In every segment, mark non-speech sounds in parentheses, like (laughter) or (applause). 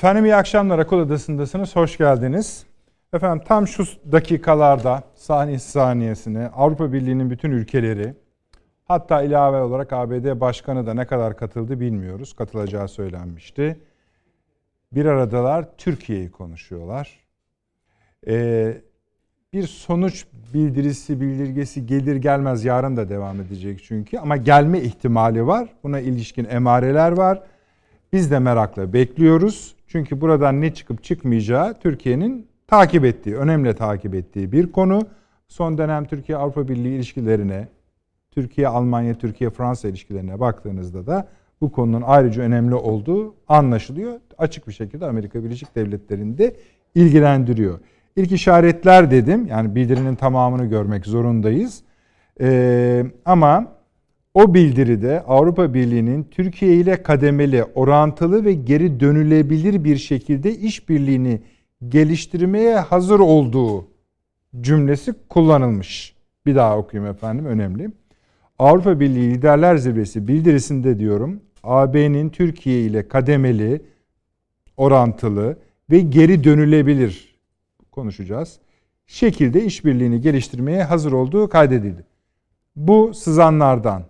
Efendim iyi akşamlar. Akıl Adası'ndasınız. Hoş geldiniz. Efendim tam şu dakikalarda saniye saniyesine Avrupa Birliği'nin bütün ülkeleri hatta ilave olarak ABD Başkanı da ne kadar katıldı bilmiyoruz. Katılacağı söylenmişti. Bir aradalar Türkiye'yi konuşuyorlar. Ee, bir sonuç bildirisi, bildirgesi gelir gelmez yarın da devam edecek çünkü. Ama gelme ihtimali var. Buna ilişkin emareler var. Biz de merakla bekliyoruz. Çünkü buradan ne çıkıp çıkmayacağı Türkiye'nin takip ettiği, önemli takip ettiği bir konu. Son dönem Türkiye-Avrupa Birliği ilişkilerine, Türkiye-Almanya, Türkiye-Fransa ilişkilerine baktığınızda da bu konunun ayrıca önemli olduğu anlaşılıyor. Açık bir şekilde Amerika Birleşik Devletleri'nde ilgilendiriyor. İlk işaretler dedim. Yani bildirinin tamamını görmek zorundayız. Ee, ama o bildiride Avrupa Birliği'nin Türkiye ile kademeli, orantılı ve geri dönülebilir bir şekilde işbirliğini geliştirmeye hazır olduğu cümlesi kullanılmış. Bir daha okuyayım efendim önemli. Avrupa Birliği Liderler Zirvesi bildirisinde diyorum AB'nin Türkiye ile kademeli, orantılı ve geri dönülebilir konuşacağız. Şekilde işbirliğini geliştirmeye hazır olduğu kaydedildi. Bu sızanlardan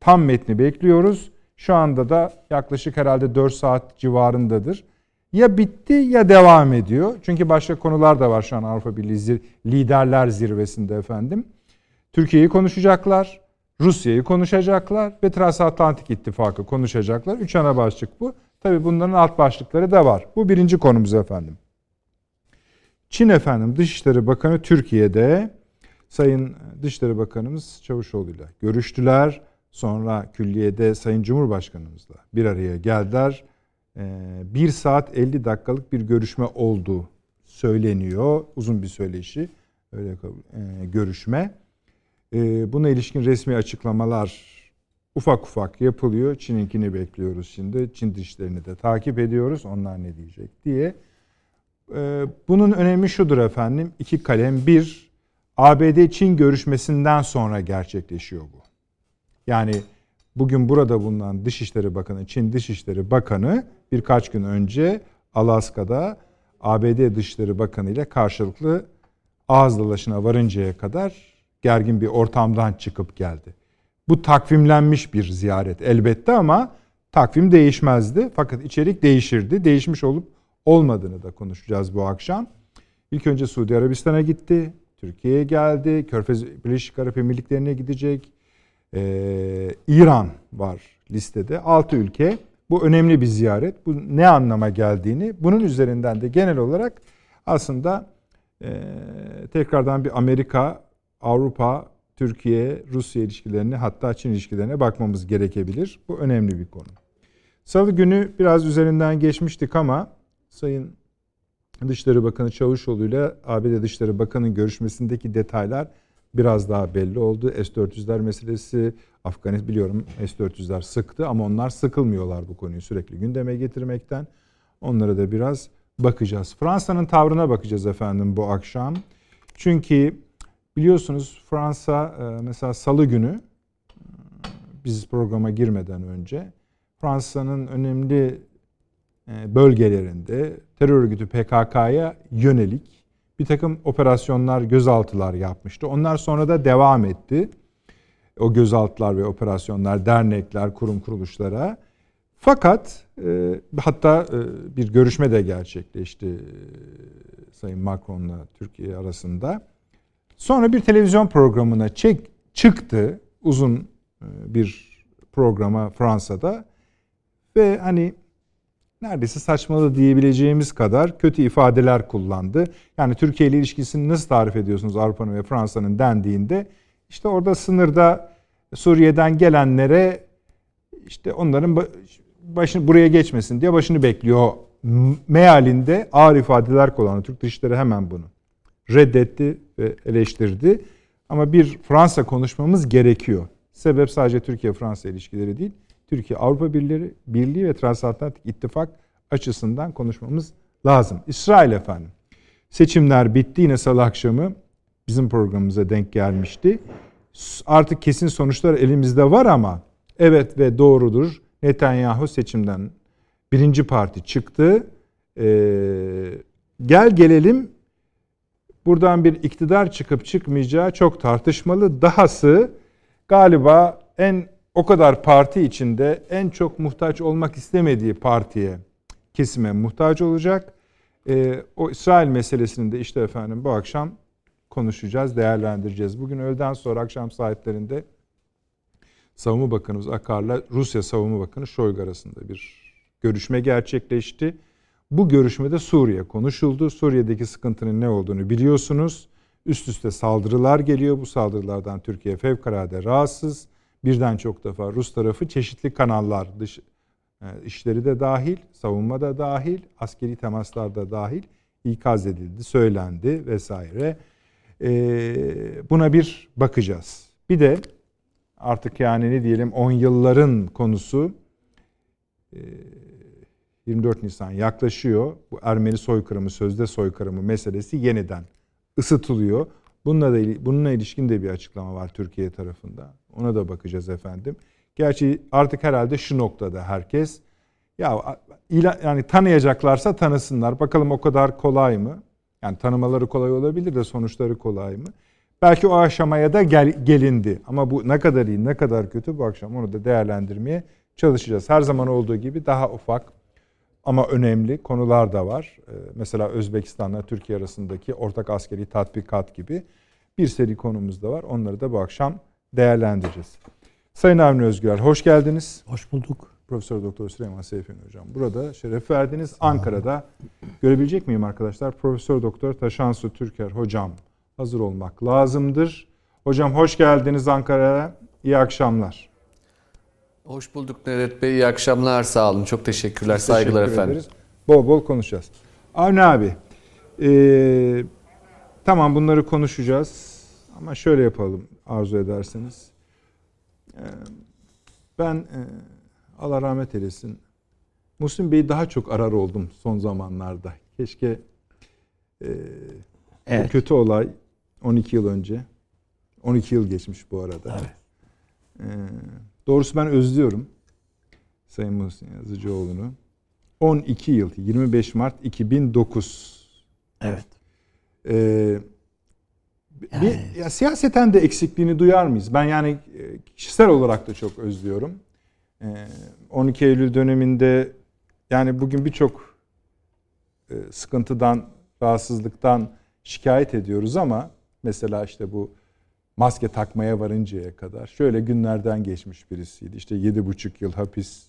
tam metni bekliyoruz. Şu anda da yaklaşık herhalde 4 saat civarındadır. Ya bitti ya devam ediyor. Çünkü başka konular da var şu an Avrupa Birliği zir liderler zirvesinde efendim. Türkiye'yi konuşacaklar, Rusya'yı konuşacaklar ve Transatlantik İttifakı konuşacaklar. Üç ana başlık bu. Tabi bunların alt başlıkları da var. Bu birinci konumuz efendim. Çin efendim Dışişleri Bakanı Türkiye'de Sayın Dışişleri Bakanımız Çavuşoğlu ile görüştüler. Sonra külliyede Sayın Cumhurbaşkanımızla bir araya geldiler. Ee, bir saat 50 dakikalık bir görüşme oldu söyleniyor. Uzun bir söyleşi, öyle e, görüşme. Ee, buna ilişkin resmi açıklamalar ufak ufak yapılıyor. Çin'inkini bekliyoruz şimdi. Çin dişlerini de takip ediyoruz. Onlar ne diyecek diye. Ee, bunun önemi şudur efendim. İki kalem. Bir, ABD-Çin görüşmesinden sonra gerçekleşiyor bu. Yani bugün burada bulunan Dışişleri Bakanı, Çin Dışişleri Bakanı birkaç gün önce Alaska'da ABD Dışişleri Bakanı ile karşılıklı ağız dalaşına varıncaya kadar gergin bir ortamdan çıkıp geldi. Bu takvimlenmiş bir ziyaret elbette ama takvim değişmezdi. Fakat içerik değişirdi. Değişmiş olup olmadığını da konuşacağız bu akşam. İlk önce Suudi Arabistan'a gitti. Türkiye'ye geldi. Körfez Birleşik Arap Emirlikleri'ne gidecek. Ee, İran var listede. 6 ülke. Bu önemli bir ziyaret. Bu ne anlama geldiğini, bunun üzerinden de genel olarak aslında e, tekrardan bir Amerika, Avrupa, Türkiye, Rusya ilişkilerine hatta Çin ilişkilerine bakmamız gerekebilir. Bu önemli bir konu. Salı günü biraz üzerinden geçmiştik ama Sayın Dışişleri Bakanı Çavuşoğlu ile ABD Dışişleri Bakanı görüşmesindeki detaylar biraz daha belli oldu. S-400'ler meselesi Afganistan biliyorum S-400'ler sıktı ama onlar sıkılmıyorlar bu konuyu sürekli gündeme getirmekten. Onlara da biraz bakacağız. Fransa'nın tavrına bakacağız efendim bu akşam. Çünkü biliyorsunuz Fransa e, mesela salı günü biz programa girmeden önce Fransa'nın önemli e, bölgelerinde terör örgütü PKK'ya yönelik bir takım operasyonlar, gözaltılar yapmıştı. Onlar sonra da devam etti. O gözaltılar ve operasyonlar dernekler, kurum kuruluşlara. Fakat e, hatta e, bir görüşme de gerçekleşti e, Sayın Macron'la Türkiye arasında. Sonra bir televizyon programına çek, çıktı uzun e, bir programa Fransa'da ve hani neredeyse saçmalı diyebileceğimiz kadar kötü ifadeler kullandı. Yani Türkiye ile ilişkisini nasıl tarif ediyorsunuz Avrupa'nın ve Fransa'nın dendiğinde işte orada sınırda Suriye'den gelenlere işte onların başını buraya geçmesin diye başını bekliyor mealinde ağır ifadeler kullandı. Türk Dışişleri hemen bunu reddetti ve eleştirdi. Ama bir Fransa konuşmamız gerekiyor. Sebep sadece Türkiye-Fransa ilişkileri değil. Türkiye Avrupa Birliği, Birliği ve Transatlantik İttifak açısından konuşmamız lazım. İsrail efendim. Seçimler bitti yine salı akşamı bizim programımıza denk gelmişti. Artık kesin sonuçlar elimizde var ama evet ve doğrudur. Netanyahu seçimden birinci parti çıktı. E, gel gelelim buradan bir iktidar çıkıp çıkmayacağı çok tartışmalı. Dahası galiba en o kadar parti içinde en çok muhtaç olmak istemediği partiye, kesime muhtaç olacak. E, o İsrail meselesini de işte efendim bu akşam konuşacağız, değerlendireceğiz. Bugün öğleden sonra akşam saatlerinde Savunma Bakanımız Akar'la Rusya Savunma Bakanı Şoygu arasında bir görüşme gerçekleşti. Bu görüşmede Suriye konuşuldu. Suriye'deki sıkıntının ne olduğunu biliyorsunuz. Üst üste saldırılar geliyor. Bu saldırılardan Türkiye fevkalade rahatsız. Birden çok defa Rus tarafı çeşitli kanallar, dış e, işleri de dahil, savunma da dahil, askeri temaslar da dahil ikaz edildi, söylendi vesaire. Ee, buna bir bakacağız. Bir de artık yani ne diyelim 10 yılların konusu 24 e, Nisan yaklaşıyor. Bu Ermeni soykırımı, sözde soykırımı meselesi yeniden ısıtılıyor. Bununla da bununla ilişkin de bir açıklama var Türkiye tarafında. Ona da bakacağız efendim. Gerçi artık herhalde şu noktada herkes ya yani tanıyacaklarsa tanısınlar. Bakalım o kadar kolay mı? Yani tanımaları kolay olabilir de sonuçları kolay mı? Belki o aşamaya da gel, gelindi. Ama bu ne kadar iyi, ne kadar kötü bu akşam onu da değerlendirmeye çalışacağız. Her zaman olduğu gibi daha ufak ama önemli konular da var. Ee, mesela Özbekistan'la Türkiye arasındaki ortak askeri tatbikat gibi bir seri konumuz da var. Onları da bu akşam değerlendireceğiz. Sayın Avni Özgür, hoş geldiniz. Hoş bulduk. Profesör Doktor Süleyman Seyfi Hocam. Burada şeref verdiniz. Ankara'da görebilecek miyim arkadaşlar? Profesör Doktor Taşansu Türker hocam hazır olmak lazımdır. Hocam hoş geldiniz Ankara'ya. İyi akşamlar. Hoş bulduk Nedet Bey. İyi akşamlar. Sağ olun. Çok teşekkürler. Teşekkür Saygılar ederiz. efendim. Bol bol konuşacağız. Avni abi. Ee, tamam bunları konuşacağız. Ama şöyle yapalım arzu ederseniz. Ee, ben e, Allah rahmet eylesin. Muhsin Bey'i daha çok arar oldum son zamanlarda. Keşke e, evet. kötü olay 12 yıl önce. 12 yıl geçmiş bu arada. Evet. E, doğrusu ben özlüyorum Sayın Muhsin Yazıcıoğlu'nu. 12 yıl, 25 Mart 2009. Evet. Ee, yani. bir, ya, siyaseten de eksikliğini duyar mıyız? Ben yani e, kişisel olarak da çok özlüyorum. 12 ee, Eylül döneminde yani bugün birçok e, sıkıntıdan, rahatsızlıktan şikayet ediyoruz ama mesela işte bu maske takmaya varıncaya kadar şöyle günlerden geçmiş birisiydi. İşte yedi buçuk yıl hapis,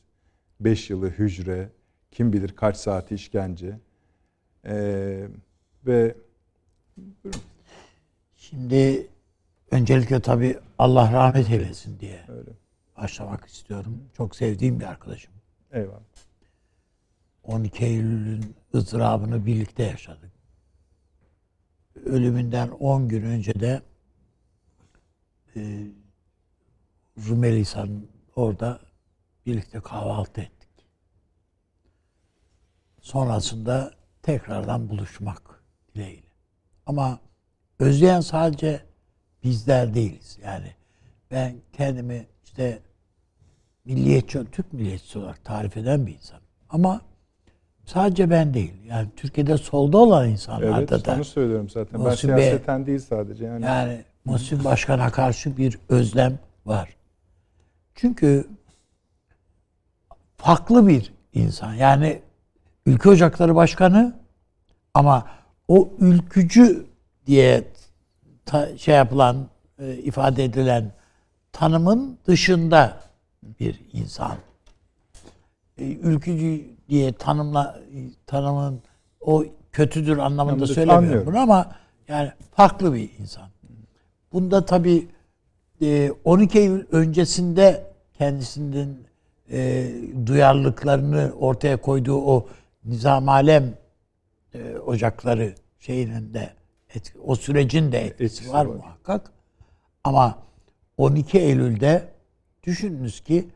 beş yılı hücre, kim bilir kaç saati işkence. Ee, ve Şimdi öncelikle tabii Allah rahmet eylesin diye. Öyle başlamak istiyorum. Çok sevdiğim bir arkadaşım. Eyvallah. 12 Eylül'ün ızdırabını birlikte yaşadık. Ölümünden 10 gün önce de e, Rumelisan orada birlikte kahvaltı ettik. Sonrasında tekrardan buluşmak dileğiyle. Ama özleyen sadece bizler değiliz. Yani ben kendimi işte milliyetçi, Türk milliyetçisi olarak tarif eden bir insan. Ama sadece ben değil. Yani Türkiye'de solda olan insanlarda evet, da. Evet, söylüyorum zaten. Muhsin ben siyaseten Bey, değil sadece. Yani, yani Muhsin Başkan'a karşı bir özlem var. Çünkü farklı bir insan. Yani Ülke Ocakları Başkanı ama o ülkücü diye ta, şey yapılan, e, ifade edilen tanımın dışında bir insan. E, ülkücü diye tanımla tanımın o kötüdür anlamında Anladım, söylemiyorum bunu ama yani farklı bir insan. Bunda tabi 12 e, Eylül öncesinde kendisinden e, duyarlılıklarını ortaya koyduğu o nizam alem e, ocakları şeyinin de etki, o sürecin de etkisi, etkisi var, var muhakkak. Ama 12 Eylül'de Düşününüz ki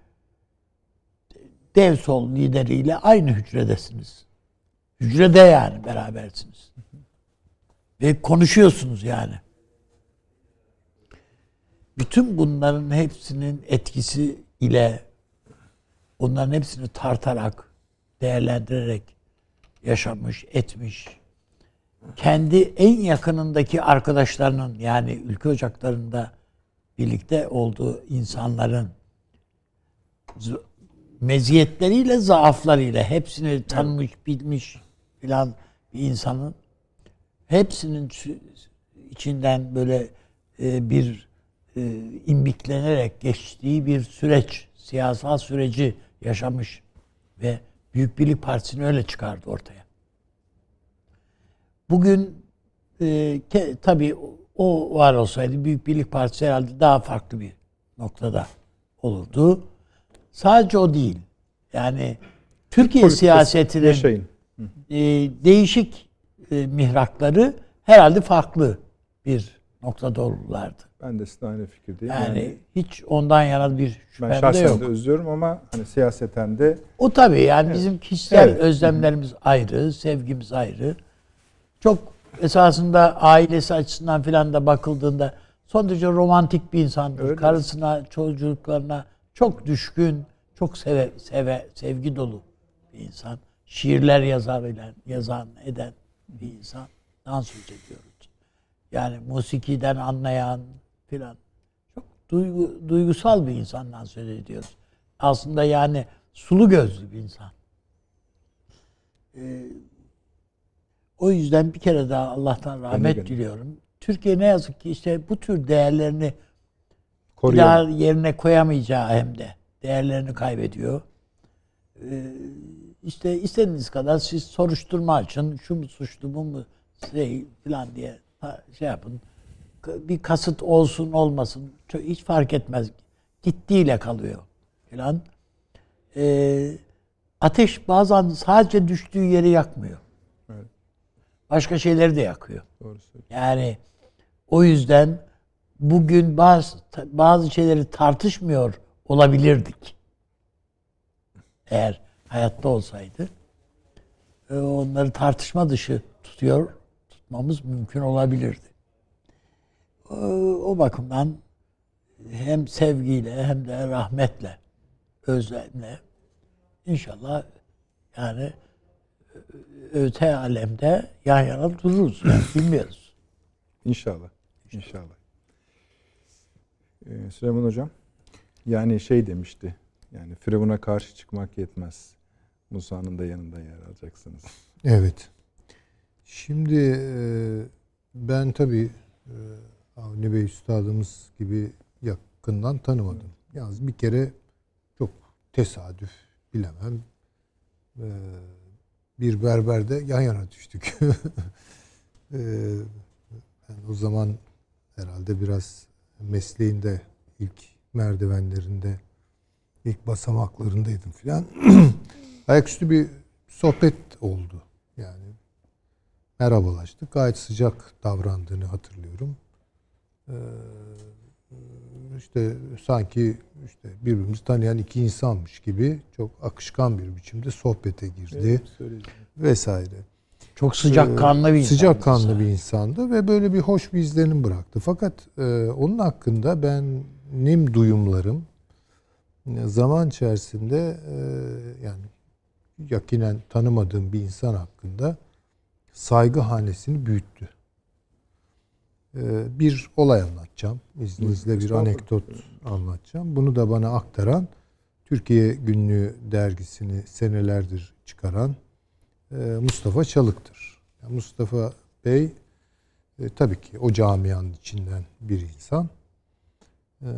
dev sol lideriyle aynı hücredesiniz. Hücrede yani berabersiniz. Ve konuşuyorsunuz yani. Bütün bunların hepsinin etkisi ile onların hepsini tartarak, değerlendirerek yaşamış, etmiş. Kendi en yakınındaki arkadaşlarının yani ülke ocaklarında birlikte olduğu insanların meziyetleriyle zaaflarıyla hepsini tanımış, bilmiş filan bir insanın hepsinin içinden böyle e, bir e, imbiklenerek geçtiği bir süreç, siyasal süreci yaşamış ve Büyük Birlik Partisi'ni öyle çıkardı ortaya. Bugün e, ke, tabii o- var olsaydı Büyük Birlik Partisi herhalde daha farklı bir noktada olurdu. Sadece o değil. Yani Türkiye Politikası, siyasetinin Yaşayın. e, değişik e, mihrakları herhalde farklı bir noktada olurlardı. Ben de sizinle aynı fikirdeyim. Yani, hiç ondan yana bir ben şüphem de şahsen yok. de özlüyorum ama hani siyaseten de O tabii yani bizim kişisel Evet. özlemlerimiz ayrı, sevgimiz ayrı. Çok esasında ailesi açısından filan da bakıldığında son derece romantik bir insandır. Öyle. Karısına, çocuklarına çok düşkün, çok seve, seve, sevgi dolu bir insan. Şiirler yazabilen, yazan, eden bir insan. söz ediyoruz. Yani musikiden anlayan filan. Çok duygu, duygusal bir insandan söz ediyoruz. Aslında yani sulu gözlü bir insan. Ee, o yüzden bir kere daha Allah'tan rahmet gönül. diliyorum. Türkiye ne yazık ki işte bu tür değerlerini bir koruyan. daha yerine koyamayacağı hem de değerlerini kaybediyor. Ee, işte istediğiniz kadar siz soruşturma açın. Şu mu suçlu bu mu şey falan diye şey yapın. Bir kasıt olsun olmasın hiç fark etmez. Gittiğiyle kalıyor falan. Ee, ateş bazen sadece düştüğü yeri yakmıyor. Başka şeyleri de yakıyor. Doğru. Yani o yüzden bugün bazı bazı şeyleri tartışmıyor olabilirdik. Eğer hayatta olsaydı. Onları tartışma dışı tutuyor, tutmamız mümkün olabilirdi. O, o bakımdan hem sevgiyle hem de rahmetle, özlemle inşallah yani öte alemde yan yana dururuz. Yani (clears throat) bilmiyoruz. İnşallah. İnşallah. Ee, Süleyman Hocam yani şey demişti. Yani Firavun'a karşı çıkmak yetmez. Musa'nın da yanında yer alacaksınız. Evet. Şimdi e, ben tabii e, Avni Bey Üstadımız gibi yakından tanımadım. Yalnız bir kere çok tesadüf bilemem. E, bir berberde yan yana düştük. (laughs) E, ben o zaman herhalde biraz mesleğinde ilk merdivenlerinde ilk basamaklarındaydım filan. (clears throat) Ayaküstü bir sohbet oldu. Yani merhabalaştık. Gayet sıcak davrandığını hatırlıyorum. Ee, işte sanki işte birbirimizi tanıyan iki insanmış gibi çok akışkan bir biçimde sohbete girdi vesaire. Çok sıcakkanlı bir insan. Sıcak kanlı bir insandı ve böyle bir hoş bir izlenim bıraktı. Fakat e, onun hakkında benim duyumlarım e, zaman içerisinde e, yani yakinen tanımadığım bir insan hakkında saygı hanesini büyüttü. E, bir olay anlatacağım. İzninizle bir anekdot anlatacağım. Bunu da bana aktaran Türkiye Günlüğü dergisini senelerdir çıkaran e, Mustafa Çalık'tır. Mustafa Bey e, tabii ki o camianın içinden bir insan E,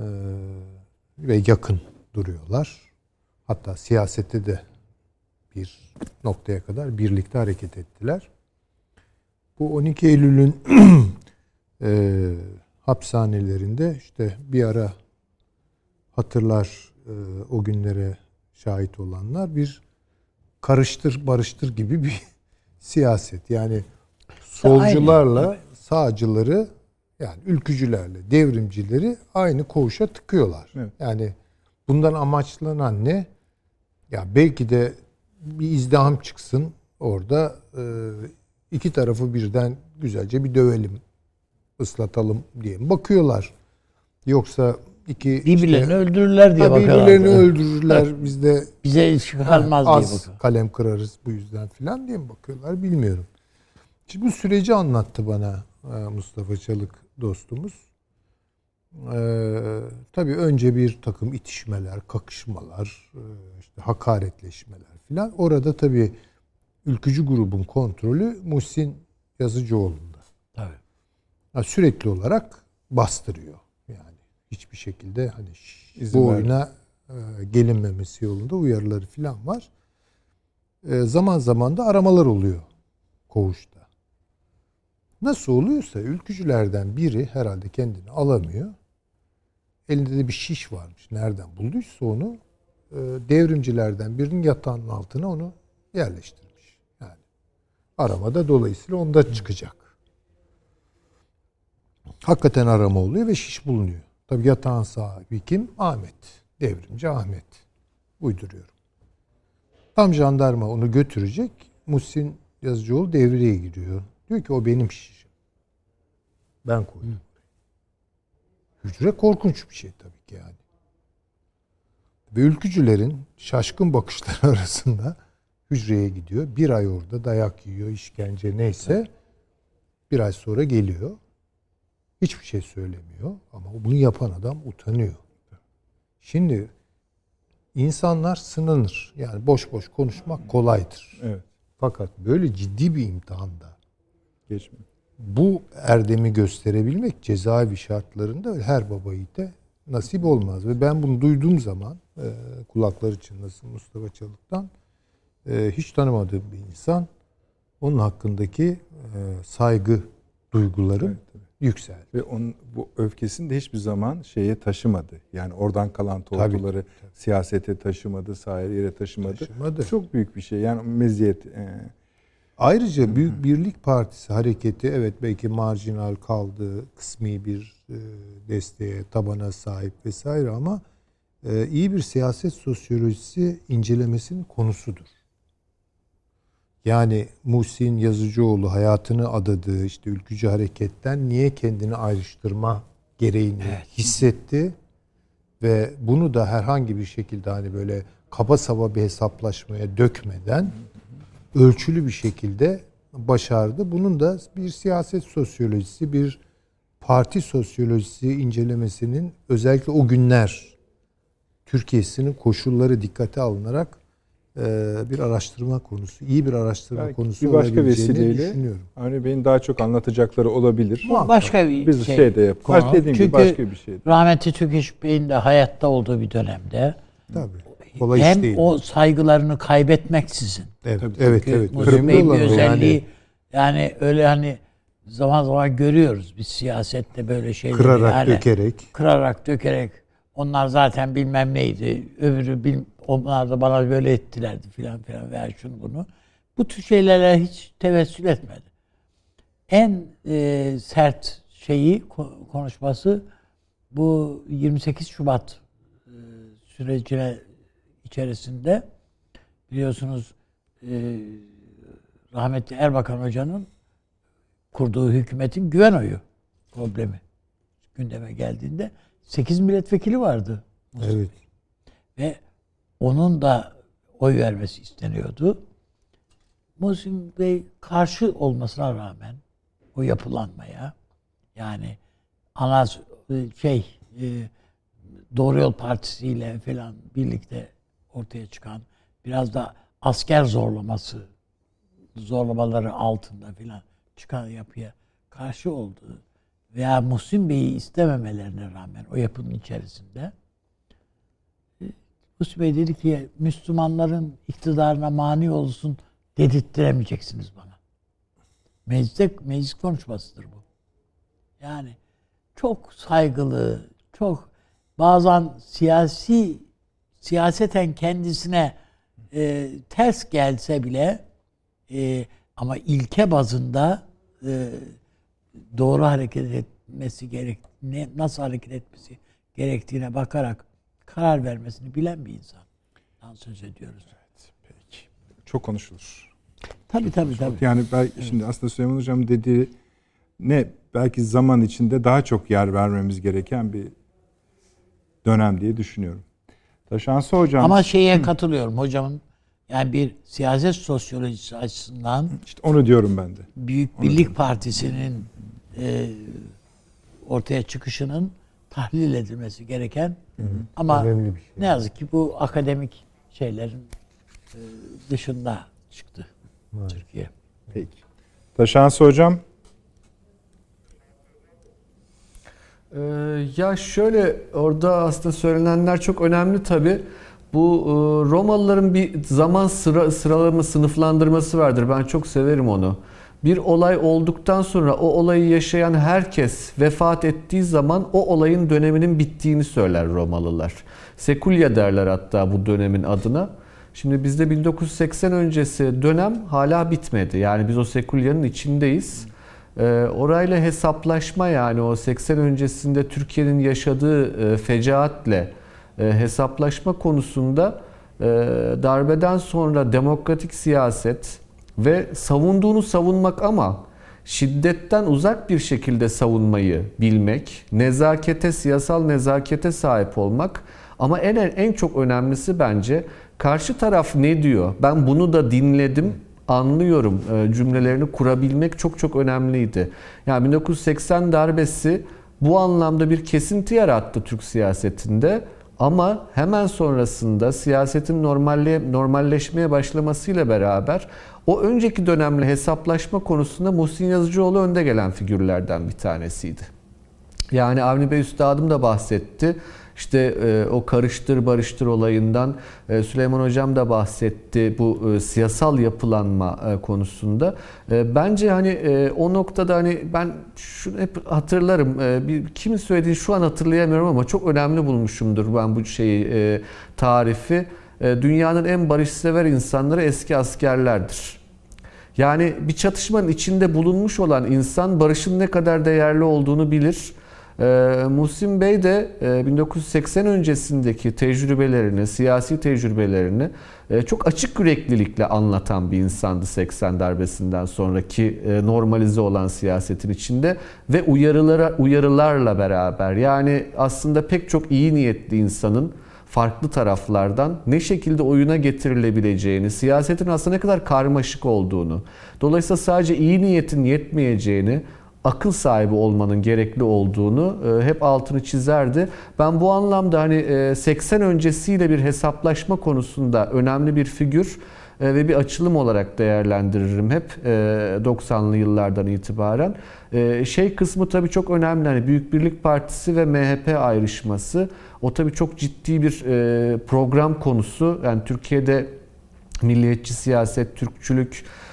ve yakın duruyorlar. Hatta siyasette de bir noktaya kadar birlikte hareket ettiler. Bu 12 Eylül'ün (clears throat) e, hapishanelerinde işte bir ara hatırlar e, o günlere şahit olanlar bir karıştır barıştır gibi bir (laughs) siyaset. Yani solcularla sağcıları yani ülkücülerle devrimcileri aynı koğuşa tıkıyorlar. Evet. Yani bundan amaçlanan ne? Ya belki de bir izdiham çıksın orada e, iki tarafı birden güzelce bir dövelim, ıslatalım diye bakıyorlar. Yoksa iki Birbirlerini işte, öldürürler diye bakıyorlar. birbirlerini öldürürler. Biz de Bize kalmaz diye az bakıyor. kalem kırarız bu yüzden filan diye mi bakıyorlar bilmiyorum. Şimdi bu süreci anlattı bana e, Mustafa Çalık dostumuz. Ee, tabii önce bir takım itişmeler, kakışmalar, e, işte hakaretleşmeler filan. Orada tabii ülkücü grubun kontrolü Muhsin Yazıcıoğlu'nda. Ha, sürekli olarak bastırıyor. Yani hiçbir şekilde hani İzin bu oyuna e, gelinmemesi yolunda uyarıları falan var. E, zaman zaman da aramalar oluyor koğuşta. Nasıl oluyorsa ülkücülerden biri herhalde kendini alamıyor. Elinde de bir şiş varmış. Nereden bulduysa onu e, devrimcilerden birinin yatağının altına onu yerleştirmiş. Yani aramada dolayısıyla onda çıkacak. Hakikaten arama oluyor ve şiş bulunuyor. Tabii yatağın sahibi kim? Ahmet. Devrimci Ahmet. Uyduruyorum. Tam jandarma onu götürecek. Muhsin Yazıcıoğlu devreye giriyor. Diyor ki o benim şişim. Ben koydum. Hücre korkunç bir şey tabii ki yani. Ve ülkücülerin şaşkın bakışları (laughs) arasında hücreye gidiyor. Bir ay orada dayak yiyor, işkence neyse. Bir ay sonra geliyor. Hiçbir şey söylemiyor ama bunu yapan adam utanıyor. Şimdi insanlar sınanır. Yani boş boş konuşmak kolaydır. Evet. Fakat böyle ciddi bir imtihanda Geçmiyor. bu erdemi gösterebilmek cezaevi şartlarında her baba yiğite nasip olmaz. Ve ben bunu duyduğum zaman e, kulakları çınlasın Mustafa Çalık'tan e, hiç tanımadığım bir insan onun hakkındaki e, saygı duygularım Evet, tabii. Yükseldi. Ve onun bu öfkesini de hiçbir zaman şeye taşımadı. Yani oradan kalan tortuları siyasete taşımadı, sahil yere taşımadı. Taşımadı. Çok büyük bir şey. Yani meziyet. e, Ayrıca Büyük Birlik Partisi hareketi evet belki marjinal kaldı, kısmi bir e, desteğe, tabana sahip vesaire ama e, iyi bir siyaset sosyolojisi incelemesinin konusudur. Yani Muhsin Yazıcıoğlu hayatını adadığı işte ülkücü hareketten niye kendini ayrıştırma gereğini hissetti ve bunu da herhangi bir şekilde hani böyle kaba saba bir hesaplaşmaya dökmeden ölçülü bir şekilde başardı. Bunun da bir siyaset sosyolojisi, bir parti sosyolojisi incelemesinin özellikle o günler Türkiye'sinin koşulları dikkate alınarak bir araştırma konusu, iyi bir araştırma belki konusu bir başka vesileyle düşünüyorum. Avni Bey'in daha çok anlatacakları olabilir. Bu başka bir Biz şey. şey, de yap. Baş dediğim gibi Çünkü başka bir şey. rahmetli Türkeş Bey'in de hayatta olduğu bir dönemde Tabii. Kolay iş hem değil. o saygılarını kaybetmeksizin evet, Tabii, evet, Çünkü evet. Bey'in bir özelliği yani. öyle hani zaman zaman görüyoruz biz siyasette böyle şeyleri. kırarak, yani, dökerek. Kırarak, dökerek. Onlar zaten bilmem neydi. Öbürü bil, onlar da bana böyle ettilerdi filan filan veya şunu bunu. Bu tür şeylere hiç tevessül etmedi. En e, sert şeyi ko- konuşması bu 28 Şubat e, sürecine içerisinde biliyorsunuz e, rahmetli Erbakan Hoca'nın kurduğu hükümetin güven oyu problemi gündeme geldiğinde 8 milletvekili vardı. Evet. Ve onun da oy vermesi isteniyordu. Muhsin Bey karşı olmasına rağmen o yapılanmaya yani ana şey e, Doğru Yol Partisi ile falan birlikte ortaya çıkan biraz da asker zorlaması zorlamaları altında filan çıkan yapıya karşı olduğu veya Muhsin Bey'i istememelerine rağmen o yapının içerisinde Muhsin Bey dedi ki Müslümanların iktidarına mani olsun dedirttiremeyeceksiniz bana. Mecliste, meclis konuşmasıdır bu. Yani çok saygılı, çok bazen siyasi siyaseten kendisine e, ters gelse bile e, ama ilke bazında e, doğru hareket etmesi gerek ne nasıl hareket etmesi gerektiğine bakarak karar vermesini bilen bir insandan söz ediyoruz. Peki. Çok konuşulur. Tabii tabii tabii. Yani belki şimdi aslında Süleyman Hocam dediği ne belki zaman içinde daha çok yer vermemiz gereken bir dönem diye düşünüyorum. Taşansı hocam Ama şeye katılıyorum hocamın. Yani bir siyaset sosyolojisi açısından işte onu diyorum ben de. Büyük Birlik Partisi'nin e, ortaya çıkışının tahlil edilmesi gereken ama Önemli bir şey. ne yazık ki bu akademik şeylerin e, dışında çıktı Türkiye. Peki. Taşansı hocam Ee, ya şöyle orada aslında söylenenler çok önemli tabi. Bu e, Romalıların bir zaman sıra, sıralama sınıflandırması vardır. Ben çok severim onu. Bir olay olduktan sonra o olayı yaşayan herkes vefat ettiği zaman o olayın döneminin bittiğini söyler Romalılar. Sekulya derler hatta bu dönemin adına. Şimdi bizde 1980 öncesi dönem hala bitmedi. Yani biz o Sekulya'nın içindeyiz. Ee, orayla hesaplaşma yani o 80 öncesinde Türkiye'nin yaşadığı e, fecaatle e, hesaplaşma konusunda e, darbeden sonra demokratik siyaset ve savunduğunu savunmak ama şiddetten uzak bir şekilde savunmayı bilmek, nezakete, siyasal nezakete sahip olmak ama en en çok önemlisi bence karşı taraf ne diyor? Ben bunu da dinledim, anlıyorum e, cümlelerini kurabilmek çok çok önemliydi. Yani 1980 darbesi bu anlamda bir kesinti yarattı Türk siyasetinde. Ama hemen sonrasında siyasetin normalle, normalleşmeye başlamasıyla beraber o önceki dönemle hesaplaşma konusunda Muhsin Yazıcıoğlu önde gelen figürlerden bir tanesiydi. Yani Avni Bey Üstadım da bahsetti. İşte e, o karıştır barıştır olayından e, Süleyman Hocam da bahsetti bu e, siyasal yapılanma e, konusunda. E, bence hani e, o noktada hani ben şunu hep hatırlarım. E, bir, kimin söylediğini şu an hatırlayamıyorum ama çok önemli bulmuşumdur ben bu şeyi e, tarifi. E, dünyanın en barışsever insanları eski askerlerdir. Yani bir çatışmanın içinde bulunmuş olan insan barışın ne kadar değerli olduğunu bilir. Ee, Muhsin Bey de e, 1980 öncesindeki tecrübelerini, siyasi tecrübelerini e, çok açık yüreklilikle anlatan bir insandı 80 darbesinden sonraki e, normalize olan siyasetin içinde ve uyarılara uyarılarla beraber yani aslında pek çok iyi niyetli insanın farklı taraflardan ne şekilde oyuna getirilebileceğini, siyasetin aslında ne kadar karmaşık olduğunu, dolayısıyla sadece iyi niyetin yetmeyeceğini, akıl sahibi olmanın gerekli olduğunu e, hep altını çizerdi. Ben bu anlamda hani e, 80 öncesiyle bir hesaplaşma konusunda önemli bir figür e, ve bir açılım olarak değerlendiririm hep e, 90'lı yıllardan itibaren. E, şey kısmı tabii çok önemli. Hani Büyük Birlik Partisi ve MHP ayrışması o tabii çok ciddi bir e, program konusu. Yani Türkiye'de milliyetçi siyaset, Türkçülük, e,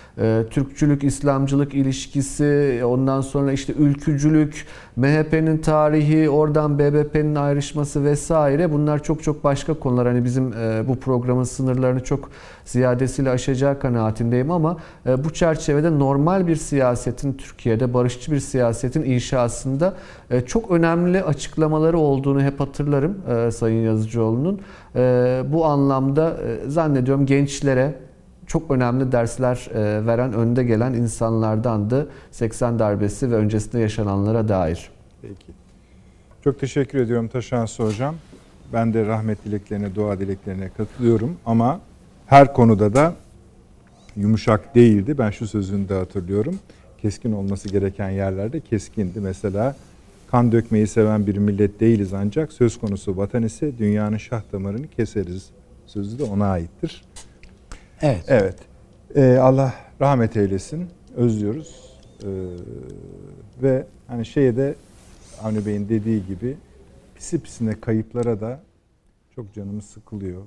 Türkçülük, İslamcılık ilişkisi, ondan sonra işte ülkücülük, MHP'nin tarihi, oradan BBP'nin ayrışması vesaire bunlar çok çok başka konular. Hani bizim e, bu programın sınırlarını çok ziyadesiyle aşacağı kanaatindeyim ama e, bu çerçevede normal bir siyasetin Türkiye'de barışçı bir siyasetin inşasında e, çok önemli açıklamaları olduğunu hep hatırlarım Sayın Yazıcıoğlu'nun. Bu anlamda zannediyorum gençlere çok önemli dersler e, veren, önde gelen insanlardandı 80 darbesi ve öncesinde yaşananlara dair. Peki. Çok teşekkür ediyorum Taşansı Hocam. Ben de rahmet dileklerine, dua dileklerine katılıyorum ama her konuda da yumuşak değildi. Ben şu sözünü de hatırlıyorum. Keskin olması gereken yerlerde keskindi. Mesela kan dökmeyi seven bir millet değiliz ancak söz konusu vatan ise dünyanın şah damarını keseriz. Sözü de ona aittir. Evet. Evet. Ee, Allah rahmet eylesin. Özlüyoruz. Ee, ve hani şeye de Avni Bey'in dediği gibi pisi pisine kayıplara da çok canımız sıkılıyor.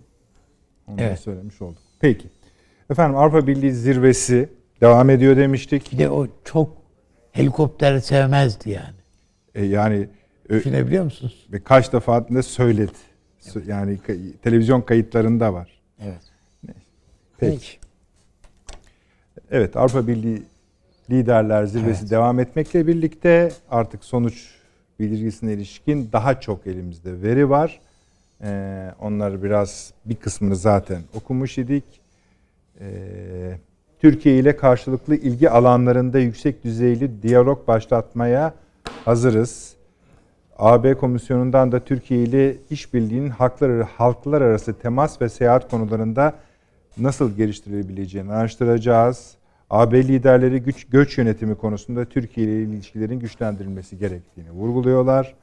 Onu da Evet. söylemiş olduk. Peki. Efendim Avrupa Birliği zirvesi devam ediyor demiştik. Bir de o çok helikopter sevmezdi yani. E, yani ö- Düşünebiliyor musunuz? ve kaç defa da söyledi. Sö- Yani televizyon kayıtlarında var. Evet. Peki. Evet Avrupa Birliği Liderler Zirvesi Evet. devam etmekle birlikte artık sonuç bildirgisine ilişkin daha çok elimizde veri var. Ee, onları biraz bir kısmını zaten okumuş idik. Ee, Türkiye ile karşılıklı ilgi alanlarında yüksek düzeyli diyalog başlatmaya hazırız. AB Komisyonu'ndan da Türkiye ile işbirliğinin haklar, halklar arası temas ve seyahat konularında nasıl geliştirilebileceğini araştıracağız. AB liderleri güç göç yönetimi konusunda Türkiye ile ilişkilerin güçlendirilmesi gerektiğini vurguluyorlar.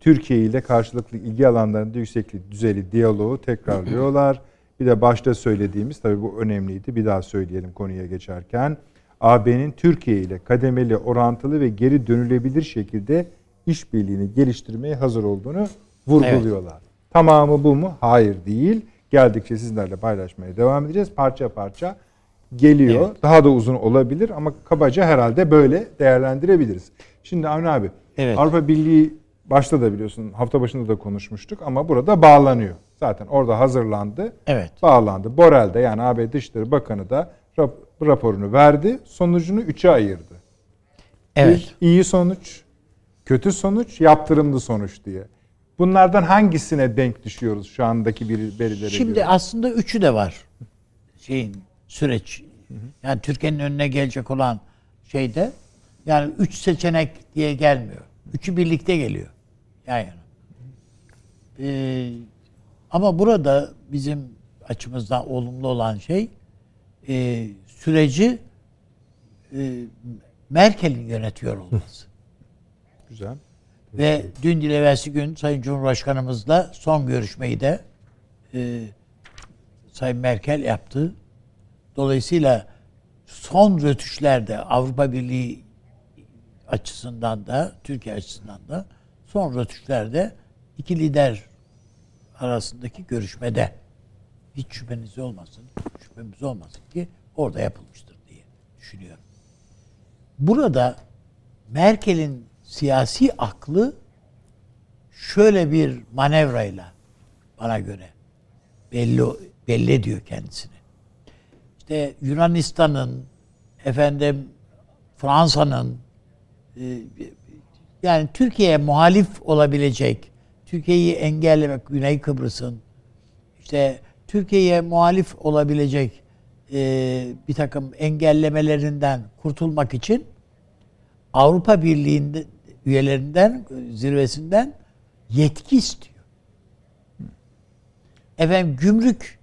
Türkiye ile karşılıklı ilgi alanlarında yüksek düzeyli diyaloğu tekrarlıyorlar. Bir de başta söylediğimiz tabii bu önemliydi. Bir daha söyleyelim konuya geçerken. AB'nin Türkiye ile kademeli, orantılı ve geri dönülebilir şekilde işbirliğini geliştirmeye hazır olduğunu vurguluyorlar. Evet. Tamamı bu mu? Hayır değil. Geldikçe sizlerle paylaşmaya devam edeceğiz. Parça parça geliyor. Evet. Daha da uzun olabilir ama kabaca herhalde böyle değerlendirebiliriz. Şimdi Avni abi, evet. Avrupa Birliği başta da biliyorsun hafta başında da konuşmuştuk ama burada bağlanıyor. Zaten orada hazırlandı. Evet. Bağlandı. Borel de yani AB Dışişleri Bakanı da raporunu verdi. Sonucunu üçe ayırdı. Evet. Bir iyi sonuç, kötü sonuç, yaptırımlı sonuç diye. Bunlardan hangisine denk düşüyoruz şu andaki bir verilere Şimdi göre? aslında üçü de var. Şeyin süreç. Yani Türkiye'nin önüne gelecek olan şeyde yani üç seçenek diye gelmiyor. Üçü birlikte geliyor. Yani. Ee, ama burada bizim açımızdan olumlu olan şey e, süreci e, Merkel'in yönetiyor olması. Güzel. Ve dün değil evvelsi gün Sayın Cumhurbaşkanımızla son görüşmeyi de e, Sayın Merkel yaptı. Dolayısıyla son rötuşlerde Avrupa Birliği açısından da Türkiye açısından da son rötuşlerde iki lider arasındaki görüşmede hiç şüpheniz olmasın, şüphemiz olmasın ki orada yapılmıştır diye düşünüyorum. Burada Merkel'in siyasi aklı şöyle bir manevrayla bana göre belli belli ediyor kendisini. İşte Yunanistan'ın efendim Fransa'nın e, yani Türkiye'ye muhalif olabilecek, Türkiye'yi engellemek, Güney Kıbrıs'ın işte Türkiye'ye muhalif olabilecek e, bir takım engellemelerinden kurtulmak için Avrupa Birliği'nde üyelerinden zirvesinden yetki istiyor. Efendim gümrük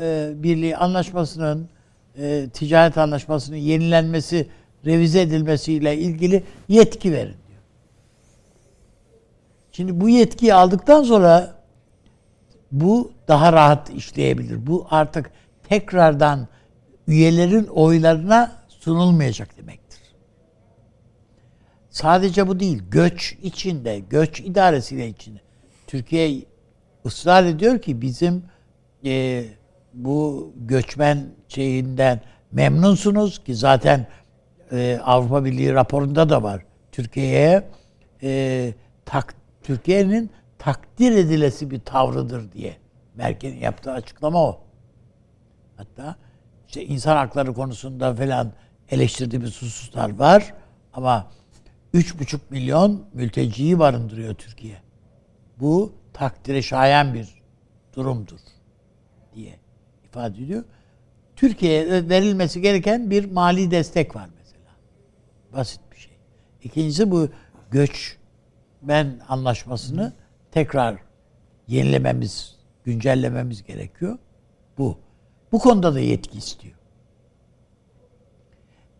e, birliği anlaşmasının e, ticaret anlaşmasının yenilenmesi, revize edilmesiyle ilgili yetki verin diyor. Şimdi bu yetkiyi aldıktan sonra bu daha rahat işleyebilir. Bu artık tekrardan üyelerin oylarına sunulmayacak demektir. Sadece bu değil, göç içinde, göç idaresiyle içinde. Türkiye ısrar ediyor ki bizim e, bu göçmen şeyinden memnunsunuz ki zaten e, Avrupa Birliği raporunda da var. Türkiye'ye e, tak, Türkiye'nin takdir edilesi bir tavrıdır diye Merkel'in yaptığı açıklama o. Hatta işte insan hakları konusunda falan eleştirdiğimiz hususlar var ama 3,5 milyon mülteciyi barındırıyor Türkiye. Bu takdire şayan bir durumdur diye ifade ediyor. Türkiye'ye verilmesi gereken bir mali destek var mesela. Basit bir şey. İkincisi bu göçmen anlaşmasını tekrar yenilememiz, güncellememiz gerekiyor. Bu. Bu konuda da yetki istiyor.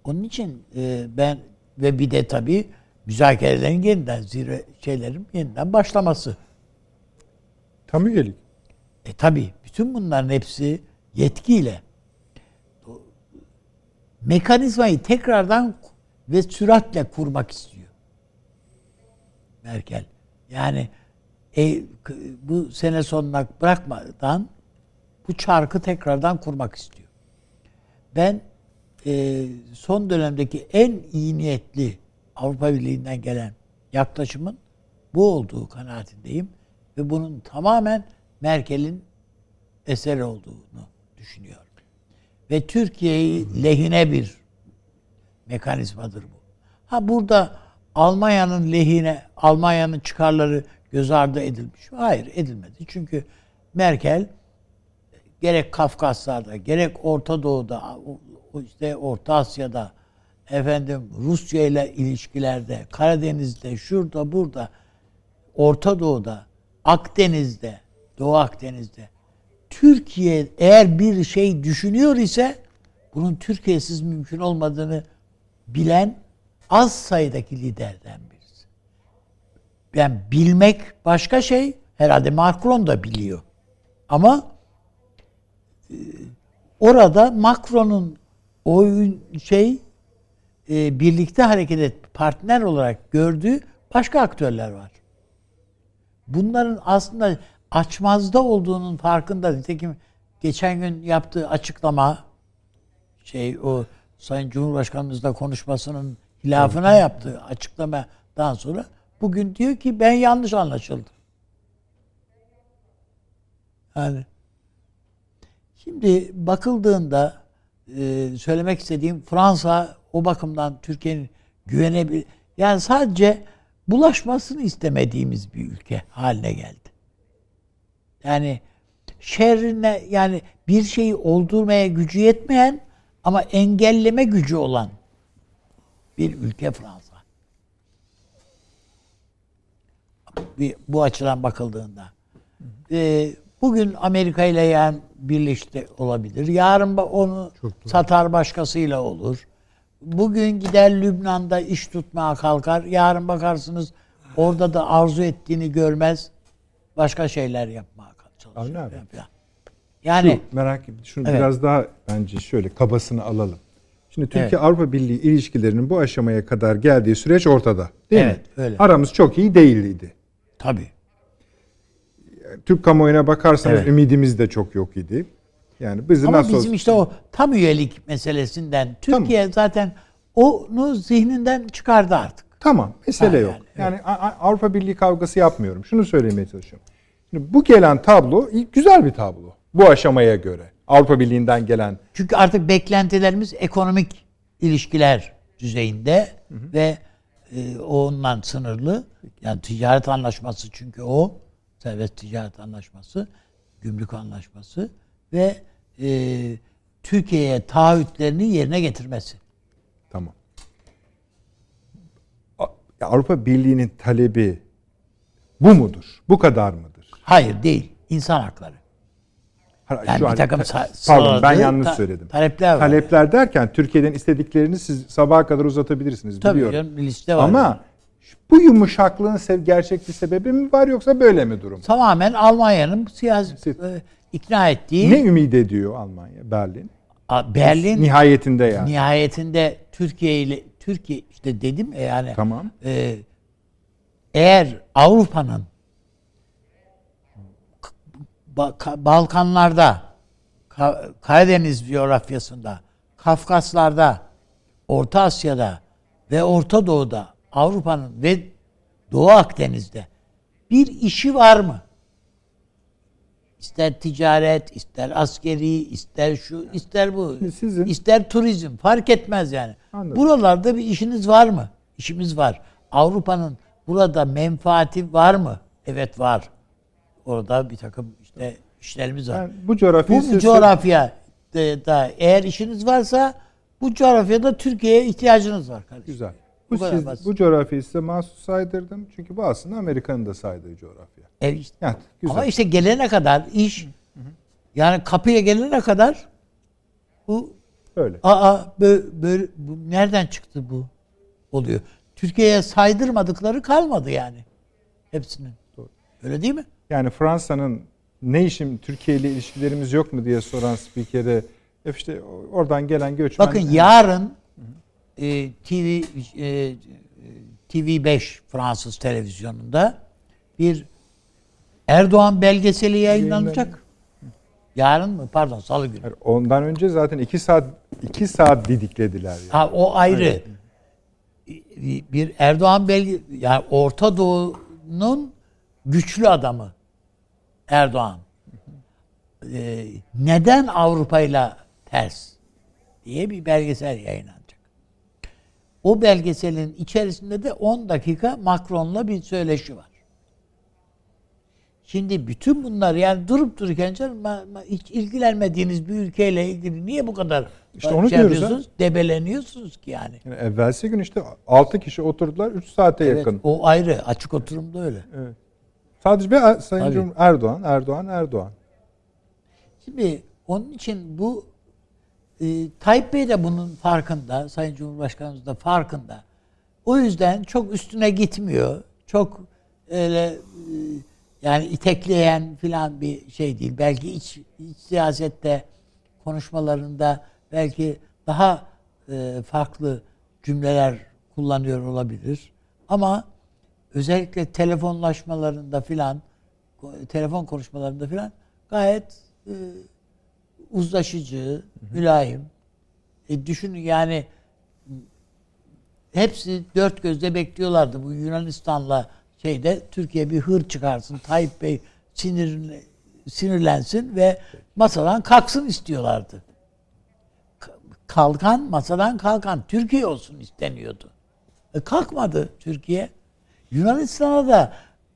Onun için e, ben ve bir de tabii müzakerelerin yeniden zirve şeylerin yeniden başlaması. Tam üyelik. E tabii bütün bunların hepsi yetkiyle mekanizmayı tekrardan ve süratle kurmak istiyor. Merkel. Yani e, bu sene sonuna bırakmadan bu çarkı tekrardan kurmak istiyor. Ben e, son dönemdeki en iyi niyetli Avrupa Birliği'nden gelen yaklaşımın bu olduğu kanaatindeyim ve bunun tamamen Merkel'in eseri olduğunu düşünüyorum. Ve Türkiye'yi lehine bir mekanizmadır bu. Ha burada Almanya'nın lehine, Almanya'nın çıkarları göz ardı edilmiş mi? Hayır edilmedi. Çünkü Merkel gerek Kafkaslar'da, gerek Orta Doğu'da, işte Orta Asya'da, efendim Rusya ile ilişkilerde, Karadeniz'de, şurada, burada Orta Doğu'da, Akdeniz'de, Doğu Akdeniz'de Türkiye eğer bir şey düşünüyor ise bunun Türkiye'siz mümkün olmadığını bilen az sayıdaki liderden birisi. Ben bilmek başka şey. Herhalde Macron da biliyor. Ama e, orada Macron'un oyun şey e, birlikte hareket et partner olarak gördüğü başka aktörler var. Bunların aslında açmazda olduğunun farkında. Nitekim geçen gün yaptığı açıklama şey o Sayın Cumhurbaşkanımızla konuşmasının hilafına yaptığı açıklamadan sonra bugün diyor ki ben yanlış anlaşıldım. Yani şimdi bakıldığında e, söylemek istediğim Fransa o bakımdan Türkiye'nin güvenebilir yani sadece bulaşmasını istemediğimiz bir ülke haline geldi. Yani şerrine yani bir şeyi oldurmaya gücü yetmeyen ama engelleme gücü olan bir ülke Fransa. Bir, bu açıdan bakıldığında. Ee, bugün Amerika ile yani birleşti olabilir. Yarın onu satar başkasıyla olur. Bugün gider Lübnan'da iş tutmaya kalkar. Yarın bakarsınız orada da arzu ettiğini görmez. Başka şeyler yapmaya çalışır. Avni abi. Yani Şu, merak ettim. Şunu Evet. biraz daha bence şöyle kabasını alalım. Şimdi Türkiye Evet. Avrupa Birliği ilişkilerinin bu aşamaya kadar geldiği süreç ortada. Değil Evet, mi? öyle. Aramız çok iyi değildi. tabii. Türk kamuoyuna bakarsanız Evet. ümidimiz de çok yok idi. Yani bizi Ama nasıl bizim işte o tam üyelik meselesinden Türkiye zaten onu zihninden çıkardı artık. Tamam, mesele Ha, yok. yani, A- Avrupa Birliği kavgası yapmıyorum. Şunu söylemeye çalışıyorum. Şimdi bu gelen tablo güzel bir tablo. Bu aşamaya göre. Avrupa Birliği'nden gelen Çünkü artık beklentilerimiz ekonomik ilişkiler düzeyinde ve e, onunla sınırlı. Yani ticaret anlaşması çünkü o. Serbest ticaret anlaşması, gümrük anlaşması ve e, Türkiye'ye taahhütlerini yerine getirmesi. Tamam. Avrupa Birliği'nin talebi bu mudur? Bu kadar mıdır? Hayır değil. İnsan hakları. Ha, Yani bir takım sa- Pardon ben yanlış ta- söyledim. talepler var. Talepler derken Türkiye'den istediklerini siz sabaha kadar uzatabilirsiniz Tabii biliyorum. canım bir liste var. Ama bu yumuşaklığın sev- gerçek bir sebebi mi var yoksa böyle mi durum? tamamen Almanya'nın siyasi e, ikna ettiği Ne ümit ediyor Almanya, Berlin? A- Berlin Nihayetinde yani. nihayetinde Türkiye ile Türkiye işte dedim ya yani Tamam. e, eğer Avrupa'nın Ba- Ka- Balkanlarda Ka- Karadeniz coğrafyasında Kafkaslarda Orta Asya'da ve Orta Doğu'da Avrupa'nın ve Doğu Akdeniz'de bir işi var mı? İster ticaret, ister askeri, ister şu, ister bu, Sizin- ister turizm fark etmez yani. Anladım. Buralarda bir işiniz var mı? İşimiz var. Avrupa'nın burada menfaati var mı? Evet var. Orada bir takım işte işlerimiz var. Yani bu coğrafyayı bu size- coğrafya da eğer işiniz varsa bu coğrafyada Türkiye'ye ihtiyacınız var kardeşim. Güzel. Bu Bu, siz, basit. bu coğrafyayı size mahsus saydırdım. Çünkü bu aslında Amerika'nın da saydığı coğrafya. E işte- Yani güzel. Ama işte gelene kadar iş yani kapıya gelene kadar bu Öyle. aa böyle, böyle bu nereden çıktı bu oluyor. Türkiye'ye saydırmadıkları kalmadı yani. Hepsinin. Doğru. Öyle değil mi? Yani Fransa'nın ne işim Türkiye ile ilişkilerimiz yok mu diye soran spikere "E işte oradan gelen göçmen Bakın yarın e, TV e, TV5 Fransız televizyonunda bir Erdoğan belgeseli yayınlanacak. Yarın mı? Pardon, salı günü. Ondan önce zaten iki saat iki saat didiklediler. Yani. Ha o ayrı. Bir Erdoğan belge yani Orta Doğu'nun güçlü adamı Erdoğan. Ee, neden Avrupa ile ters diye bir belgesel yayınlanacak. O belgeselin içerisinde de 10 dakika Macron'la bir söyleşi var. Şimdi bütün bunlar yani durup dururken canım hiç ilgilenmediğiniz bir ülkeyle ilgili niye bu kadar İşte onu şey diyoruz? Debeleniyorsunuz ki yani. Yani evvelsi gün işte 6 kişi oturdular 3 saate Evet, yakın. o ayrı. Açık oturumda öyle. Evet. Sadece ve Sayın Tabii. Cumhur Erdoğan, Erdoğan, Erdoğan. Şimdi onun için bu e, Tayyip Bey de bunun farkında, Sayın Cumhurbaşkanımız da farkında. O yüzden çok üstüne gitmiyor. Çok öyle e, yani itekleyen filan bir şey değil. Belki iç, iç siyasette konuşmalarında belki daha e, farklı cümleler kullanıyor olabilir. Ama özellikle telefonlaşmalarında filan telefon konuşmalarında filan gayet e, uzlaşıcı, mülayim. E, düşünün yani hepsi dört gözle bekliyorlardı bu Yunanistan'la şeyde Türkiye bir hır çıkarsın. Tayyip Bey sinirli, sinirlensin ve masadan kalksın istiyorlardı. Kalkan masadan kalkan Türkiye olsun isteniyordu. E, kalkmadı Türkiye. Yunanistan'a da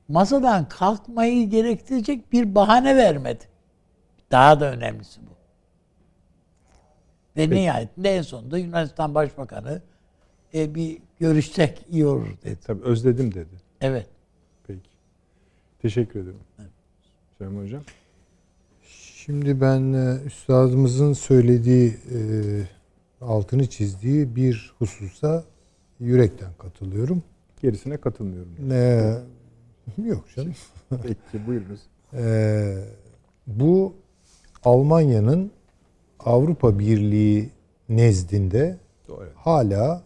masadan kalkmayı gerektirecek bir bahane vermedi. Daha da önemlisi bu. Ve nihayetinde en sonunda Yunanistan Başbakanı e, bir görüşsek iyi olur dedi. Tabii özledim dedi. Evet. Peki. Teşekkür ederim. Süleyman Hocam. Şimdi ben e, üstadımızın söylediği e, altını çizdiği bir hususa yürekten katılıyorum. Gerisine katılmıyorum. Ne yok canım. Peki buyurunuz. Ee, bu Almanya'nın Avrupa Birliği nezdinde Doğru. hala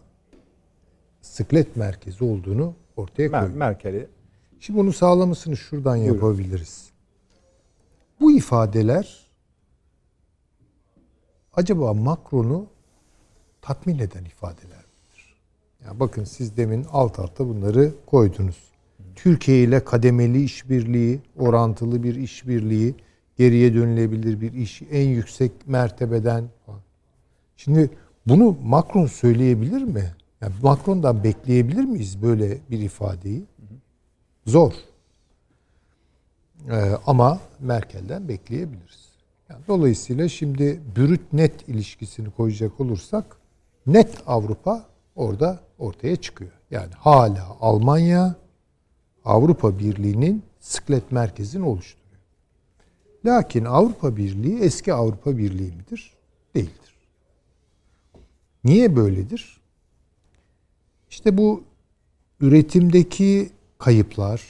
sıklet merkezi olduğunu ortaya Mer- koyuyor. Merkel'i Şimdi bunu sağlamasını şuradan Buyurun. yapabiliriz. Bu ifadeler acaba Macron'u tatmin eden ifadeler midir? Yani bakın siz demin alt alta bunları koydunuz. Türkiye ile kademeli işbirliği, orantılı bir işbirliği, geriye dönülebilir bir iş, en yüksek mertebeden. Şimdi bunu Macron söyleyebilir mi? Yani Macron'dan bekleyebilir miyiz böyle bir ifadeyi? Zor. Ee, ama Merkel'den bekleyebiliriz. Yani dolayısıyla şimdi brüt net ilişkisini koyacak olursak net Avrupa orada ortaya çıkıyor. Yani hala Almanya Avrupa Birliği'nin sıklet merkezini oluşturuyor. Lakin Avrupa Birliği eski Avrupa Birliği midir? Değildir. Niye böyledir? İşte bu üretimdeki kayıplar,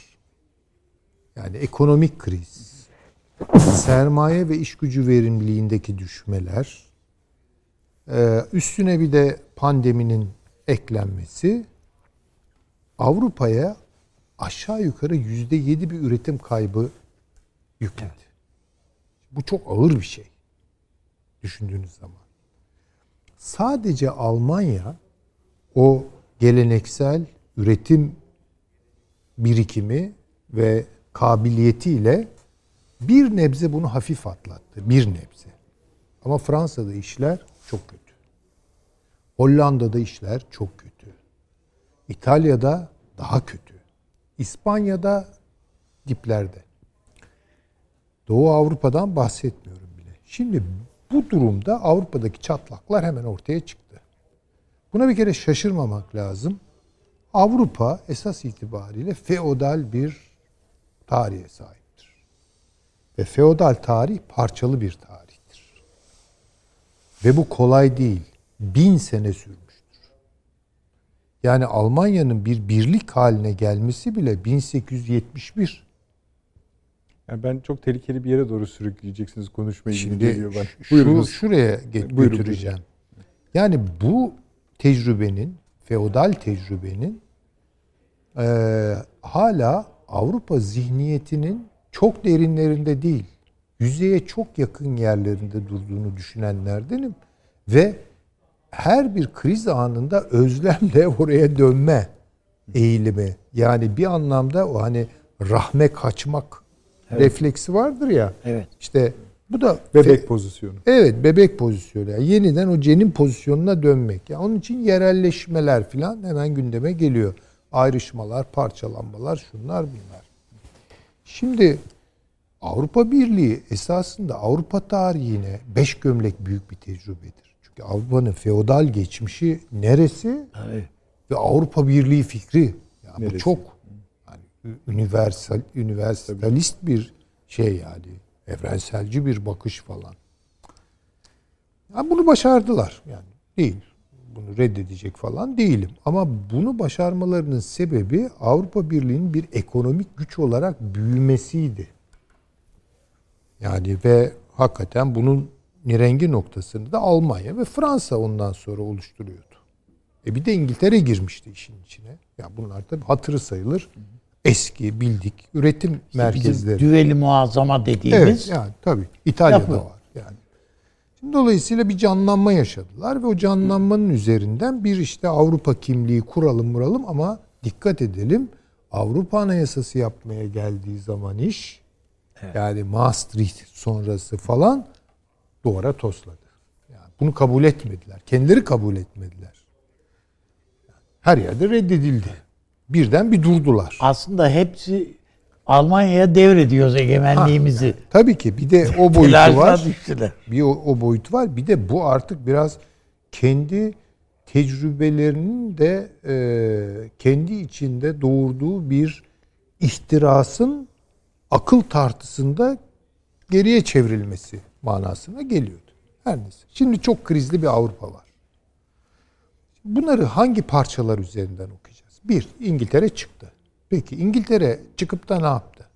yani ekonomik kriz, sermaye ve iş gücü verimliliğindeki düşmeler, e, üstüne bir de pandeminin eklenmesi Avrupa'ya aşağı yukarı yüzde yedi bir üretim kaybı yükledi. Bu çok ağır bir şey düşündüğünüz zaman. Sadece Almanya o geleneksel üretim birikimi ve kabiliyetiyle bir nebze bunu hafif atlattı. Bir nebze. Ama Fransa'da işler çok kötü. Hollanda'da işler çok kötü. İtalya'da daha kötü. İspanya'da diplerde. Doğu Avrupa'dan bahsetmiyorum bile. Şimdi bu durumda Avrupa'daki çatlaklar hemen ortaya çıktı. Buna bir kere şaşırmamak lazım. Avrupa esas itibariyle feodal bir tarihe sahiptir. Ve feodal tarih parçalı bir tarihtir. Ve bu kolay değil. Bin sene sürmüştür. Yani Almanya'nın bir birlik haline gelmesi bile 1871. Yani ben çok tehlikeli bir yere doğru sürükleyeceksiniz konuşmayı Şimdi geliyor bana. şu, Buyurunuz. şuraya ge- Buyurun, götüreceğim. Yani bu tecrübenin, feodal tecrübenin eee, hala Avrupa zihniyetinin çok derinlerinde değil, yüzeye çok yakın yerlerinde durduğunu düşünenlerdenim. Ve her bir kriz anında özlemle (laughs) oraya dönme eğilimi. Yani bir anlamda o hani rahme kaçmak refleksi vardır ya. Evet. İşte bu da Bebek pozisyonu. Evet bebek pozisyonu. Yani yeniden o cenin pozisyonuna dönmek. Yani onun için yerelleşmeler falan hemen gündeme geliyor. Ayrışmalar, parçalanmalar, şunlar bunlar. Şimdi Avrupa Birliği esasında Avrupa tarihine beş gömlek büyük bir tecrübedir. Çünkü Avrupa'nın feodal geçmişi neresi Tabii. ve Avrupa Birliği fikri. Yani bu çok yani universal, universalist bir şey yani. Evrenselci bir bakış falan. Ya bunu başardılar yani. Değil. Bunu reddedecek falan değilim. Ama bunu başarmalarının sebebi Avrupa Birliği'nin bir ekonomik güç olarak büyümesiydi. Yani ve hakikaten bunun nirengi noktasını da Almanya ve Fransa ondan sonra oluşturuyordu. E bir de İngiltere girmişti işin içine. Ya bunlar tabii hatırı sayılır. Eski bildik üretim merkezleri. Bizim düveli muazzama dediğimiz Evet yani tabii İtalya'da Yapı. var yani. Şimdi dolayısıyla bir canlanma yaşadılar ve o canlanmanın üzerinden bir işte Avrupa kimliği kuralım muralım ama dikkat edelim Avrupa Anayasası yapmaya geldiği zaman iş yani Maastricht sonrası falan duvara tosladı. Yani bunu kabul etmediler. Kendileri kabul etmediler. Her yerde reddedildi. Birden bir durdular. aslında hepsi Almanya'ya devrediyoruz egemenliğimizi. Tabii ki bir de o (laughs) boyutu var. düştüler. Bir o, o boyutu var. Bir de bu artık biraz kendi tecrübelerinin de e, kendi içinde doğurduğu bir ihtirasın akıl tartısında geriye çevrilmesi manasına geliyordu. Her neyse. Şimdi çok krizli bir Avrupa var. Bunları hangi parçalar üzerinden okuyacağız? Bir, İngiltere çıktı. Peki İngiltere çıkıp da ne yaptı?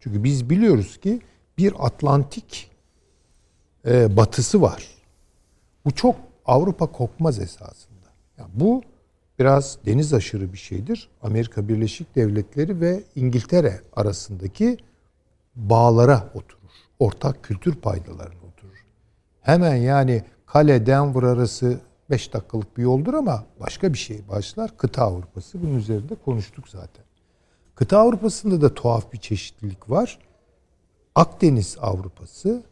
Çünkü biz biliyoruz ki bir Atlantik e, batısı var. Bu çok Avrupa kokmaz esasında. Yani bu biraz deniz aşırı bir şeydir. Amerika Birleşik Devletleri ve İngiltere arasındaki bağlara oturur. Ortak kültür paydalarına oturur. Hemen yani Kale Denver arası 5 dakikalık bir yoldur ama başka bir şey başlar. Kıta Avrupası. Bunun üzerinde konuştuk zaten. Kıta Avrupa'sında da tuhaf bir çeşitlilik var. Akdeniz Avrupası,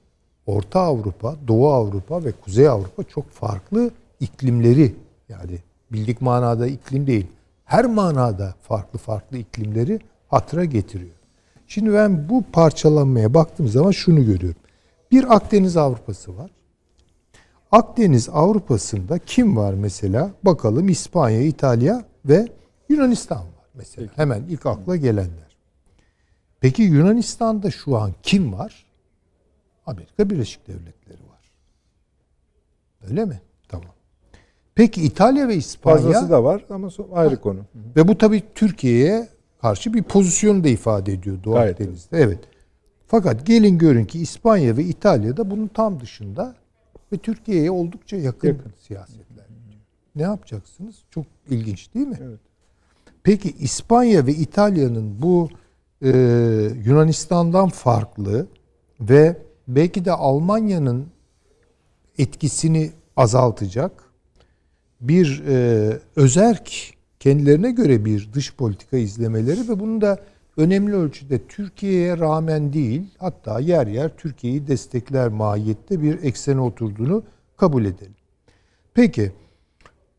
Orta Avrupa, Doğu Avrupa ve Kuzey Avrupa çok farklı iklimleri yani bildik manada iklim değil. Her manada farklı farklı iklimleri hatıra getiriyor. Şimdi ben bu parçalanmaya baktığım zaman şunu görüyorum. Bir Akdeniz Avrupası var. Akdeniz Avrupa'sında kim var mesela? Bakalım İspanya, İtalya ve Yunanistan var mesela. Hemen ilk akla gelenler. Peki Yunanistan'da şu an kim var? Amerika Birleşik Devletleri var. Öyle mi? Tamam. Peki İtalya ve İspanya Fazlası da var ama ayrı konu. ve bu tabii Türkiye'ye karşı bir pozisyon da ifade ediyor Doğu Gayet Akdeniz'de. Evet. Fakat gelin görün ki İspanya ve İtalya'da bunun tam dışında ve Türkiye'ye oldukça yakın, Yakın. siyasetler. Ne yapacaksınız? Çok ilginç değil mi? Evet. Peki İspanya ve İtalya'nın bu e, Yunanistan'dan farklı ve belki de Almanya'nın etkisini azaltacak bir e, özerk kendilerine göre bir dış politika izlemeleri ve bunun da önemli ölçüde Türkiye'ye rağmen değil hatta yer yer Türkiye'yi destekler mahiyette bir eksene oturduğunu kabul edelim. Peki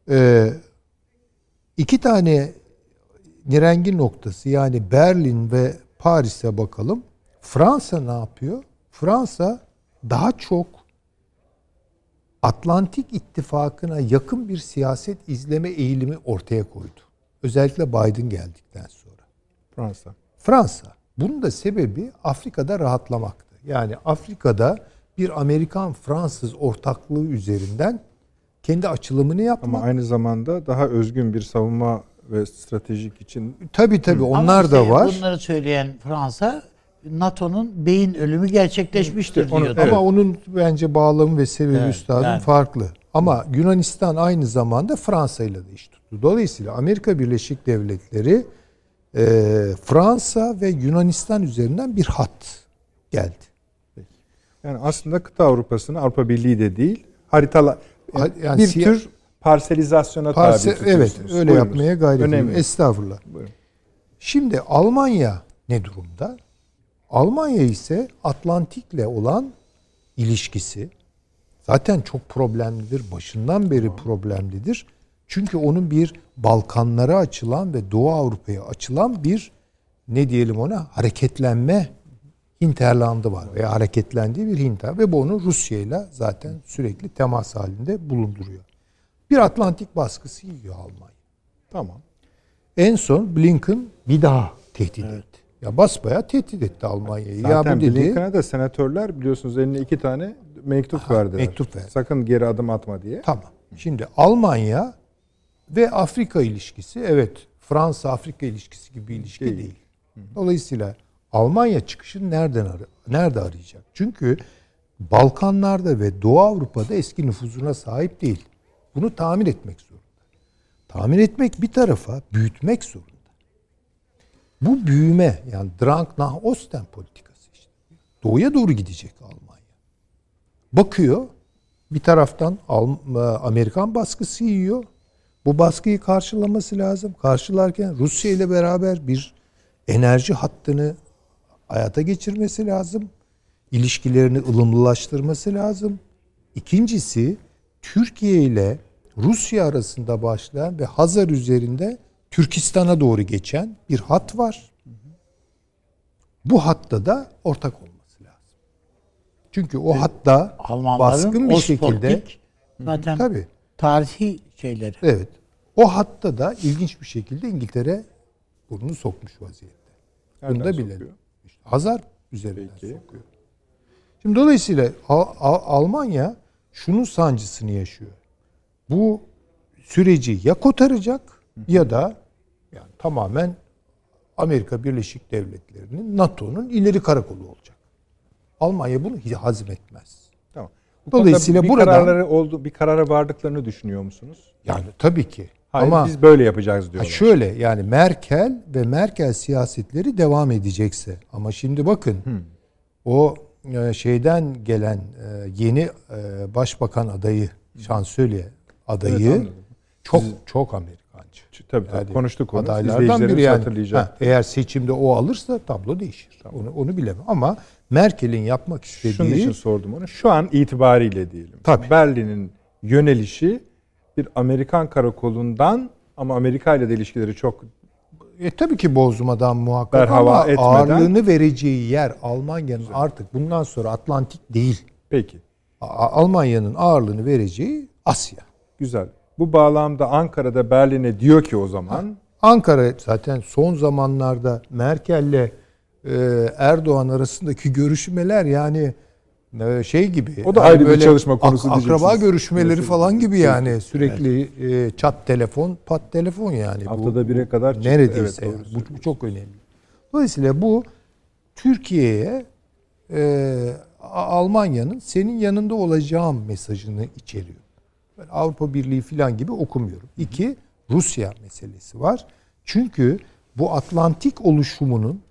e, iki tane nirengi noktası yani Berlin ve Paris'e bakalım. Fransa ne yapıyor? Fransa daha çok Atlantik İttifakı'na yakın bir siyaset izleme eğilimi ortaya koydu. Özellikle Biden geldikten sonra. Fransa. Fransa. Bunun da sebebi Afrika'da rahatlamaktı. Yani Afrika'da bir Amerikan-Fransız ortaklığı üzerinden kendi açılımını yapmak. Ama aynı zamanda daha özgün bir savunma ve stratejik için Tabii tabii Ama onlar işte da var. Bunları söyleyen Fransa NATO'nun beyin ölümü gerçekleşmiştir İşte onu- diyordu. Evet. Ama onun bence bağlamı ve sebebi Evet, üstadım yani. farklı. Ama Yunanistan aynı zamanda Fransa ile de iş tuttu. Dolayısıyla Amerika Birleşik Devletleri e, Fransa ve Yunanistan üzerinden bir hat geldi. yani aslında kıta Avrupa'sını Avrupa Birliği de değil haritalar Ha- yani bir siya- tür parselizasyona Parse- tabi evet öyle Buyurunuz. yapmaya gayret ediyorum. Estağfurullah. Buyurun. Şimdi Almanya ne durumda? Almanya ise Atlantik'le olan ilişkisi zaten çok problemlidir. Başından beri problemlidir. Çünkü onun bir Balkanlara açılan ve Doğu Avrupa'ya açılan bir ne diyelim ona hareketlenme hinterlandı var veya hareketlendiği bir hinter ve bu onu Rusya ile zaten sürekli temas halinde bulunduruyor. Bir Atlantik baskısı yiyor Almanya. Tamam. En son Blinken bir daha tehdit etti. Ya basbayağı tehdit etti Almanya'yı. Ya Zaten bu dedi Blinken'a da senatörler biliyorsunuz eline iki tane mektup verdiler. mektup verdi. Sakın geri adım atma diye. Tamam. Şimdi Almanya ve Afrika ilişkisi evet Fransa-Afrika ilişkisi gibi bir ilişki Değil. değil. Dolayısıyla Almanya çıkışını nereden ar- nerede arayacak? Çünkü Balkanlarda ve Doğu Avrupa'da eski nüfuzuna sahip değil. Bunu tamir etmek zorunda. Tamir etmek bir tarafa büyütmek zorunda. Bu büyüme yani Drang nach Osten politikası işte. Doğuya doğru gidecek Almanya. Bakıyor bir taraftan Alm- e, Amerikan baskısı yiyor. Bu baskıyı karşılaması lazım. Karşılarken Rusya ile beraber bir enerji hattını hayata geçirmesi lazım. İlişkilerini ılımlılaştırması lazım. İkincisi Türkiye ile Rusya arasında başlayan ve Hazar üzerinde Türkistan'a doğru geçen bir hat var. Bu hatta da ortak olması lazım. Çünkü o hatta baskın bir şekilde zaten tabii tarihi şeyleri. Evet. O hatta da ilginç bir şekilde İngiltere burnunu sokmuş vaziyette. Bunu Nereden da bilelim. İşte Hazar üzerinden Peki. sokuyor. Şimdi dolayısıyla Al- Al- Almanya şunun sancısını yaşıyor. Bu süreci ya kotaracak ya da yani tamamen Amerika Birleşik Devletleri'nin NATO'nun ileri karakolu olacak. Almanya bunu hazmetmez. Tamam. Bu Dolayısıyla bir buradan- kararları oldu, bir karara vardıklarını düşünüyor musunuz? Yani tabii ki. Hayır, Ama biz böyle yapacağız Ha diyorlar. şöyle yani Merkel ve Merkel siyasetleri devam edecekse ama şimdi bakın o e, şeyden gelen e, yeni e, başbakan adayı şansölye adayı Evet, çok çok Amerikancı. Tabii tabii Yani konuştuk onu. Adaylardan biri yani. hatırlayacak. Ha, eğer seçimde o alırsa tablo değişir. Onu onu bilemem ama Merkel'in yapmak istediği Şunun için sordum onu. Şu an itibariyle diyelim. Tabii. Berlin'in yönelişi bir Amerikan karakolundan ama Amerika ile de ilişkileri çok E tabii ki bozmadan muhakkak Berhava ama etmeden- ağırlığını vereceği yer Almanya'nın artık bundan sonra Atlantik değil. peki. Almanya'nın ağırlığını vereceği Asya. Güzel. Bu bağlamda Ankara'da Berlin'e diyor ki o zaman Ankara zaten son zamanlarda Merkel'le e, Erdoğan arasındaki görüşmeler yani şey gibi. O da hani ayrı bir böyle çalışma konusu ak- Akraba görüşmeleri falan gibi yani sürekli e, çat telefon, pat telefon yani. Haftada bire kadar çıktı. neredeyse. Evet, yani. bu, bu çok önemli. Dolayısıyla bu Türkiye'ye e, Almanya'nın senin yanında olacağım mesajını içeriyor. Ben Avrupa Birliği falan gibi okumuyorum. İki, Rusya meselesi var. Çünkü bu Atlantik oluşumunun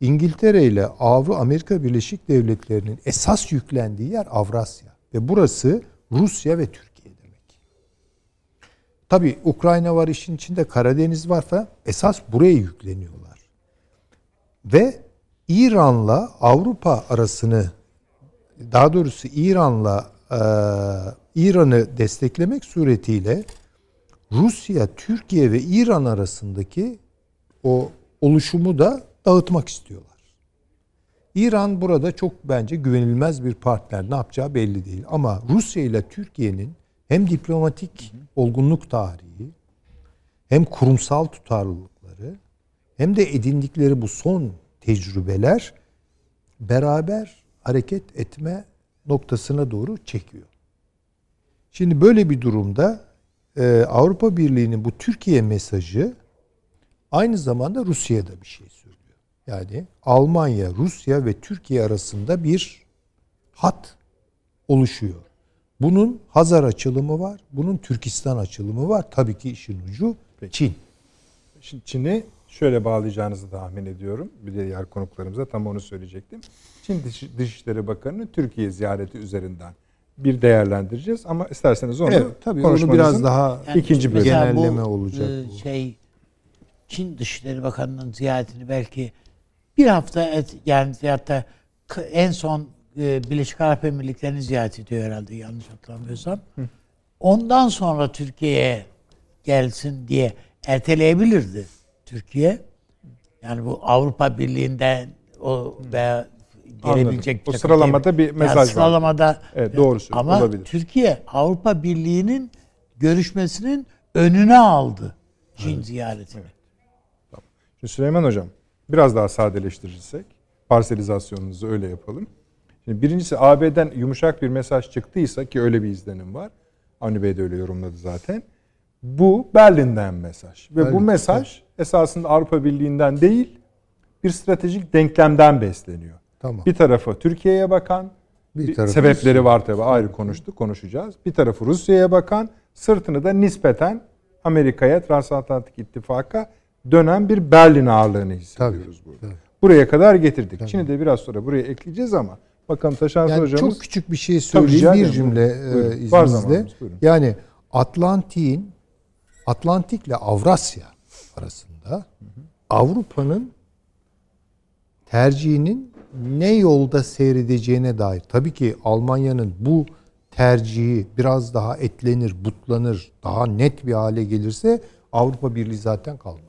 İngiltere ile Avru Amerika Birleşik Devletleri'nin esas yüklendiği yer Avrasya. Ve burası Rusya ve Türkiye demek. Tabii Ukrayna var işin içinde, Karadeniz var falan. Esas buraya yükleniyorlar. Ve İran'la Avrupa arasını daha doğrusu İran'la e, İran'ı desteklemek suretiyle Rusya, Türkiye ve İran arasındaki o oluşumu da dağıtmak istiyorlar. İran burada çok bence güvenilmez bir partner. Ne yapacağı belli değil. Ama Rusya ile Türkiye'nin hem diplomatik olgunluk tarihi hem kurumsal tutarlılıkları hem de edindikleri bu son tecrübeler beraber hareket etme noktasına doğru çekiyor. Şimdi böyle bir durumda e, Avrupa Birliği'nin bu Türkiye mesajı aynı zamanda Rusya'ya da bir şey. Yani Almanya, Rusya ve Türkiye arasında bir hat oluşuyor. Bunun Hazar açılımı var, bunun Türkistan açılımı var. Tabii ki işin ucu Çin. Şimdi Çin'i şöyle bağlayacağınızı tahmin ediyorum. Bir de diğer konuklarımıza tam onu söyleyecektim. Çin Dış- Dışişleri Bakanı'nın Türkiye ziyareti üzerinden bir değerlendireceğiz ama isterseniz onu Evet, tabii onu biraz daha Yani ikinci bölüm. mesela bu, genelleme olacak e, bu. Şey Çin Dışişleri Bakanı'nın ziyaretini belki bir hafta et, yani k- en son e, Birleşik Arap Emirlikleri'ni ziyaret ediyor herhalde yanlış hatırlamıyorsam. Ondan sonra Türkiye'ye gelsin diye erteleyebilirdi Türkiye. Yani bu Avrupa Birliği'nden o veya gelebilecek Anladım. O sıralamada bir Yani mesaj var. Sıralamada Evet, doğru ama Olabilir. Türkiye Avrupa Birliği'nin görüşmesinin önüne aldı Çin ziyaretini. Şimdi Süleyman Hocam Biraz daha sadeleştirirsek, parselizasyonunuzu öyle yapalım. Şimdi birincisi AB'den yumuşak bir mesaj çıktıysa ki öyle bir izlenim var. Avni Bey de öyle yorumladı zaten. Bu Berlin'den mesaj. Ve bu Berlin, mesaj esasında Avrupa Birliği'nden değil bir stratejik denklemden besleniyor. Tamam. Bir tarafı Türkiye'ye bakan, bir tarafı sebepleri Rusya. var tabi ayrı konuştuk, konuşacağız. Bir tarafı Rusya'ya bakan, sırtını da nispeten Amerika'ya, Transatlantik İttifak'a dönen bir Berlin ağırlığını hissediyoruz burada. tabii. Buraya kadar getirdik. Şimdi de biraz sonra buraya ekleyeceğiz ama bakalım Taşan Yani hocamız çok küçük bir şey Tabii, söyleyeyim bir cümle Buyurun. e, izninizle. Yani Atlantik'in Atlantik'le Avrasya arasında Avrupa'nın tercihinin ne yolda seyredeceğine dair. Tabii ki Almanya'nın bu tercihi biraz daha etlenir, butlanır, daha net bir hale gelirse Avrupa Birliği zaten kalmaz.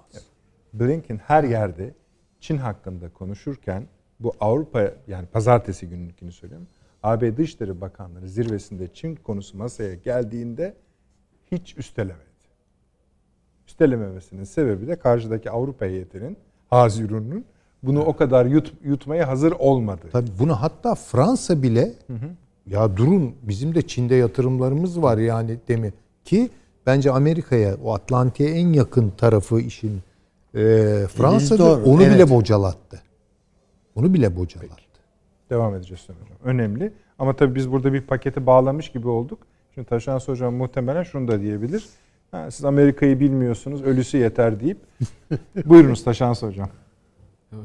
Blinken her yerde Çin hakkında konuşurken bu Avrupa yani pazartesi gününkünü söylüyorum. AB Dışişleri Bakanları zirvesinde Çin konusu masaya geldiğinde hiç üstelemedi. Üstelememesinin sebebi de karşıdaki Avrupa heyetinin, Hazirun'un bunu o kadar yut, yutmaya hazır olmadı. Tabii bunu hatta Fransa bile ya durun bizim de Çin'de yatırımlarımız var yani demi ki bence Amerika'ya o Atlantik'e en yakın tarafı işin e, Fransa'da doğru, onu evet. bile bocalattı. Onu bile bocalattı. Devam edeceğiz hocam. Önemli. Ama tabii biz burada bir paketi bağlamış gibi olduk. Şimdi Taşan Hocam muhtemelen şunu da diyebilir. Ha, siz Amerika'yı bilmiyorsunuz, ölüsü yeter deyip. (laughs) Buyurunuz Taşan Hocam. (laughs)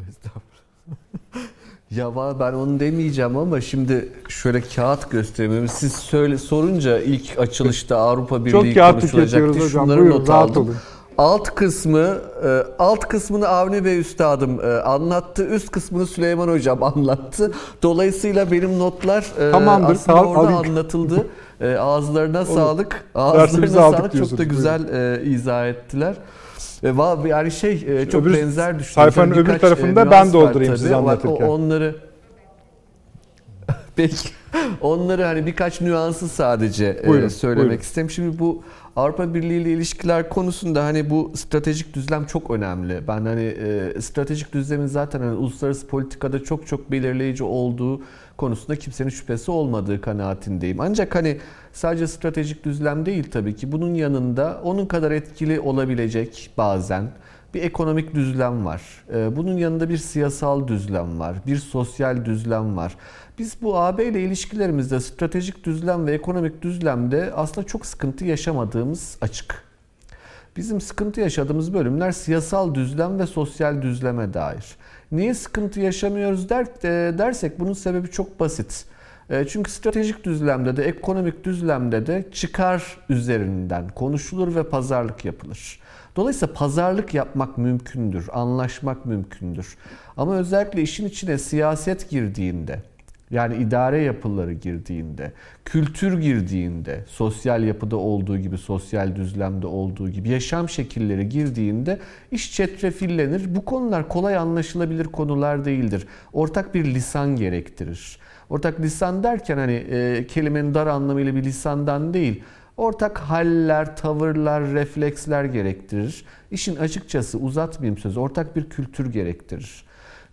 Ya ben onu demeyeceğim ama şimdi şöyle kağıt göstereyim. Siz söyle sorunca ilk açılışta Avrupa Birliği kağıt konuşulacaktı. tüketiyoruz hocam. Şunları Buyurun, not rahat aldım. olun. Alt kısmı e, alt kısmını Avni Bey üstadım e, anlattı. Üst kısmını Süleyman hocam (laughs) anlattı. Dolayısıyla benim notlar e, Tamamdır, aslında sağ- orada alayım. anlatıldı. Ağızlarına sağlık. Dersimizi Ağızlarına sağlık. Çok da güzel e, izah ettiler. Yani şey çok Öbür benzer düşünüyorum. sayfanın öbür Birkaç, tarafında e, ben doldurayım siz tabii. O- anlatırken. Onları (laughs) Peki. Onları hani birkaç nüansı sadece Buyurun, söylemek buyurun. istedim. Şimdi bu Avrupa Birliği ile ilişkiler konusunda hani bu stratejik düzlem çok önemli. Ben hani e, stratejik düzlemin zaten hani uluslararası politikada çok çok belirleyici olduğu konusunda kimsenin şüphesi olmadığı kanaatindeyim. Ancak hani sadece stratejik düzlem değil tabii ki. Bunun yanında onun kadar etkili olabilecek bazen bir ekonomik düzlem var. Ee, Bunun yanında bir siyasal düzlem var, bir sosyal düzlem var. Biz bu AB ile ilişkilerimizde stratejik düzlem ve ekonomik düzlemde aslında çok sıkıntı yaşamadığımız açık. Bizim sıkıntı yaşadığımız bölümler siyasal düzlem ve sosyal düzleme dair. Niye sıkıntı yaşamıyoruz der, e, dersek bunun sebebi çok basit. E, Çünkü stratejik düzlemde de ekonomik düzlemde de çıkar üzerinden konuşulur ve pazarlık yapılır. Dolayısıyla pazarlık yapmak mümkündür, anlaşmak mümkündür. Ama özellikle işin içine siyaset girdiğinde, yani idare yapıları girdiğinde, kültür girdiğinde, sosyal yapıda olduğu gibi, sosyal düzlemde olduğu gibi, yaşam şekilleri girdiğinde iş çetrefillenir. Bu konular kolay anlaşılabilir konular değildir. Ortak bir lisan gerektirir. Ortak lisan derken hani e, kelimenin dar anlamıyla bir lisandan değil, ortak haller, tavırlar, refleksler gerektirir. İşin açıkçası uzatmayayım sözü, ortak bir kültür gerektirir.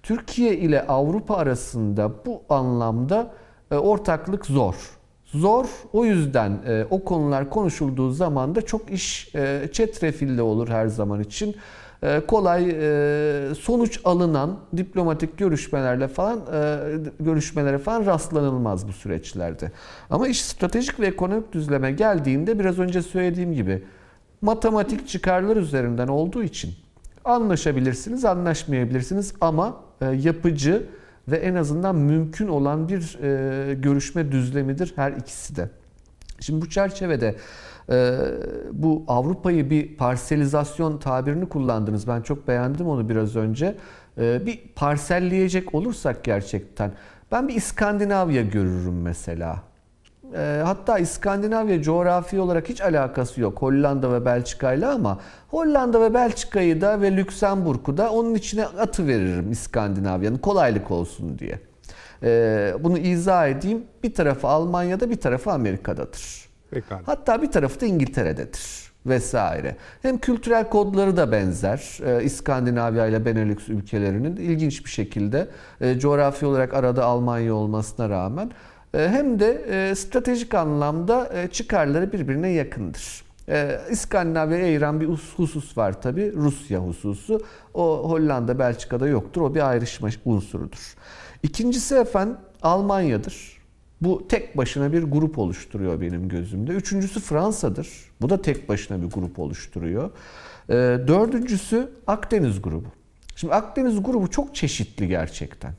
Türkiye ile Avrupa arasında bu anlamda e, ortaklık zor. Zor o yüzden e, o konular konuşulduğu zaman da çok iş e, çetrefilli olur her zaman için. E, kolay e, sonuç alınan diplomatik görüşmelerle falan e, görüşmelere falan rastlanılmaz bu süreçlerde. Ama iş stratejik ve ekonomik düzleme geldiğinde biraz önce söylediğim gibi matematik çıkarlar üzerinden olduğu için anlaşabilirsiniz, anlaşmayabilirsiniz ama e, yapıcı ve en azından mümkün olan bir görüşme düzlemidir her ikisi de. Şimdi bu çerçevede bu Avrupa'yı bir parselizasyon tabirini kullandınız. Ben çok beğendim onu biraz önce. E, bir parselleyecek olursak gerçekten ben bir İskandinavya görürüm mesela. E, hatta İskandinavya coğrafi olarak hiç alakası yok Hollanda ve Belçika ile ama Hollanda ve Belçika'yı da ve Lüksemburg'u da onun içine atı veririm İskandinavya'nın kolaylık olsun diye. Bunu izah edeyim. Bir tarafı Almanya'da bir tarafı Amerika'dadır. Pekala. Hatta bir tarafı da İngiltere'dedir. vesaire. Hem kültürel kodları da benzer. Ee, İskandinavya ile Benelux ülkelerinin ilginç bir şekilde e, coğrafi olarak arada Almanya olmasına rağmen e, hem de e, stratejik anlamda e, çıkarları birbirine yakındır. Ee, İskandinavya'ya ayıran bir hus- husus var tabi Rusya hususu. O Hollanda, Belçika'da yoktur. O bir ayrışma unsurudur. İkincisi efendim Almanya'dır. Bu tek başına bir grup oluşturuyor benim gözümde. Üçüncüsü Fransa'dır. Bu da tek başına bir grup oluşturuyor. Ee, dördüncüsü Akdeniz grubu. Şimdi Akdeniz grubu çok çeşitli gerçekten.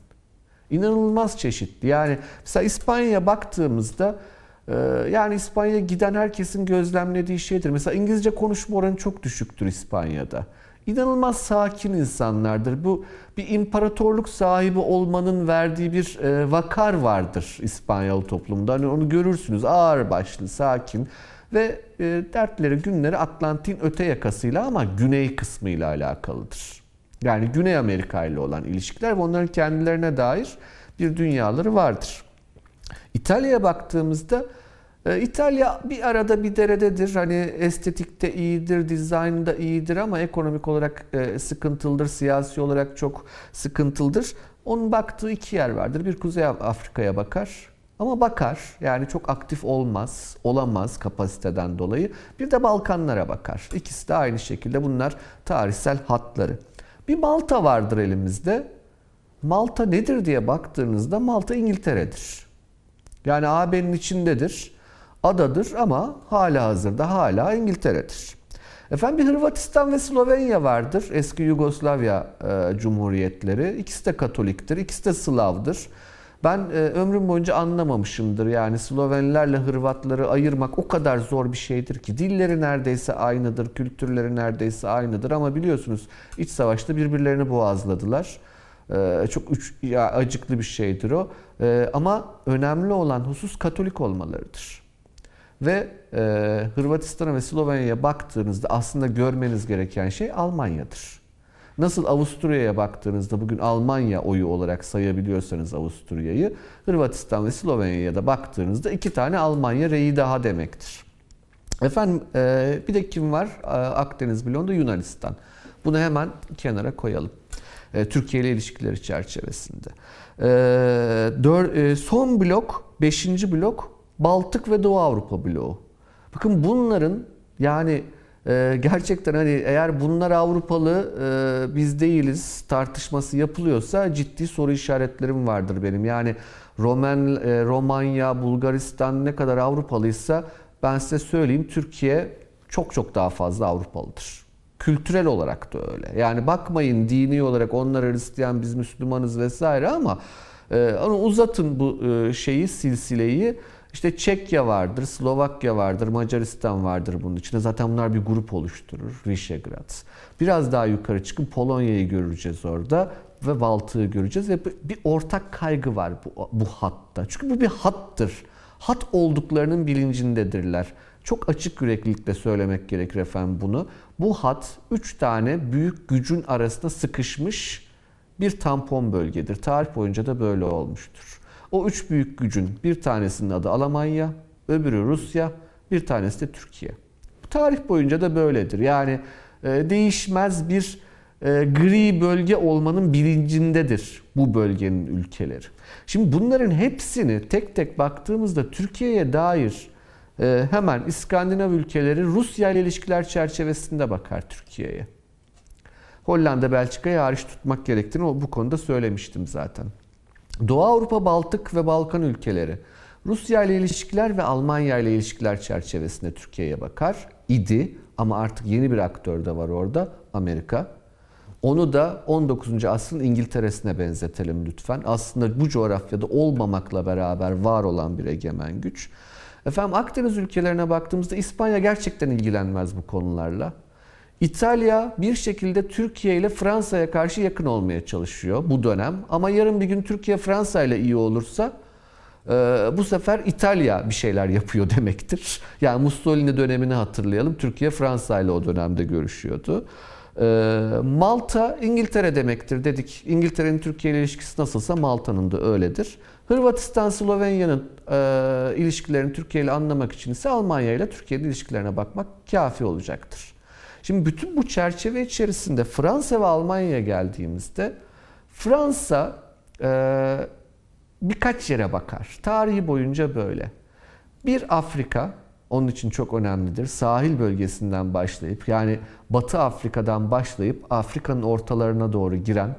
İnanılmaz çeşitli. Yani mesela İspanya'ya baktığımızda e, yani İspanya'ya giden herkesin gözlemlediği şeydir. Mesela İngilizce konuşma oranı çok düşüktür İspanya'da. İnanılmaz sakin insanlardır. Bu bir imparatorluk sahibi olmanın verdiği bir e, vakar vardır İspanyol toplumda. Hani onu görürsünüz ağır başlı, sakin ve e, dertleri, günleri Atlantik'in öte yakasıyla ama güney kısmıyla alakalıdır. Yani Güney Amerika ile olan ilişkiler ve onların kendilerine dair bir dünyaları vardır. İtalya'ya baktığımızda İtalya bir arada bir derededir. Hani estetikte iyidir, dizaynda iyidir ama ekonomik olarak e, sıkıntılıdır, siyasi olarak çok sıkıntılıdır. Onun baktığı iki yer vardır. Bir Kuzey Afrika'ya bakar ama bakar. Yani çok aktif olmaz, olamaz kapasiteden dolayı. Bir de Balkanlara bakar. İkisi de aynı şekilde bunlar tarihsel hatları. Bir Malta vardır elimizde. Malta nedir diye baktığınızda Malta İngiltere'dir. Yani AB'nin içindedir. Adadır ama hala hazırda hala İngiltere'dir. Efendim bir Hırvatistan ve Slovenya vardır. Eski Yugoslavya e, cumhuriyetleri. İkisi de Katoliktir, ikisi de Slav'dır. Ben e, ömrüm boyunca anlamamışımdır. Yani Slovenlerle Hırvatları ayırmak o kadar zor bir şeydir ki. Dilleri neredeyse aynıdır, kültürleri neredeyse aynıdır ama biliyorsunuz iç savaşta birbirlerini boğazladılar. Ee, çok üç, ya, acıklı bir şeydir o. Ee, ama önemli olan husus Katolik olmalarıdır. Ve e, Hırvatistan'a ve Slovenya'ya baktığınızda aslında görmeniz gereken şey Almanya'dır. Nasıl Avusturya'ya baktığınızda bugün Almanya oyu olarak sayabiliyorsanız Avusturya'yı, Hırvatistan ve Slovenya'ya da baktığınızda iki tane Almanya reyi daha demektir. Efendim e, bir de kim var? E, Akdeniz bloğunda Yunanistan. Bunu hemen kenara koyalım. E, Türkiye ile ilişkileri çerçevesinde. E, dör, e, son blok, beşinci blok Baltık ve Doğu Avrupa bloğu. Bakın bunların yani e, gerçekten hani eğer bunlar Avrupalı e, biz değiliz tartışması yapılıyorsa ciddi soru işaretlerim vardır benim. Yani Roman, e, Romanya, Bulgaristan ne kadar Avrupalıysa ben size söyleyeyim Türkiye çok çok daha fazla Avrupalıdır. Kültürel olarak da öyle. Yani bakmayın dini olarak onlar Hristiyan biz Müslümanız vesaire ama e, uzatın bu e, şeyi silsileyi. İşte Çekya vardır, Slovakya vardır, Macaristan vardır bunun içinde. Zaten bunlar bir grup oluşturur. Visegrad. Biraz daha yukarı çıkın Polonya'yı göreceğiz orada ve Baltık'ı göreceğiz ve bir ortak kaygı var bu, bu hatta. Çünkü bu bir hattır. Hat olduklarının bilincindedirler. Çok açık yüreklilikle söylemek gerekir efendim bunu. Bu hat üç tane büyük gücün arasında sıkışmış bir tampon bölgedir. Tarih boyunca da böyle olmuştur. O üç büyük gücün bir tanesinin adı Almanya, öbürü Rusya, bir tanesi de Türkiye. Bu tarih boyunca da böyledir. Yani e, değişmez bir e, gri bölge olmanın bilincindedir bu bölgenin ülkeleri. Şimdi bunların hepsini tek tek baktığımızda Türkiye'ye dair e, hemen İskandinav ülkeleri Rusya ile ilişkiler çerçevesinde bakar Türkiye'ye. Hollanda, Belçika'yı hariç tutmak gerektiğini bu konuda söylemiştim zaten. Doğu Avrupa, Baltık ve Balkan ülkeleri Rusya ile ilişkiler ve Almanya ile ilişkiler çerçevesinde Türkiye'ye bakar idi ama artık yeni bir aktör de var orada Amerika. Onu da 19. asrın İngiltere'sine benzetelim lütfen. Aslında bu coğrafyada olmamakla beraber var olan bir egemen güç. Efendim Akdeniz ülkelerine baktığımızda İspanya gerçekten ilgilenmez bu konularla. İtalya bir şekilde Türkiye ile Fransa'ya karşı yakın olmaya çalışıyor bu dönem. Ama yarın bir gün Türkiye Fransa ile iyi olursa e, bu sefer İtalya bir şeyler yapıyor (laughs) demektir. Yani Mussolini dönemini hatırlayalım. Türkiye Fransa ile o dönemde görüşüyordu. Ee, Malta İngiltere demektir dedik. İngiltere'nin Türkiye ile ilişkisi nasılsa Malta'nın da öyledir. Hırvatistan, Slovenya'nın e, ilişkilerini Türkiye ile anlamak için ise Almanya ile Türkiye'nin ilişkilerine bakmak kafi olacaktır. Şimdi bütün bu çerçeve içerisinde Fransa ve Almanya'ya geldiğimizde Fransa e, birkaç yere bakar. Tarihi boyunca böyle. Bir Afrika, onun için çok önemlidir. Sahil bölgesinden başlayıp yani Batı Afrika'dan başlayıp Afrika'nın ortalarına doğru giren,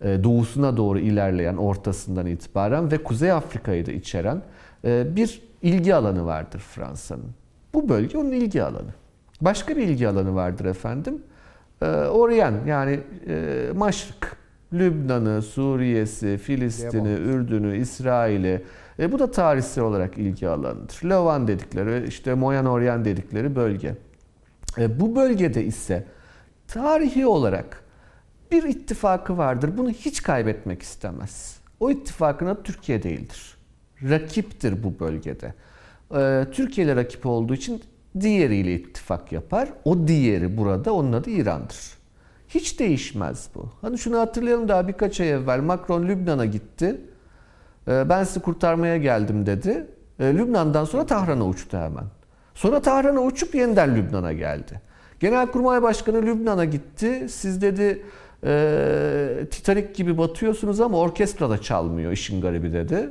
e, doğusuna doğru ilerleyen ortasından itibaren ve Kuzey Afrika'yı da içeren e, bir ilgi alanı vardır Fransa'nın. Bu bölge onun ilgi alanı. Başka bir ilgi alanı vardır efendim. E, Oryen yani Maşrık. Lübnan'ı, Suriye'si, Filistin'i, Ürdün'ü, İsrail'i, e, bu da tarihsel olarak ilgi alanıdır. Levan dedikleri, işte Moyen Orient dedikleri bölge. E, bu bölgede ise tarihi olarak bir ittifakı vardır. Bunu hiç kaybetmek istemez. O ittifakın adı Türkiye değildir. Rakiptir bu bölgede. E, Türkiye ile rakip olduğu için diğeriyle ittifak yapar. O diğeri burada onun adı İran'dır. Hiç değişmez bu. Hani şunu hatırlayalım daha birkaç ay evvel Macron Lübnan'a gitti. Ee, ben sizi kurtarmaya geldim dedi. Ee, Lübnan'dan sonra Tahran'a uçtu hemen. Sonra Tahran'a uçup yeniden Lübnan'a geldi. Genelkurmay Başkanı Lübnan'a gitti. Siz dedi e, Titanic gibi batıyorsunuz ama orkestra da çalmıyor işin garibi dedi.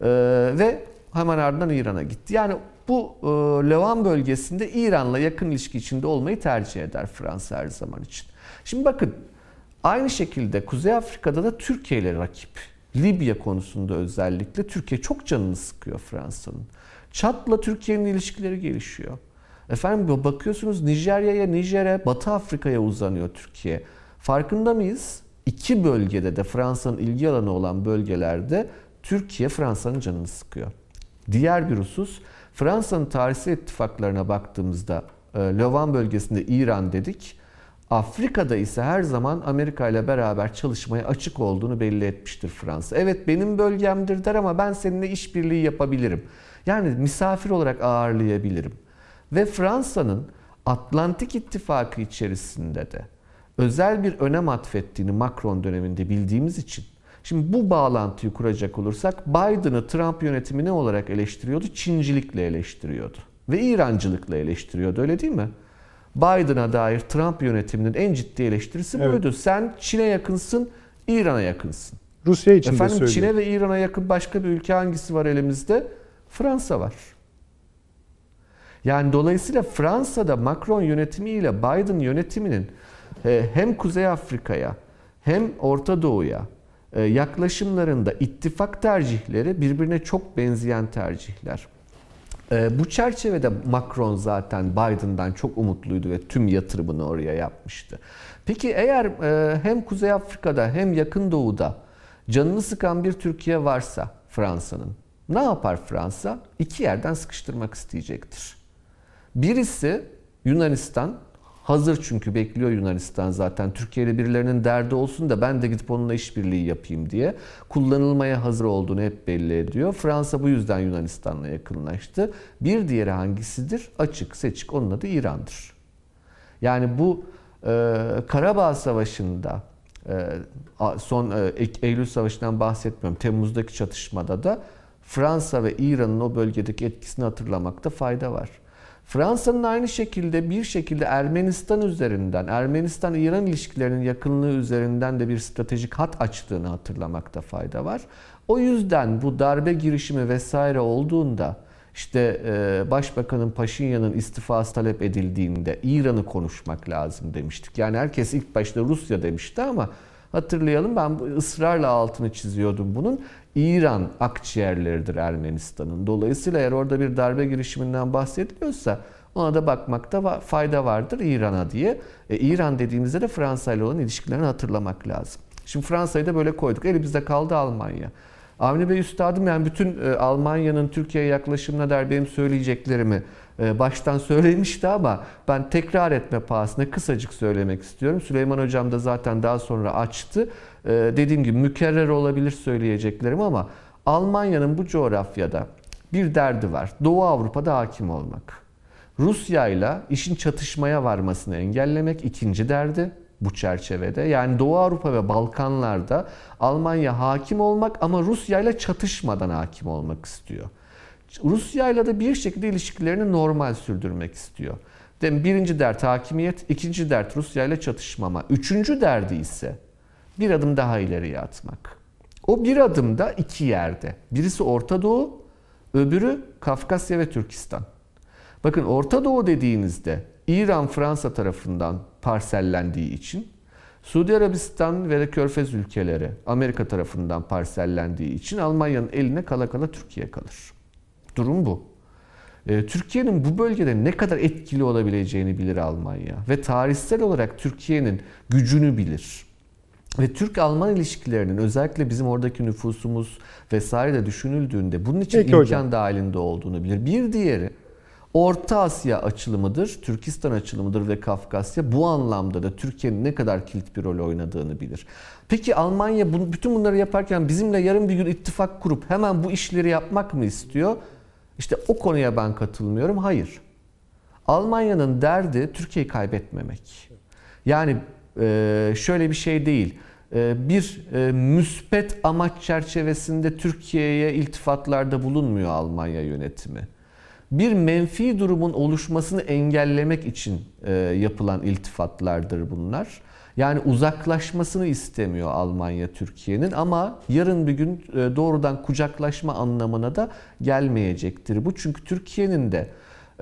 E, ve hemen ardından İran'a gitti. Yani bu e, Levan bölgesinde İran'la yakın ilişki içinde olmayı tercih eder Fransa her zaman için. Şimdi bakın aynı şekilde Kuzey Afrika'da da Türkiye ile rakip. Libya konusunda özellikle Türkiye çok canını sıkıyor Fransa'nın. Çat'la Türkiye'nin ilişkileri gelişiyor. Efendim bakıyorsunuz Nijerya'ya, Nijer'e, Batı Afrika'ya uzanıyor Türkiye. Farkında mıyız? İki bölgede de Fransa'nın ilgi alanı olan bölgelerde Türkiye Fransa'nın canını sıkıyor. Diğer bir husus Fransa'nın tarihsel ittifaklarına baktığımızda e, Levan bölgesinde İran dedik. Afrika'da ise her zaman Amerika ile beraber çalışmaya açık olduğunu belli etmiştir Fransa. Evet benim bölgemdir der ama ben seninle işbirliği yapabilirim. Yani misafir olarak ağırlayabilirim. Ve Fransa'nın Atlantik İttifakı içerisinde de özel bir önem atfettiğini Macron döneminde bildiğimiz için Şimdi bu bağlantıyı kuracak olursak Biden'ı Trump yönetimi ne olarak eleştiriyordu? Çincilikle eleştiriyordu. Ve İrancılıkla eleştiriyordu öyle değil mi? Biden'a dair Trump yönetiminin en ciddi eleştirisi evet. buydu. Sen Çin'e yakınsın, İran'a yakınsın. Rusya için Efendim, de Çin'e ve İran'a yakın başka bir ülke hangisi var elimizde? Fransa var. Yani dolayısıyla Fransa'da Macron yönetimiyle Biden yönetiminin e, hem Kuzey Afrika'ya hem Orta Doğu'ya yaklaşımlarında ittifak tercihleri birbirine çok benzeyen tercihler. E, bu çerçevede Macron zaten Biden'dan çok umutluydu ve tüm yatırımını oraya yapmıştı. Peki eğer e, hem Kuzey Afrika'da hem Yakın Doğu'da canını sıkan bir Türkiye varsa Fransa'nın ne yapar Fransa? İki yerden sıkıştırmak isteyecektir. Birisi Yunanistan, Hazır çünkü bekliyor Yunanistan zaten. Türkiye ile birilerinin derdi olsun da ben de gidip onunla işbirliği yapayım diye. Kullanılmaya hazır olduğunu hep belli ediyor. Fransa bu yüzden Yunanistan'la yakınlaştı. Bir diğeri hangisidir? Açık, seçik. Onun adı İran'dır. Yani bu e, Karabağ Savaşı'nda e, son e, Eylül Savaşı'ndan bahsetmiyorum. Temmuz'daki çatışmada da Fransa ve İran'ın o bölgedeki etkisini hatırlamakta fayda var. Fransa'nın aynı şekilde bir şekilde Ermenistan üzerinden, Ermenistan-İran ilişkilerinin yakınlığı üzerinden de bir stratejik hat açtığını hatırlamakta fayda var. O yüzden bu darbe girişimi vesaire olduğunda işte e, Başbakanın Paşinyan'ın istifası talep edildiğinde İran'ı konuşmak lazım demiştik. Yani herkes ilk başta Rusya demişti ama hatırlayalım ben ısrarla altını çiziyordum bunun. İran akciğerleridir Ermenistan'ın. Dolayısıyla eğer orada bir darbe girişiminden bahsediliyorsa ona da bakmakta fayda vardır İran'a diye. E, İran dediğimizde de Fransa ile olan ilişkilerini hatırlamak lazım. Şimdi Fransa'yı da böyle koyduk. Elimizde kaldı Almanya. Avni Bey Üstadım yani bütün e, Almanya'nın Türkiye'ye yaklaşımına dair benim söyleyeceklerimi baştan söylemişti ama ben tekrar etme pahasına kısacık söylemek istiyorum. Süleyman Hocam da zaten daha sonra açtı. E, dediğim gibi mükerrer olabilir söyleyeceklerim ama Almanya'nın bu coğrafyada bir derdi var. Doğu Avrupa'da hakim olmak. Rusya ile işin çatışmaya varmasını engellemek ikinci derdi bu çerçevede. Yani Doğu Avrupa ve Balkanlarda Almanya hakim olmak ama Rusya ile çatışmadan hakim olmak istiyor. Rusya ile de bir şekilde ilişkilerini normal sürdürmek istiyor. Dem birinci dert hakimiyet, ikinci dert Rusya ile çatışmama. Üçüncü derdi ise bir adım daha ileriye atmak. O bir adımda iki yerde. Birisi Orta Doğu, öbürü Kafkasya ve Türkistan. Bakın Orta Doğu dediğinizde İran Fransa tarafından parsellendiği için Suudi Arabistan ve de Körfez ülkeleri Amerika tarafından parsellendiği için Almanya'nın eline kala kala Türkiye kalır. Durum bu. Ee, Türkiye'nin bu bölgede ne kadar etkili olabileceğini bilir Almanya ve tarihsel olarak Türkiye'nin gücünü bilir. Ve Türk-Alman ilişkilerinin özellikle bizim oradaki nüfusumuz vesaire de düşünüldüğünde bunun için Peki imkan hocam. dahilinde olduğunu bilir. Bir diğeri Orta Asya açılımıdır, Türkistan açılımıdır ve Kafkasya bu anlamda da Türkiye'nin ne kadar kilit bir rol oynadığını bilir. Peki Almanya bütün bunları yaparken bizimle yarın bir gün ittifak kurup hemen bu işleri yapmak mı istiyor? İşte o konuya ben katılmıyorum. Hayır. Almanya'nın derdi Türkiye'yi kaybetmemek. Yani e, şöyle bir şey değil. E, Bir e, müspet amaç çerçevesinde Türkiye'ye iltifatlarda bulunmuyor Almanya yönetimi. Bir menfi durumun oluşmasını engellemek için yapılan iltifatlardır bunlar. Yani uzaklaşmasını istemiyor Almanya Türkiye'nin ama yarın bir gün e, doğrudan kucaklaşma anlamına da gelmeyecektir bu. Çünkü Türkiye'nin de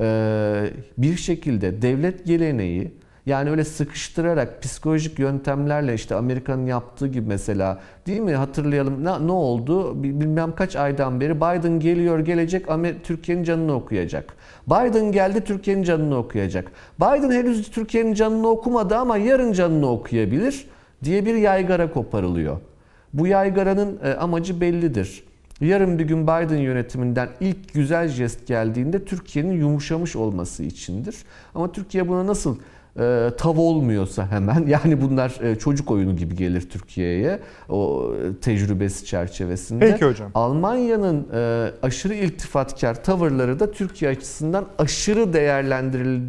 e, bir şekilde devlet geleneği yani öyle sıkıştırarak psikolojik yöntemlerle işte Amerika'nın yaptığı gibi mesela değil mi hatırlayalım ne, ne oldu Bil- bilmem kaç aydan beri Biden geliyor gelecek Türkiye'nin canını okuyacak. Biden geldi Türkiye'nin canını okuyacak. Biden henüz Türkiye'nin canını okumadı ama yarın canını okuyabilir diye bir yaygara koparılıyor. Bu yaygaranın e, amacı bellidir. Yarın bir gün Biden yönetiminden ilk güzel jest geldiğinde Türkiye'nin yumuşamış olması içindir. Ama Türkiye buna nasıl e, tav olmuyorsa hemen (laughs) yani bunlar e, çocuk oyunu gibi gelir Türkiye'ye o e, tecrübesi çerçevesinde. Peki hocam. Almanya'nın e, aşırı iltifatkar tavırları da Türkiye açısından aşırı değerlendiril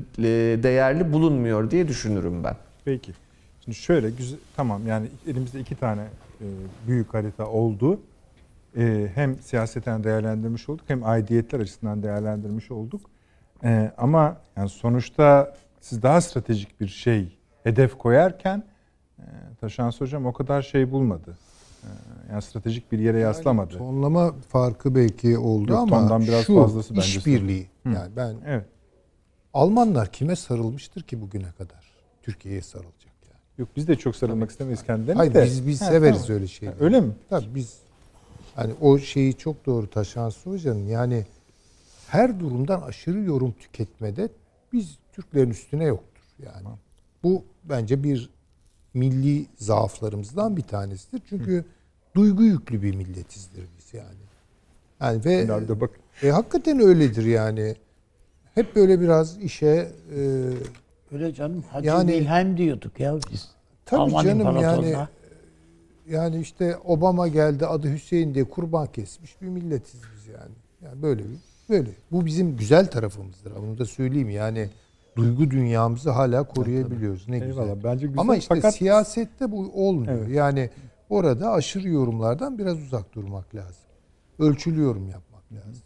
değerli bulunmuyor diye düşünürüm ben. Peki. Şimdi şöyle güzel tamam yani elimizde iki tane e, büyük harita oldu. E, hem siyaseten değerlendirmiş olduk hem aidiyetler açısından değerlendirmiş olduk. E, ama yani sonuçta siz daha stratejik bir şey hedef koyarken e, Taşans hocam o kadar şey bulmadı. E, yani stratejik bir yere yaslamadı. Tonlama farkı belki oldu Yok, ama tondan biraz şu fazlası bence işbirliği. Yani ben Evet. Almanlar kime sarılmıştır ki bugüne kadar? Türkiye'ye sarılacak yani. Yok biz de çok sarılmak istemeyiz kendilerine Hayır de. biz biz Ha, severiz tamam. öyle şeyleri. Ha, öyle mi? Tabii biz hani o şeyi çok doğru taşan Hoca'nın yani her durumdan aşırı yorum tüketmede biz Türklerin üstüne yoktur yani. Bu bence bir milli zaaflarımızdan bir tanesidir. Çünkü duygu yüklü bir milletizdir biz yani. Yani ve Şimdi abi de bak e, hakikaten öyledir yani. Hep böyle biraz işe e, Öyle canım. Hacı Yani- Wilhelm diyorduk ya biz. tabii Alman canım yani yani işte Obama geldi adı Hüseyin diye kurban kesmiş bir milletiz biz yani. Yani böyle bir böyle. Bu bizim güzel tarafımızdır. Bunu da söyleyeyim yani duygu dünyamızı hala koruyabiliyoruz. Ne eyvallah güzel. bence güzel Ama işte fakat siyasette bu olmuyor. Evet. Yani orada aşırı yorumlardan biraz uzak durmak lazım. Ölçülü yorum yapmak lazım.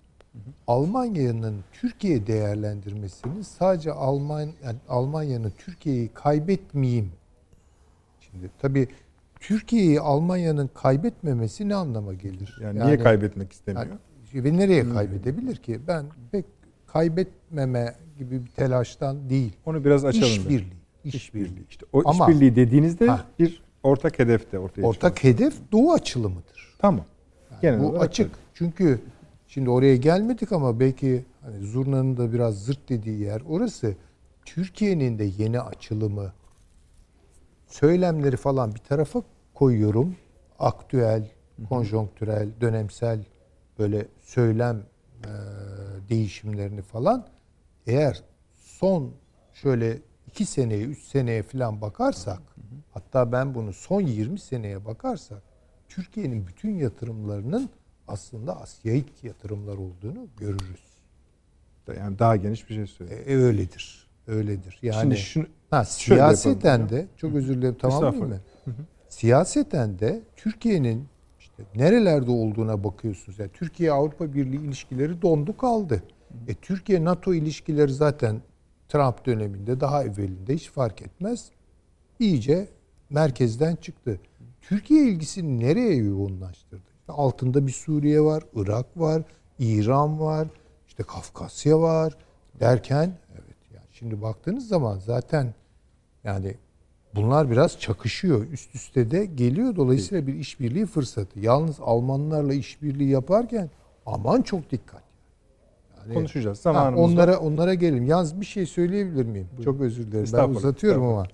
Almanya'nın Türkiye değerlendirmesini sadece Alman yani Almanya'nın Türkiye'yi kaybetmeyeyim. Şimdi tabii Türkiye'yi Almanya'nın kaybetmemesi ne anlama gelir? yani, niye kaybetmek istemiyor? Yani, ve nereye kaybedebilir ki? Ben pek kaybetmeme gibi bir telaştan değil. Onu biraz açalım. İşbirliği. İşbirliği. İşte o Ama- işbirliği dediğinizde Ha. bir ortak hedef de ortaya çıkıyor. Ortak hedef Doğu açılımıdır. Tamam. Genel Bu açık. öyle. Çünkü şimdi oraya gelmedik ama belki hani zurnanın da biraz zırt dediği yer orası. Türkiye'nin de yeni açılımı söylemleri falan bir tarafa koyuyorum. Aktüel, konjonktürel, dönemsel böyle söylem e, değişimlerini falan eğer son şöyle iki seneye, üç seneye falan bakarsak hatta ben bunu son 20 seneye bakarsak Türkiye'nin bütün yatırımlarının aslında Asya'yı yatırımlar olduğunu görürüz. Yani daha geniş bir şey söylüyor. E, öyledir. Öyledir. Yani Şimdi şunu ha, siyaseten de çok özür dilerim tamamlayayım mı? Siyaseten de Türkiye'nin nerelerde olduğuna bakıyorsunuz. Yani Türkiye Avrupa Birliği ilişkileri dondu kaldı. E, Türkiye NATO ilişkileri zaten Trump döneminde daha evvelinde hiç fark etmez. İyice merkezden çıktı. Türkiye ilgisini nereye yoğunlaştırdı? İşte altında bir Suriye var, Irak var, İran var, işte Kafkasya var derken evet yani şimdi baktığınız zaman zaten yani bunlar biraz çakışıyor. Üst üste de geliyor. Dolayısıyla bir işbirliği fırsatı. Yalnız Almanlarla işbirliği yaparken aman çok dikkat. Yani, konuşacağız. Ha, Zamanımız var. onlara onlara gelelim. Yalnız bir şey söyleyebilir miyim? Çok özür dilerim. Ben uzatıyorum ama.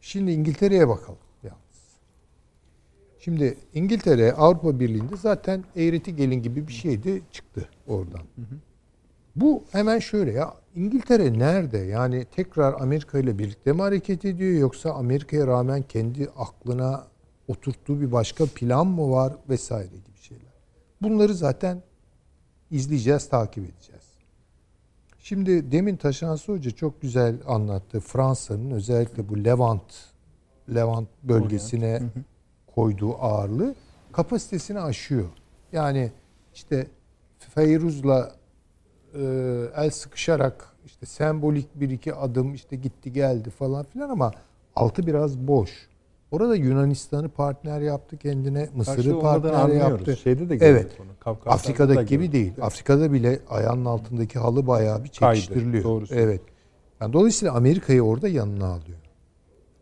Şimdi İngiltere'ye bakalım yalnız. Şimdi İngiltere Avrupa Birliği'nde zaten eğreti gelin gibi bir şeydi çıktı oradan. Bu hemen şöyle ya İngiltere nerede? Yani tekrar Amerika ile birlikte mi hareket ediyor yoksa Amerika'ya rağmen kendi aklına oturttuğu bir başka plan mı var vesaire gibi şeyler. Bunları zaten izleyeceğiz, takip edeceğiz. Şimdi demin Taşansı Hoca çok güzel anlattı. Fransa'nın özellikle bu Levant Levant bölgesine koyduğu ağırlığı kapasitesini aşıyor. Yani işte Feyruz'la e, el sıkışarak işte sembolik bir iki adım işte gitti geldi falan filan ama altı biraz boş. Orada Yunanistan'ı partner yaptı kendine, Mısır'ı partner yaptı. Şeyde de Evet. da Afrika'daki gibi gördük. değil. Afrika'da bile ayağının altındaki halı bayağı bir Kaydı, çekiştiriliyor. söylüyorsun. evet. Yani dolayısıyla Amerika'yı orada yanına alıyor.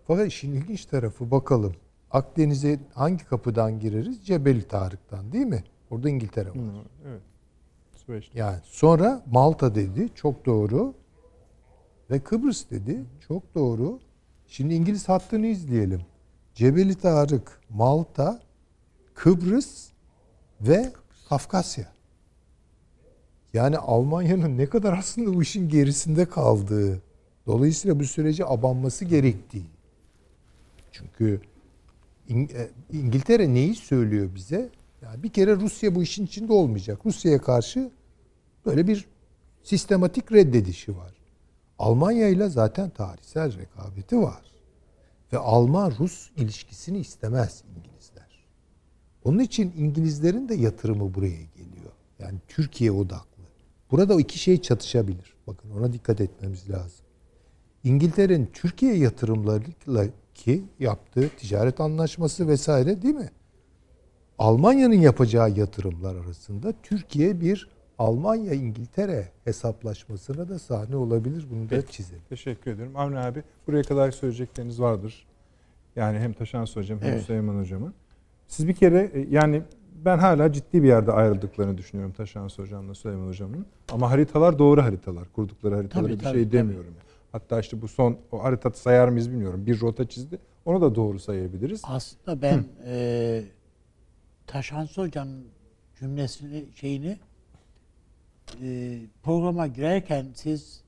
Fakat işin ilginç tarafı bakalım. Akdeniz'e hangi kapıdan gireriz? Cebeli Tarık'tan değil mi? Orada İngiltere var. Evet. Süveyş. Yani sonra Malta dedi. Çok doğru. Ve Kıbrıs dedi. Çok doğru. Şimdi İngiliz hattını izleyelim. Cebeli Tarık, Malta, Kıbrıs ve Kafkasya. Yani Almanya'nın ne kadar aslında bu işin gerisinde kaldığı, dolayısıyla bu sürece abanması gerektiği. Çünkü e, İngiltere neyi söylüyor bize? Yani bir kere Rusya bu işin içinde olmayacak. Rusya'ya karşı böyle bir sistematik reddedişi var. Almanya ile zaten tarihsel rekabeti var. Ve Alman-Rus ilişkisini istemez İngilizler. Onun için İngilizlerin de yatırımı buraya geliyor. Yani Türkiye odaklı. Burada o iki şey çatışabilir. Bakın ona dikkat etmemiz lazım. İngiltere'nin Türkiye yatırımlarıyla ki yaptığı ticaret anlaşması vesaire değil mi? Almanya'nın yapacağı yatırımlar arasında Türkiye bir Almanya-İngiltere hesaplaşmasına da sahne olabilir. Bunu da çizelim. Teşekkür ederim. Avni abi buraya kadar söyleyecekleriniz vardır. Yani hem Taşans Hocam hem Evet. Süleyman Hocam'ın. Siz bir kere e, yani ben hala ciddi bir yerde ayrıldıklarını düşünüyorum Taşans Hocam'la Süleyman Hocam'ın. Ama haritalar doğru haritalar. Kurdukları haritalara Tabii, bir tabii, şey tabii. demiyorum. Hatta işte bu son o harita sayar mıyız bilmiyorum. Bir rota çizdi. Onu da doğru sayabiliriz. Aslında ben e, Taşansı Hoca'nın cümlesini şeyini e, programa girerken siz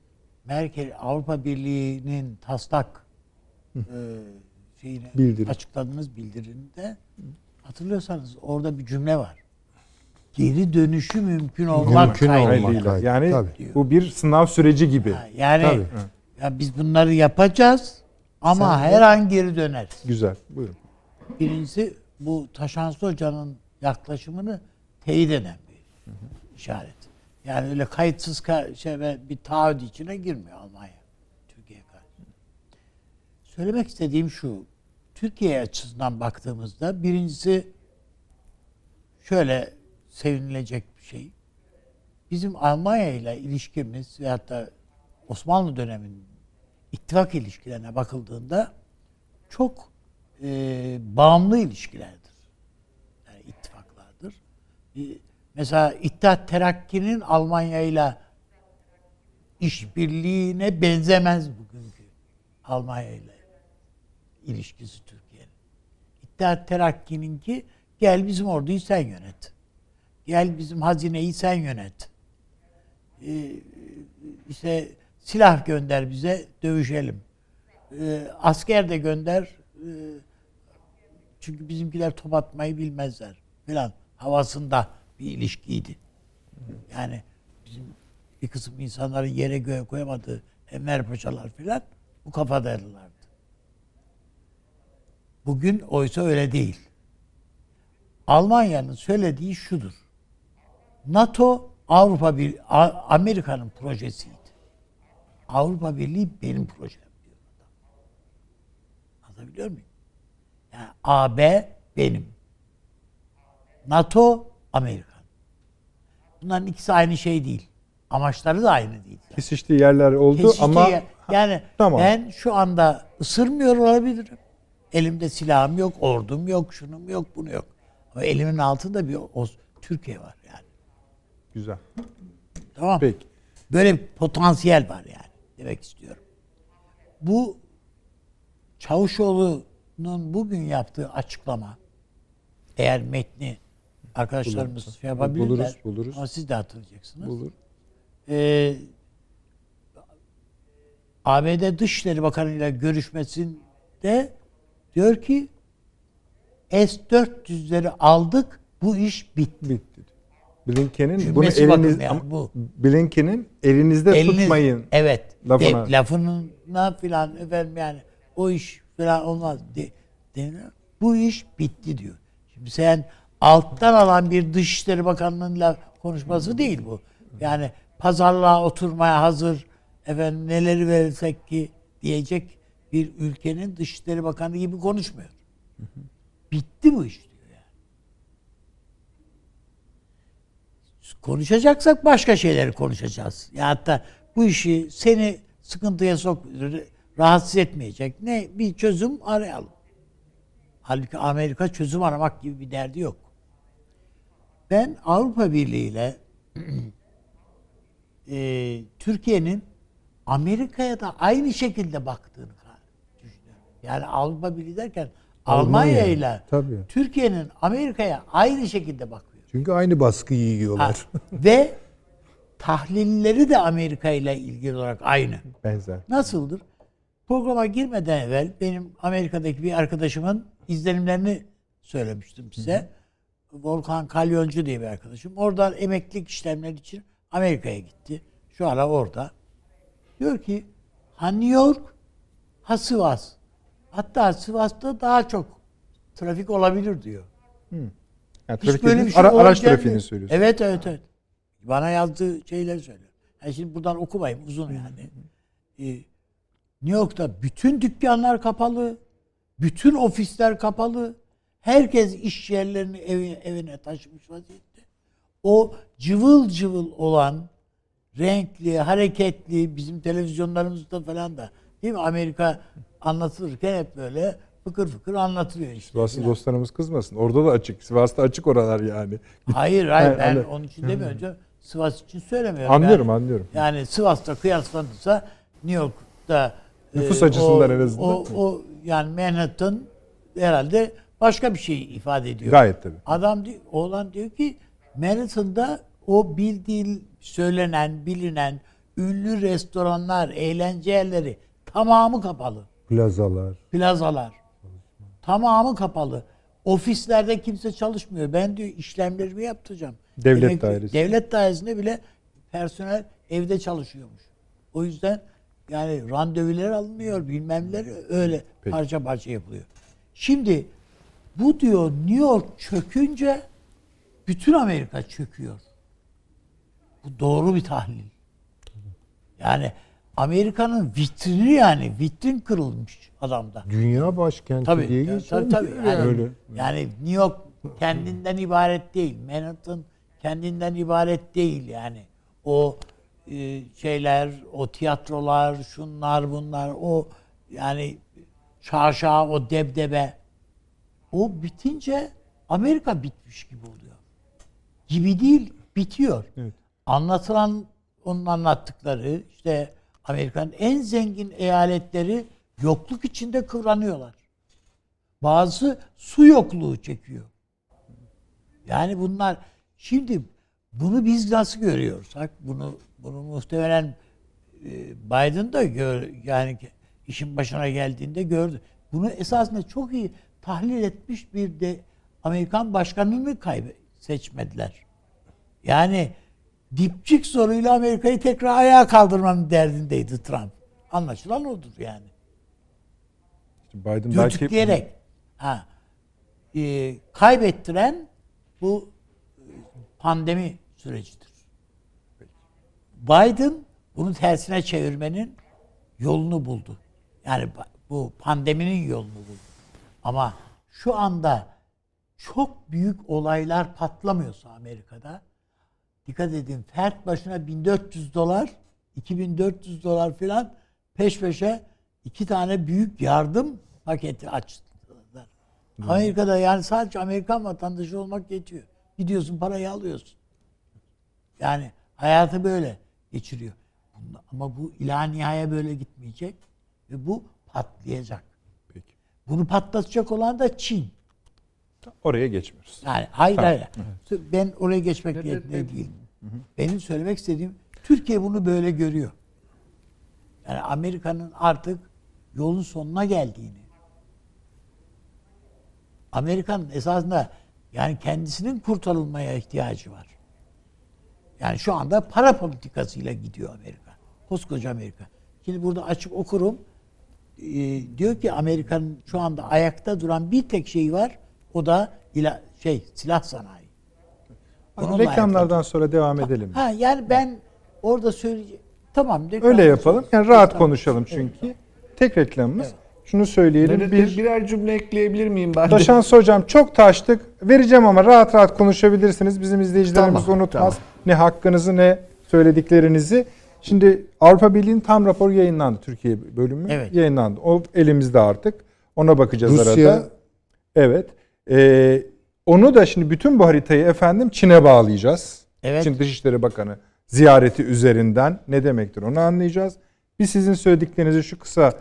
Merkel Avrupa Birliği'nin taslak e, şeyini Bildiri. açıkladığınız bildirinde hatırlıyorsanız orada bir cümle var. Geri dönüşü mümkün olmak Mümkün kaydıyla. olmak. Yani tabii. bu bir sınav süreci gibi. Ha, Yani Tabii. ya biz bunları yapacağız ama Sen de- her an geri döneriz. Güzel. Buyurun. Birincisi bu Taşansı Hoca'nın yaklaşımını teyit eden bir işaret. Yani öyle kayıtsız ka- şey ve bir taahhüt içine girmiyor Almanya Türkiye karşı. Söylemek istediğim şu. Türkiye açısından baktığımızda birincisi şöyle sevinilecek bir şey. Bizim Almanya ile ilişkimiz veyahut da Osmanlı döneminin ittifak ilişkilerine bakıldığında çok e, bağımlı ilişkilerdir. Yani ittifaklardır. E, mesela İttihat Terakki'nin Almanya ile işbirliğine benzemez bugünkü Almanya ile ilişkisi Türkiye'nin. İttihat Terakki'ninki gel bizim orduyu sen yönet. Gel bizim hazineyi sen yönet. E, işte silah gönder bize dövüşelim. E, asker de gönder e, çünkü bizimkiler top atmayı bilmezler filan havasında bir ilişkiydi. Yani bizim bir kısım insanların yere göğe koyamadığı Enver Paşalar filan bu kafadaydılardı. Bugün oysa öyle değil. Almanya'nın söylediği şudur. NATO Avrupa bir Amerika'nın projesiydi. Avrupa Birliği benim projem diyor adam. Anlatabiliyor muyum? Yani AB benim. NATO Amerikan. Bunların ikisi aynı şey değil. Amaçları da aynı değil. Kesiştiği yerler oldu Kesiştiği ama yer- yani Tamam. ben şu anda ısırmıyor olabilirim. Elimde silahım yok, ordum yok, şunum yok, bunu yok. Ama elimin altında bir o, Türkiye var yani. güzel. Tamam. Peki. Böyle bir potansiyel var yani demek istiyorum. Bu Çavuşoğlu'nun bugün yaptığı açıklama eğer metni arkadaşlarımız şey yapabilirler. Buluruz, buluruz. Ama siz de hatırlayacaksınız. Bulur. Ee, ABD Dışişleri Bakanı ile görüşmesinde diyor ki S-400'leri aldık bu iş bitti. Bitti. Blinken'in bunu eliniz yani bu. Blinken'in elinizde Eliniz- tutmayın. Evet. Lafına. De, lafına filan efendim yani o iş filan olmaz. De, deniyor. Bu iş bitti diyor. Şimdi sen alttan alan bir Dışişleri Bakanlığı'nın konuşması değil bu. Yani pazarlığa oturmaya hazır efendim neleri verirsek ki diyecek bir ülkenin Dışişleri Bakanı gibi konuşmuyor. Bitti bu iş diyor yani. Konuşacaksak başka şeyleri konuşacağız. Ya hatta bu işi seni sıkıntıya sok rahatsız etmeyecek ne bir çözüm arayalım. Halbuki Amerika çözüm aramak gibi bir derdi yok. Ben Avrupa Birliği ile (clears throat) e, Türkiye'nin Amerika'ya da aynı şekilde baktığını düşünüyorum. Yani Avrupa Birliği derken Almanya ile. Türkiye'nin Amerika'ya aynı şekilde bakıyor. Çünkü aynı baskıyı Ha, yiyorlar. ve tahlilleri de Amerika ile ilgili olarak aynı. Benzer. Nasıldır? Programa girmeden evvel benim Amerika'daki bir arkadaşımın izlenimlerini söylemiştim size. Volkan Kalyoncu diye bir arkadaşım. Oradan emeklilik işlemleri için Amerika'ya gitti. Şu ara orada. Diyor ki ha New York ha Sivas. Hatta Sivas'ta daha çok trafik olabilir diyor. Yani Hiç trafik böyle bir şey ara- araç trafiğini söylüyorsun. Evet evet evet. Bana yazdığı şeyleri söylüyor. Yani şimdi buradan okumayayım uzun yani. Ee, New York'ta bütün dükkanlar kapalı. Bütün ofisler kapalı. Herkes iş yerlerini evine, evine taşımış vaziyette. O cıvıl cıvıl olan renkli, hareketli bizim televizyonlarımızda falan da değil mi? Amerika anlatılırken hep böyle fıkır fıkır anlatılıyor işte. Sivaslı dostlarımız kızmasın. Orada da açık. Sivas'ta açık oralar yani. (laughs) Hayır hayır ben onun için demiyorum. canım. Sivas için söylemiyorum. Anlıyorum, yani, anlıyorum. Yani Sivas'ta kıyaslanırsa New York'ta Nüfus e, açısından o, en azından. O, o yani Manhattan herhalde başka bir şey ifade ediyor. Gayet tabii. Adam diyor, oğlan diyor ki Manhattan'da o bildiği söylenen, bilinen ünlü restoranlar, eğlence yerleri tamamı kapalı. Plazalar. Plazalar. Tamamı kapalı. Ofislerde kimse çalışmıyor. Ben diyor işlemlerimi yaptıracağım. Devlet Demek dairesi. Devlet dairesinde bile personel evde çalışıyormuş. O yüzden yani randevular alınmıyor bilmem neler öyle Peki. parça parça yapılıyor. Şimdi bu diyor New York çökünce bütün Amerika çöküyor. Bu doğru bir tahlil. Yani Amerika'nın vitrini yani vitrin kırılmış adamda. Dünya başkenti Tabii. diye geçiyor. tabii, tabii. Yani, Öyle. yani New York kendinden ibaret değil. Manhattan kendinden ibaret değil yani. O e, şeyler, o tiyatrolar, şunlar bunlar, o yani şaşa, o debdebe. O bitince Amerika bitmiş gibi oluyor. Gibi değil, bitiyor. Evet. Anlatılan, onun anlattıkları işte Amerika'nın en zengin eyaletleri yokluk içinde kıvranıyorlar. Bazı su yokluğu çekiyor. Yani bunlar şimdi bunu biz nasıl görüyoruz? Bak bunu bunu muhtemelen e, Biden da gör, yani işin başına geldiğinde gördü. Bunu esasında çok iyi tahlil etmiş bir de Amerikan başkanını kaybe seçmediler. Yani dipçik soruyla Amerika'yı tekrar ayağa kaldırmanın derdindeydi Trump. Anlaşılan odur yani. Biden belki Dürtükleyerek. Ha. Ee, kaybettiren bu e, pandemi sürecidir. Biden bunu tersine çevirmenin yolunu buldu. Yani bu pandeminin yolunu buldu. Ama şu anda çok büyük olaylar patlamıyorsa Amerika'da dikkat edin fert başına 1400 dolar 2400 dolar filan peş peşe iki tane büyük yardım paketi açtılar. Amerika'da yani sadece Amerikan vatandaşı olmak yetiyor. Gidiyorsun parayı alıyorsun. Yani hayatı böyle geçiriyor. Ama bu ila nihaya böyle gitmeyecek ve bu patlayacak. Bunu patlatacak olan da Çin. Oraya geçmiyoruz. Yani hayır Tamam. hayır. Ben oraya geçmek niyetinde değilim. Benim söylemek istediğim Türkiye bunu böyle görüyor. Yani Amerika'nın artık yolun sonuna geldiğini. Amerika'nın esasında yani kendisinin kurtarılmaya ihtiyacı var. Yani şu anda para politikasıyla gidiyor Amerika. Koskoca Amerika. Şimdi burada açıp okurum. Ee, diyor ki Amerika'nın şu anda ayakta duran bir tek şeyi var. O da ila, şey silah sanayi. Onunla Reklamlardan sonra devam edelim. Ha yani ben orada söyleyeceğim. Tamam. reklam- Öyle yapalım. Yani rahat Tamam. konuşalım çünkü. Tek reklamımız. Şunu söyleyelim. Bir birer cümle ekleyebilir miyim ben? Taşans hocam çok taştık. Vereceğim ama rahat rahat konuşabilirsiniz. Bizim izleyicilerimiz Tamam, unutmaz. Ne hakkınızı ne söylediklerinizi. Şimdi Avrupa Birliği'nin tam raporu yayınlandı. Türkiye bölümü Evet. yayınlandı. O elimizde artık. Ona bakacağız Rusya arada. Evet. Ee, onu da şimdi bütün bu haritayı efendim Çin'e bağlayacağız. Evet. Çin Dışişleri Bakanı ziyareti üzerinden ne demektir onu anlayacağız. Biz sizin söylediklerinizi şu kısa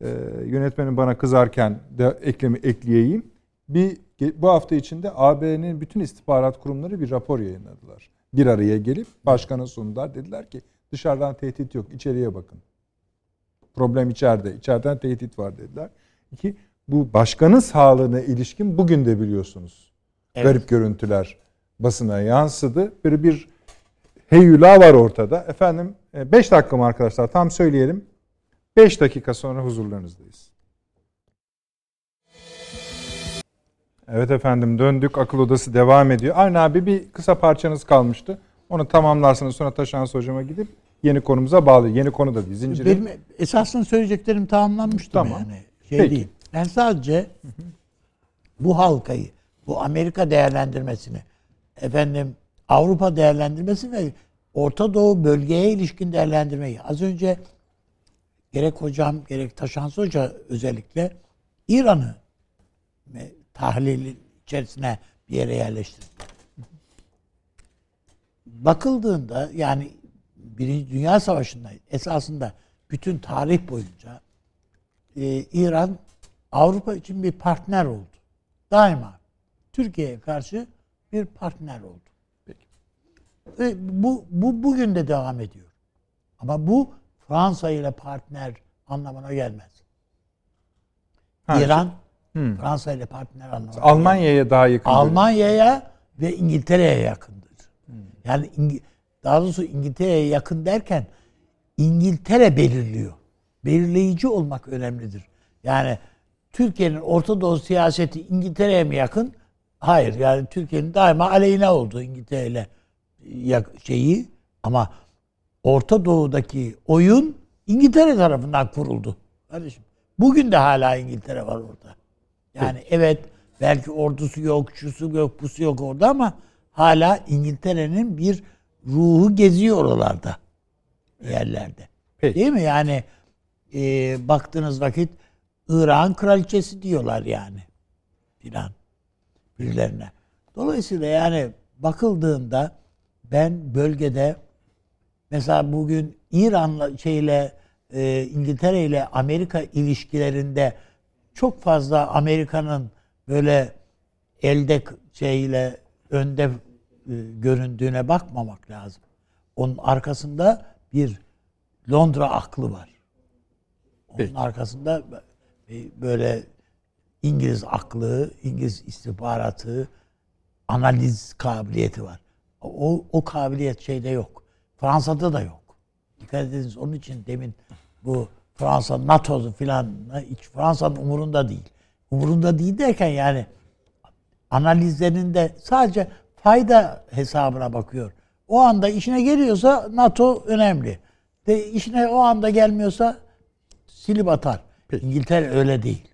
e, yönetmenin bana kızarken de eklemi ekleyeyim. Bir bu hafta içinde AB'nin bütün istihbarat kurumları bir rapor yayınladılar. Bir araya gelip başkana sundular. Dediler ki dışarıdan tehdit yok, içeriye bakın. Problem içeride. İçeriden tehdit var dediler. İki, bu başkanın sağlığına ilişkin bugün de biliyorsunuz. Evet. Garip görüntüler basına yansıdı. Bir bir heyula var ortada. Efendim 5 dakika mı arkadaşlar tam söyleyelim. 5 dakika sonra huzurlarınızdayız. Evet efendim döndük. Akıl odası devam ediyor. Aynı abi bir kısa parçanız kalmıştı. Onu tamamlarsınız sonra Taşans hocama gidip yeni konumuza bağlı. Yeni konu da değil. Zinciri. Benim esasında söyleyeceklerim tamamlanmıştı Tamam. yani. Şey Peki. değil. Ben sadece bu halkayı, bu Amerika değerlendirmesini, efendim Avrupa değerlendirmesi ve Orta Doğu bölgeye ilişkin değerlendirmeyi az önce gerek hocam gerek Taşans Hoca özellikle İran'ı tahlil içerisine bir yere yerleştirdi. Bakıldığında yani Birinci Dünya Savaşı'nda esasında bütün tarih boyunca e, İran Avrupa için bir partner oldu. Daima Türkiye'ye karşı bir partner oldu. Ve bu, bu bugün de devam ediyor. Ama bu Fransa ile partner anlamına gelmez. Ha, İran Hmm. Fransa ile partner anlamına. Almanya'ya daha yakın. Almanya'ya ve İngiltere'ye yakındır. Yani daha doğrusu İngiltere'ye yakın derken İngiltere belirliyor. Belirleyici olmak önemlidir. Yani Türkiye'nin Orta Doğu siyaseti İngiltere'ye mi yakın? Hayır. Yani Türkiye'nin daima aleyhine olduğu İngiltere'yle yak- şeyi ama Orta Doğu'daki oyun İngiltere tarafından kuruldu. Kardeşim. Bugün de hala İngiltere var orada. Yani evet belki ordusu yok, şusu yok, busu yok orada ama hala İngiltere'nin bir ruhu geziyor oralarda. Yerlerde. Peki. Değil mi? Yani e, baktığınız vakit İran kraliçesi diyorlar yani. Filan. Birilerine. Dolayısıyla yani bakıldığında ben bölgede mesela bugün İran'la şeyle e, İngiltere ile Amerika ilişkilerinde çok fazla Amerika'nın böyle elde şeyle önde göründüğüne bakmamak lazım. Onun arkasında bir Londra aklı var. Onun Peki. arkasında e, böyle İngiliz aklı, İngiliz istihbaratı, analiz kabiliyeti var. O, o kabiliyet şeyde yok. Fransa'da da yok. Dikkat ediniz onun için demin bu Fransa NATO'su filan hiç Fransa'nın umurunda değil. Umurunda değil derken yani analizlerinde sadece fayda hesabına bakıyor. O anda işine geliyorsa NATO önemli. De işine o anda gelmiyorsa silip atar. İngiltere öyle değil.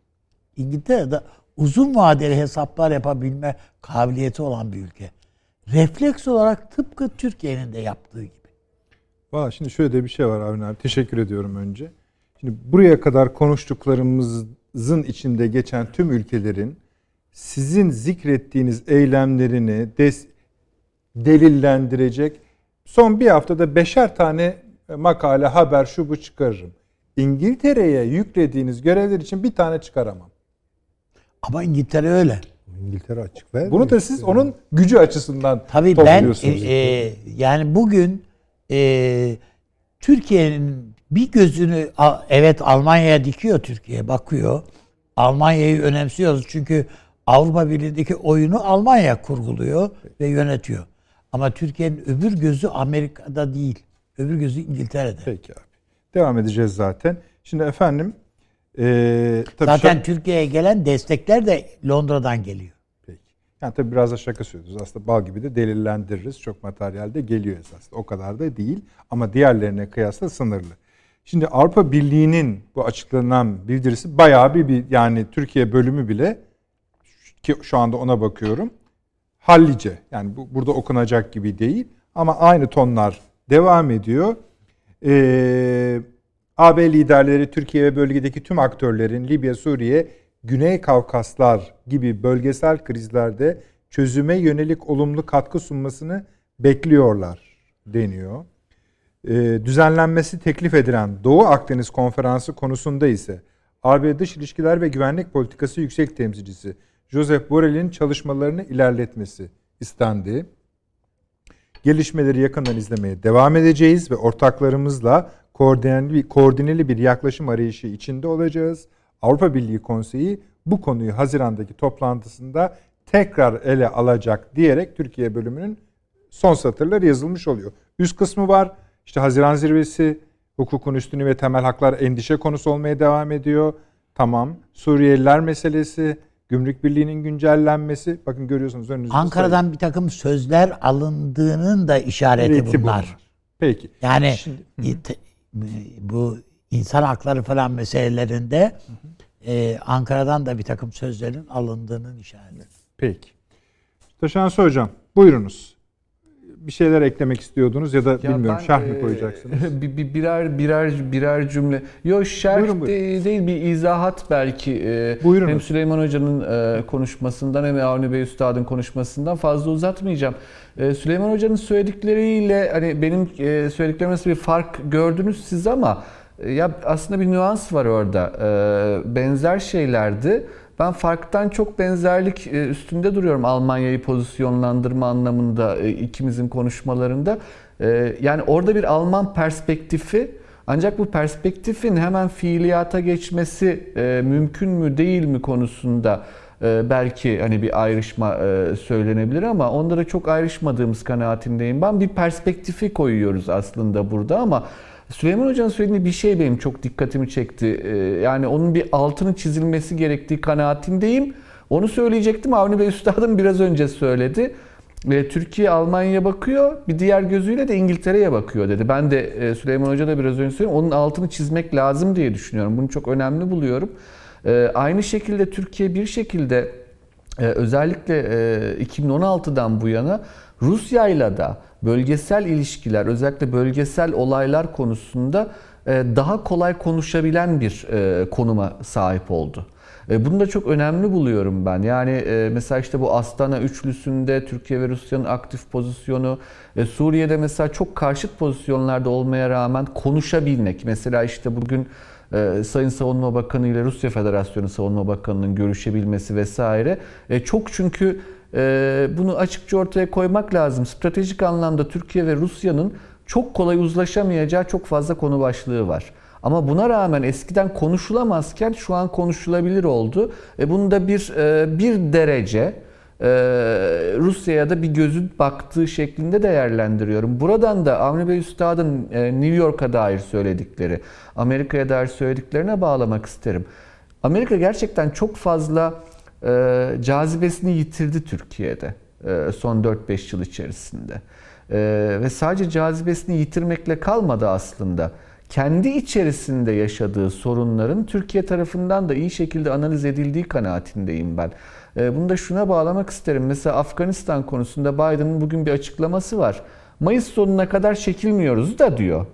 İngiltere'de uzun vadeli hesaplar yapabilme kabiliyeti olan bir ülke. Refleks olarak tıpkı Türkiye'nin de yaptığı gibi. Valla şimdi şöyle de bir şey var Avni abi. Teşekkür ediyorum önce. Şimdi buraya kadar konuştuklarımızın içinde geçen tüm ülkelerin sizin zikrettiğiniz eylemlerini des, delillendirecek son bir haftada beşer tane makale, haber, şu bu çıkarırım. İngiltere'ye yüklediğiniz görevler için bir tane çıkaramam. Ama İngiltere öyle. İngiltere açık vermiyor. Bunu da siz onun gücü açısından Tabii ben e, e, yani bugün e, Türkiye'nin bir gözünü evet Almanya'ya dikiyor Türkiye bakıyor. Almanya'yı önemsiyoruz çünkü Avrupa Birliği'ndeki oyunu Almanya kurguluyor ve yönetiyor. Ama Türkiye'nin öbür gözü Amerika'da değil. Öbür gözü İngiltere'de. Peki abi. Devam edeceğiz zaten. Şimdi efendim e, tabii Zaten Türkiye'ye gelen destekler de Londra'dan geliyor. Peki. Yani tabii biraz da şaka söylüyoruz. Aslında bal gibi de delillendiririz. Çok materyal de geliyor esasında. O kadar da değil. Ama diğerlerine kıyasla sınırlı. Şimdi Avrupa Birliği'nin bu açıklanan bildirisi bayağı bir, bir yani Türkiye bölümü bile ki şu anda ona bakıyorum. Hallice. Yani bu, burada okunacak gibi değil. Ama aynı tonlar devam ediyor. Ee, AB liderleri Türkiye ve bölgedeki tüm aktörlerin Libya, Suriye, Güney Kavkaslar gibi bölgesel krizlerde çözüme yönelik olumlu katkı sunmasını bekliyorlar deniyor. Ee, düzenlenmesi teklif edilen Doğu Akdeniz Konferansı konusunda ise AB Dış İlişkiler ve Güvenlik Politikası Yüksek Temsilcisi Joseph Borrell'in çalışmalarını ilerletmesi istendi. Gelişmeleri yakından izlemeye devam edeceğiz ve ortaklarımızla koordineli, koordineli bir yaklaşım arayışı içinde olacağız. Avrupa Birliği Konseyi bu konuyu Haziran'daki toplantısında tekrar ele alacak diyerek Türkiye bölümünün son satırları yazılmış oluyor. Üst kısmı var. İşte Haziran zirvesi, hukukun üstünü ve temel haklar endişe konusu olmaya devam ediyor. Tamam. Suriyeliler meselesi, gümrük birliğinin güncellenmesi. Bakın görüyorsunuz önünüzde. Ankara'dan bir takım sözler alındığının da işareti sayı- bunlar. Peki. Yani Şimdi- bu insan hakları falan meselelerinde e, Ankara'dan da bir takım sözlerin alındığının işareti. Peki. Taşansı Hocam buyurunuz. Bir şeyler eklemek istiyordunuz ya da Ya bilmiyorum ben, şerh mi e, koyacaksınız? (laughs) bir, bir- birer birer birer cümle. Yok şerh Buyurun, buyurun. de- değil bir izahat belki. e, Buyurun. Hem Süleyman Hoca'nın e, konuşmasından hem Avni Bey Üstad'ın konuşmasından fazla uzatmayacağım. Süleyman Hoca'nın söyledikleriyle hani benim söylediklerim bir fark gördünüz siz ama ya aslında bir nüans var orada. Benzer şeylerdi. Ben farktan çok benzerlik e, üstünde duruyorum Almanya'yı pozisyonlandırma anlamında e, ikimizin konuşmalarında. E, Yani orada bir Alman perspektifi ancak bu perspektifin hemen fiiliyata geçmesi mümkün mü değil mi konusunda belki hani bir ayrışma söylenebilir ama onda da çok ayrışmadığımız kanaatindeyim. Ben bir perspektifi koyuyoruz aslında burada ama Süleyman Hoca'nın söylediği bir şey benim çok dikkatimi çekti. E, Yani onun bir altını çizilmesi gerektiği kanaatindeyim. Onu söyleyecektim. Avni Bey Üstad'ım biraz önce söyledi. E, Türkiye Almanya'ya bakıyor, bir diğer gözüyle de İngiltere'ye bakıyor dedi. Ben de e, Süleyman Hoca da biraz önce söyledim. Onun altını çizmek lazım diye düşünüyorum. Bunu çok önemli buluyorum. E, Aynı şekilde Türkiye bir şekilde e, özellikle e, 2016'dan bu yana Rusya'yla da bölgesel ilişkiler, özellikle bölgesel olaylar konusunda e, daha kolay konuşabilen bir e, konuma sahip oldu. E, Bunu da çok önemli buluyorum ben. Yani mesela işte bu Astana üçlüsünde Türkiye ve Rusya'nın aktif pozisyonu, Suriye'de mesela çok karşıt pozisyonlarda olmaya rağmen konuşabilmek. Mesela işte bugün Sayın Savunma Bakanı ile Rusya Federasyonu Savunma Bakanı'nın görüşebilmesi vesaire. Çok çünkü bunu açıkça ortaya koymak lazım. Stratejik anlamda Türkiye ve Rusya'nın çok kolay uzlaşamayacağı çok fazla konu başlığı var. Ama buna rağmen eskiden konuşulamazken şu an konuşulabilir oldu. E bunu da bir e, bir derece e, Rusya'ya da bir gözün baktığı şeklinde değerlendiriyorum. Buradan da Avni Bey Üstad'ın e, New York'a dair söyledikleri, Amerika'ya dair söylediklerine bağlamak isterim. Amerika gerçekten çok fazla e, cazibesini yitirdi Türkiye'de e, son 4-5 yıl içerisinde. E, ve sadece cazibesini yitirmekle kalmadı aslında. Kendi içerisinde yaşadığı sorunların Türkiye tarafından da iyi şekilde analiz edildiği kanaatindeyim ben. E, bunu da şuna bağlamak isterim. Mesela Afganistan konusunda Biden'ın bugün bir açıklaması var. Mayıs sonuna kadar çekilmiyoruz da diyor.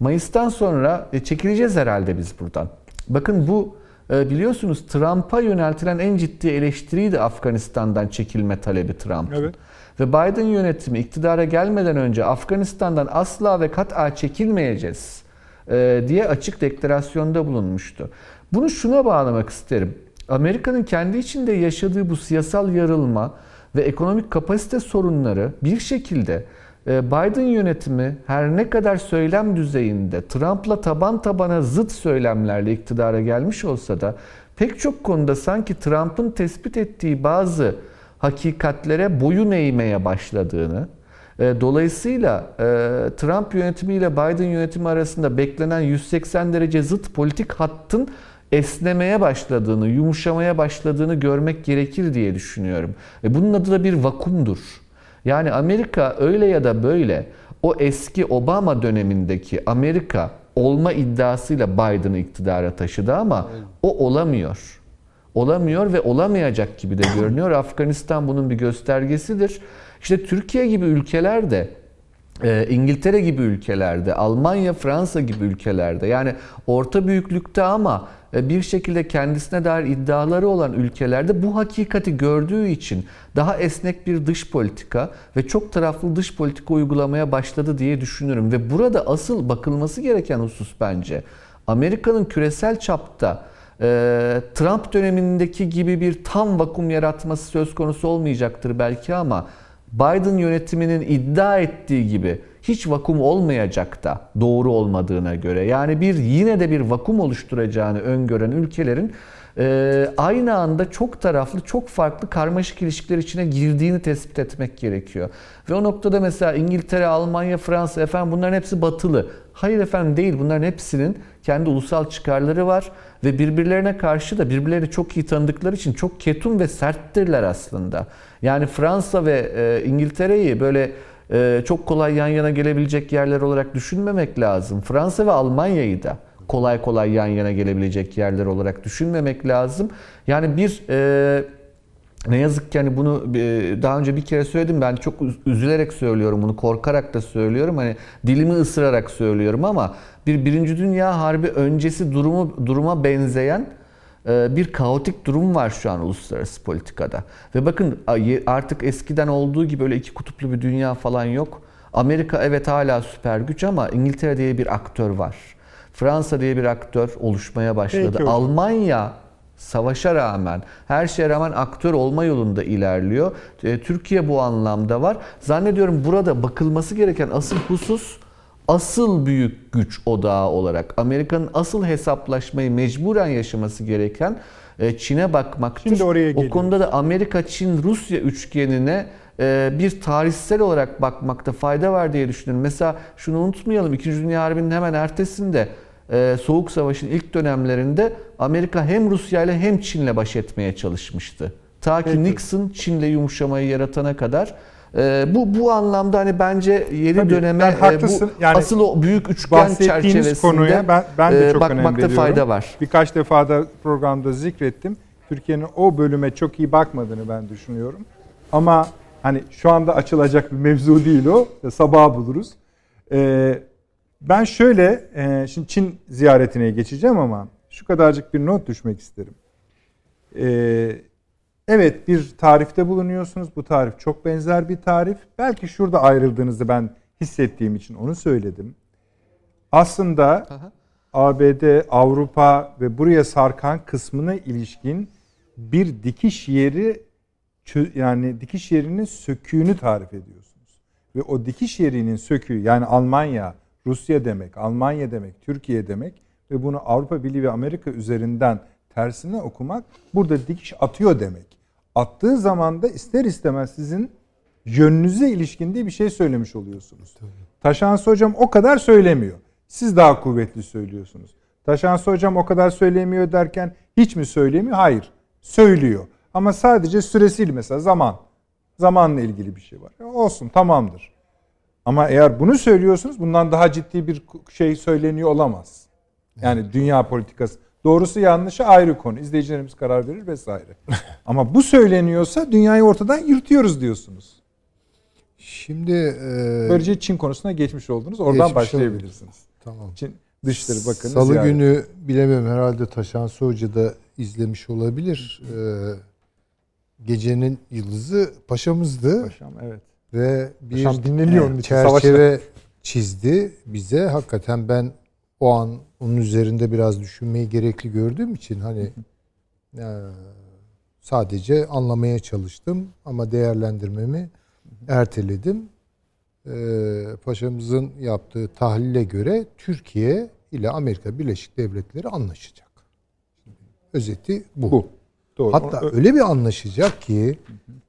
Mayıs'tan sonra e, çekileceğiz herhalde biz buradan. Bakın bu biliyorsunuz Trump'a yöneltilen en ciddi eleştiriydi Afganistan'dan çekilme talebi Trump'ın. Evet. Ve Biden yönetimi iktidara gelmeden önce Afganistan'dan asla ve kat'a çekilmeyeceğiz e, diye açık deklarasyonda bulunmuştu. Bunu şuna bağlamak isterim. Amerika'nın kendi içinde yaşadığı bu siyasal yarılma ve ekonomik kapasite sorunları bir şekilde Biden yönetimi her ne kadar söylem düzeyinde Trump'la taban tabana zıt söylemlerle iktidara gelmiş olsa da pek çok konuda sanki Trump'ın tespit ettiği bazı hakikatlere boyun eğmeye başladığını, e, dolayısıyla e, Trump yönetimiyle Biden yönetimi arasında beklenen 180 derece zıt politik hattın esnemeye başladığını, yumuşamaya başladığını görmek gerekir diye düşünüyorum. Ve bunun adı da bir vakumdur. Yani Amerika öyle ya da böyle o eski Obama dönemindeki Amerika olma iddiasıyla Biden'ı iktidara taşıdı ama o olamıyor. Olamıyor ve olamayacak gibi de görünüyor. (coughs) Afganistan bunun bir göstergesidir. İşte Türkiye gibi ülkelerde e, İngiltere gibi ülkelerde, Almanya, Fransa gibi ülkelerde yani orta büyüklükte ama bir şekilde kendisine dair iddiaları olan ülkelerde bu hakikati gördüğü için daha esnek bir dış politika ve çok taraflı dış politika uygulamaya başladı diye düşünürüm. Ve burada asıl bakılması gereken husus bence Amerika'nın küresel çapta e, Trump dönemindeki gibi bir tam vakum yaratması söz konusu olmayacaktır belki ama Biden yönetiminin iddia ettiği gibi hiç vakum olmayacak da doğru olmadığına göre yani bir yine de bir vakum oluşturacağını öngören ülkelerin e, aynı anda çok taraflı, çok farklı karmaşık ilişkiler içine girdiğini tespit etmek gerekiyor. Ve o noktada mesela İngiltere, Almanya, Fransa efendim bunların hepsi batılı. Hayır efendim değil. Bunların hepsinin kendi ulusal çıkarları var ve birbirlerine karşı da birbirlerini çok iyi tanıdıkları için çok ketum ve serttirler aslında. Yani Fransa ve e, İngiltere'yi böyle e, çok kolay yan yana gelebilecek yerler olarak düşünmemek lazım. Fransa ve Almanya'yı da kolay kolay yan yana gelebilecek yerler olarak düşünmemek lazım. Yani bir e, ne yazık ki hani bunu e, daha önce bir kere söyledim ben çok üzülerek söylüyorum bunu korkarak da söylüyorum hani dilimi ısırarak söylüyorum ama bir birinci dünya harbi öncesi durumu duruma benzeyen bir kaotik durum var şu an uluslararası politikada. Ve bakın artık eskiden olduğu gibi öyle iki kutuplu bir dünya falan yok. Amerika evet hala süper güç ama İngiltere diye bir aktör var. Fransa diye bir aktör oluşmaya başladı. Peki. Almanya savaşa rağmen, her şeye rağmen aktör olma yolunda ilerliyor. E, Türkiye bu anlamda var. Zannediyorum burada bakılması gereken asıl husus asıl büyük güç odağı olarak Amerika'nın asıl hesaplaşmayı mecburen yaşaması gereken e, Çin'e bakmaktır. Şimdi oraya o geliyoruz. konuda da Amerika, Çin, Rusya üçgenine e, bir tarihsel olarak bakmakta fayda var diye düşünüyorum. Mesela şunu unutmayalım. İkinci Dünya Harbi'nin hemen ertesinde e, Soğuk Savaş'ın ilk dönemlerinde Amerika hem Rusya ile hem Çin'le baş etmeye çalışmıştı. Ta ki Peki. Nixon Çin'le yumuşamayı yaratana kadar. E, bu bu anlamda hani bence yeni Tabii, döneme e, haklısın. bu Yani asıl o büyük üçgen çerçevesinde konuya ben, ben de e, çok bakmakta fayda var. Birkaç defa da programda zikrettim. Türkiye'nin o bölüme çok iyi bakmadığını ben düşünüyorum. Ama hani şu anda açılacak bir mevzu değil o. Sabah buluruz. Ee, ben şöyle, e, şimdi Çin ziyaretine geçeceğim ama şu kadarcık bir not düşmek isterim. Ee, evet bir tarifte bulunuyorsunuz. Bu tarif çok benzer bir tarif. Belki şurada ayrıldığınızı ben hissettiğim için onu söyledim. Aslında Aha. ABD, Avrupa ve buraya sarkan kısmına ilişkin bir dikiş yeri yani dikiş yerinin söküğünü tarif ediyorsunuz. Ve o dikiş yerinin söküğü yani Almanya, Rusya demek, Almanya demek, Türkiye demek ve bunu Avrupa Birliği ve Amerika üzerinden tersine okumak burada dikiş atıyor demek. Attığı zaman da ister istemez sizin yönünüze ilişkin diye bir şey söylemiş oluyorsunuz. Taşansı hocam o kadar söylemiyor. Siz daha kuvvetli söylüyorsunuz. Taşansı hocam o kadar söylemiyor derken hiç mi söylemiyor? Hayır. Söylüyor. Ama sadece süresiyle mesela zaman. Zamanla ilgili bir şey var. Olsun tamamdır. Ama eğer bunu söylüyorsunuz bundan daha ciddi bir şey söyleniyor olamaz. Yani dünya politikası. Doğrusu yanlışı ayrı konu. İzleyicilerimiz karar verir vesaire. (laughs) Ama bu söyleniyorsa dünyayı ortadan yırtıyoruz diyorsunuz. Şimdi e, Böylece Çin konusuna geçmiş oldunuz. Oradan Geçmiş başlayabilirsiniz. tamam. Çin Dışişleri Bakanı Salı ziyaret. günü bilemem herhalde Taşansı Hoca da izlemiş olabilir. Ee, gecenin yıldızı paşamızdı Paşam evet. ve bir Paşam dinleniyor için. çerçeve çizdi bize. Hakikaten ben o an onun üzerinde biraz düşünmeyi gerekli gördüğüm için hani e, sadece anlamaya çalıştım ama değerlendirmemi erteledim. Ee, paşamızın yaptığı tahlile göre Türkiye ile Amerika Birleşik Devletleri anlaşacak. Özeti bu. Bu. Doğru. Hatta Onu- öyle bir anlaşacak ki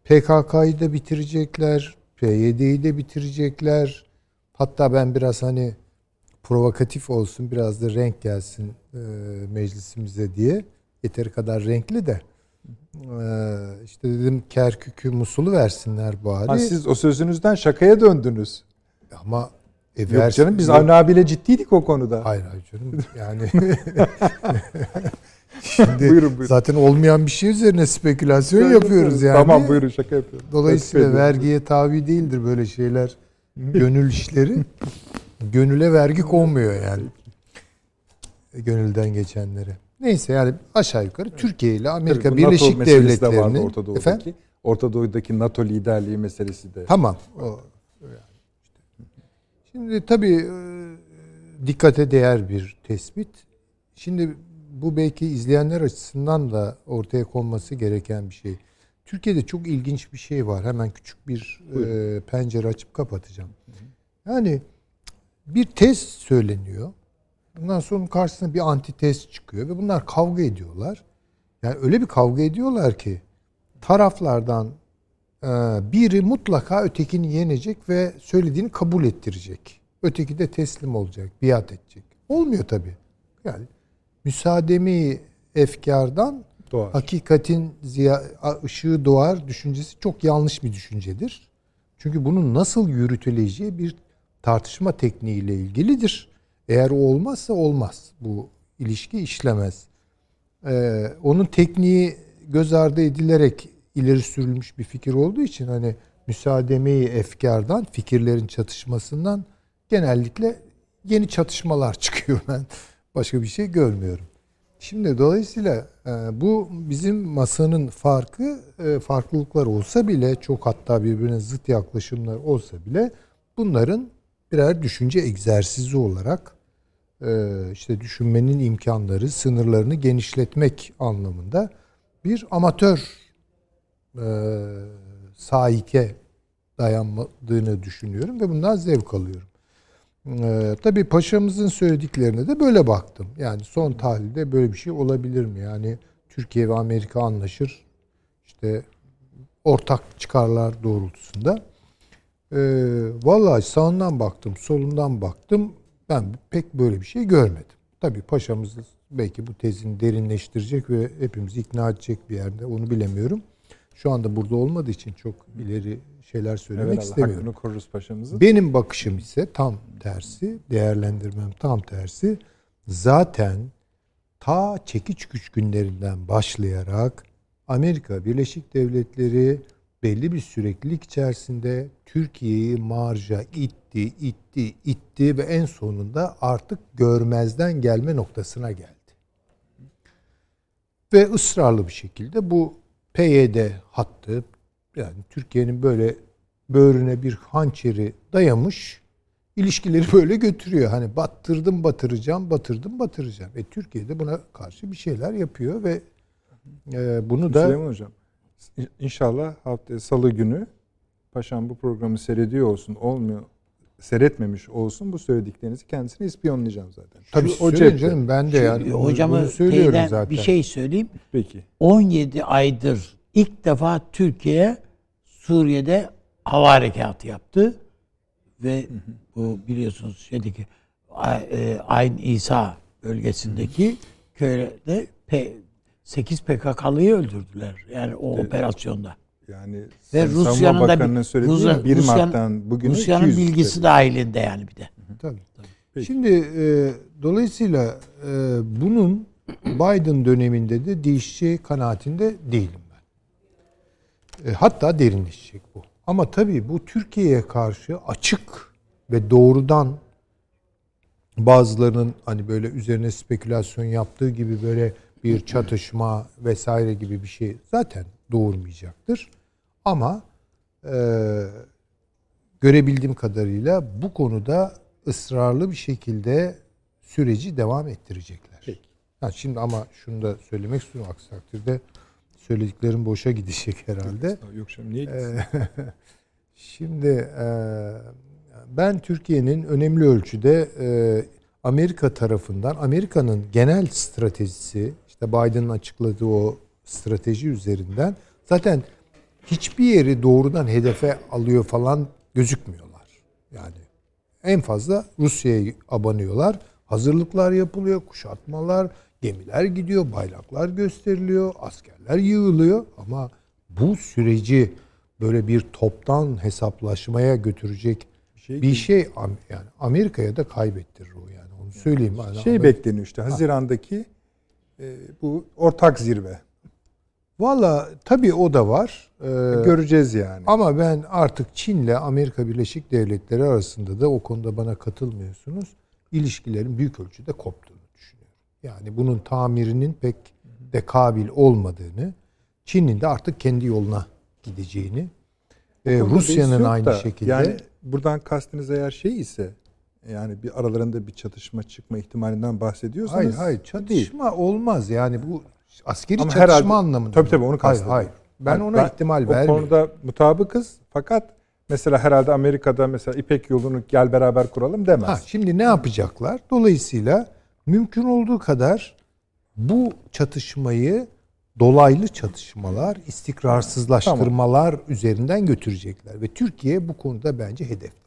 PKK'yı da bitirecekler, PYD'yi de bitirecekler. Hatta ben biraz hani provokatif olsun, biraz da renk gelsin e, meclisimize diye. Yeteri kadar renkli de. E, işte dedim Kerkük'ü Musul'u versinler bari. Ha, siz o sözünüzden şakaya döndünüz. Ama e, Yok vers- canım biz. Avni abiyle ciddiydik o konuda. Hayır hayır canım. Yani (laughs) (laughs) şimdi Buyurun, buyurun. zaten olmayan bir şey üzerine spekülasyon yapıyoruz yani. Tamam buyurun şaka yapıyorum. Dolayısıyla vergiye tabi değildir böyle şeyler. Gönül işleri. (laughs) Gönüle vergi konmuyor yani. Gönülden geçenlere. Neyse yani aşağı yukarı Türkiye ile Amerika Tabii NATO Birleşik de vardı Devletleri'nin Orta Doğu'daki. efendim Orta Doğu'daki NATO liderliği meselesi de. tamam. O, yani işte. Şimdi tabii e, dikkate değer bir tespit. Şimdi bu belki izleyenler açısından da ortaya konması gereken bir şey. Türkiye'de çok ilginç bir şey var. Hemen küçük bir e, pencere açıp kapatacağım. Yani bir tez söyleniyor. Bundan sonra karşısına bir antitez çıkıyor ve bunlar kavga ediyorlar. Yani öyle bir kavga ediyorlar ki taraflardan e, biri mutlaka ötekini yenecek ve söylediğini kabul ettirecek. Öteki de teslim olacak, biat edecek. Olmuyor tabii. Yani müsaademi efkardan Doğar. hakikatin ziya, ışığı doğar düşüncesi çok yanlış bir düşüncedir. Çünkü bunun nasıl yürütüleceği bir tartışma tekniğiyle ilgilidir. Eğer o olmazsa olmaz. Bu ilişki işlemez. Ee, onun tekniği göz ardı edilerek ileri sürülmüş bir fikir olduğu için hani müsaademeyi efkardan, fikirlerin çatışmasından genellikle yeni çatışmalar (laughs) çıkıyor ben. Başka bir şey görmüyorum. Şimdi dolayısıyla e, bu bizim masanın farkı e, farklılıklar olsa bile çok hatta birbirine zıt yaklaşımlar olsa bile bunların birer düşünce egzersizi olarak e, işte düşünmenin imkanları, sınırlarını genişletmek anlamında bir amatör e, sahike dayanmadığını düşünüyorum ve bundan zevk alıyorum. Ee, tabii paşamızın söylediklerine de böyle baktım. Yani son tahlilde böyle bir şey olabilir mi? Yani Türkiye ve Amerika anlaşır. İşte ortak çıkarlar doğrultusunda. Ee, vallahi sağından baktım, solundan baktım. Ben pek böyle bir şey görmedim. Tabii paşamız belki bu tezini derinleştirecek ve hepimizi ikna edecek bir yerde. Onu bilemiyorum. Şu anda burada olmadığı için çok ileri şeyler söylemek Evet, istemiyorum. hakkını koruruz paşamızın. Benim bakışım ise tam tersi, değerlendirmem tam tersi. Zaten ta çekiç güç günlerinden başlayarak Amerika Birleşik Devletleri belli bir süreklilik içerisinde Türkiye'yi marja itti, itti, itti ve en sonunda artık görmezden gelme noktasına geldi. Ve ısrarlı bir şekilde bu PYD hattı yani Türkiye'nin böyle böğrüne bir hançeri dayamış ilişkileri böyle götürüyor. Hani battırdım batıracağım, batırdım batıracağım. E Türkiye de buna karşı bir şeyler yapıyor ve e, bunu da Süleyman Hocam inşallah hafta salı günü paşam bu programı seyrediyor olsun olmuyor seyretmemiş olsun bu söylediklerinizi kendisine ispiyonlayacağım zaten. tabii Şu- o söyleyin cepte. canım ben de yani söylüyorum teyiden zaten. bir şey söyleyeyim. Peki. 17 aydır ilk defa Türkiye Suriye'de hava harekatı yaptı ve bu biliyorsunuz şeydeki e, Ayn İsa bölgesindeki köyde P- 8 PKK'lıyı öldürdüler. Yani o operasyonda. Yani Ve Rusya'nın da Rusya- 1 Rusya'nın- Mart'tan bugüne Rusya'nın 200 bilgisi dedi. dahilinde yani bir de. Tabii. Peki. Şimdi e, dolayısıyla e, bunun Biden döneminde de değişeceği kanaatinde değilim ben. E, hatta derinleşecek bu. Ama tabii bu Türkiye'ye karşı açık ve doğrudan bazılarının hani böyle üzerine spekülasyon yaptığı gibi böyle bir çatışma vesaire gibi bir şey zaten doğurmayacaktır. Ama e, görebildiğim kadarıyla bu konuda ısrarlı bir şekilde süreci devam ettirecekler. Peki. Ha, şimdi ama şunu da söylemek istiyorum aksi takdirde söylediklerim boşa gidecek herhalde. Yok canım niye gitsin? Ee, (laughs) Şimdi e, ben Türkiye'nin önemli ölçüde e, Amerika tarafından Amerika'nın genel stratejisi Biden'ın açıkladığı o strateji üzerinden zaten hiçbir yeri doğrudan hedefe alıyor falan gözükmüyorlar. Yani en fazla Rusya'ya abanıyorlar. Hazırlıklar yapılıyor, kuşatmalar, gemiler gidiyor, bayraklar gösteriliyor, askerler yığılıyor ama bu süreci böyle bir toptan hesaplaşmaya götürecek şey bir şey yani Amerika'ya da kaybettirir o yani onu söyleyeyim. Yani Şey bekleniyor işte Haziran'daki bu ortak zirve. Valla tabii o da var. Ee, Göreceğiz yani. Ama ben artık Çin'le Amerika Birleşik Devletleri arasında da o konuda bana katılmıyorsunuz. İlişkilerin büyük ölçüde koptuğunu düşünüyorum. Yani bunun tamirinin pek de kabil olmadığını, Çin'in de artık kendi yoluna gideceğini, e, Rusya'nın yok aynı da, şekilde Yani buradan kastınız eğer şey ise yani bir aralarında bir çatışma çıkma ihtimalinden bahsediyorsanız. hayır hayır çatışma olmaz. Yani bu askeri Ama çatışma herhalde- anlamında. Tabii tabii onu Hayır kastediyorum. hayır. Ben Hayır, ona ihtimal o vermiyorum. konuda mutabıkız fakat mesela herhalde Amerika'da mesela İpek yolunu gel beraber kuralım demez. Ha, şimdi ne yapacaklar? Dolayısıyla mümkün olduğu kadar bu çatışmayı dolaylı çatışmalar, istikrarsızlaştırmalar üzerinden götürecekler ve Türkiye bu konuda bence hedeftedir.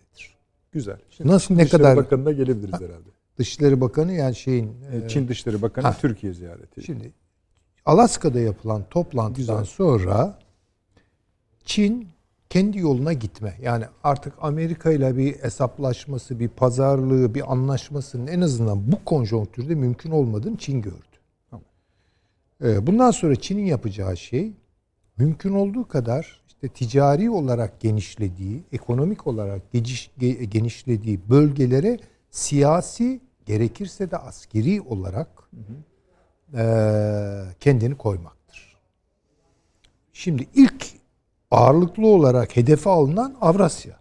Güzel. Nasıl ne Dışişleri kadar Bakanı'na gelebiliriz herhalde. Dışişleri Bakanı yani şeyin E, e, Çin Dışişleri Bakanı ha. Türkiye ziyareti. Şimdi Alaska'da yapılan toplantıdan Güzel. sonra Çin kendi yoluna gitme. Yani artık Amerika ile bir hesaplaşması, bir pazarlığı, bir anlaşmasının en azından bu konjonktürde mümkün olmadığını Çin gördü. Tamam. Ee, Bundan sonra Çin'in yapacağı şey mümkün olduğu kadar işte ticari olarak genişlediği, ekonomik olarak genişlediği bölgelere siyasi gerekirse de askeri olarak eee, kendini koymaktır. Şimdi ilk ağırlıklı olarak hedefe alınan Avrasya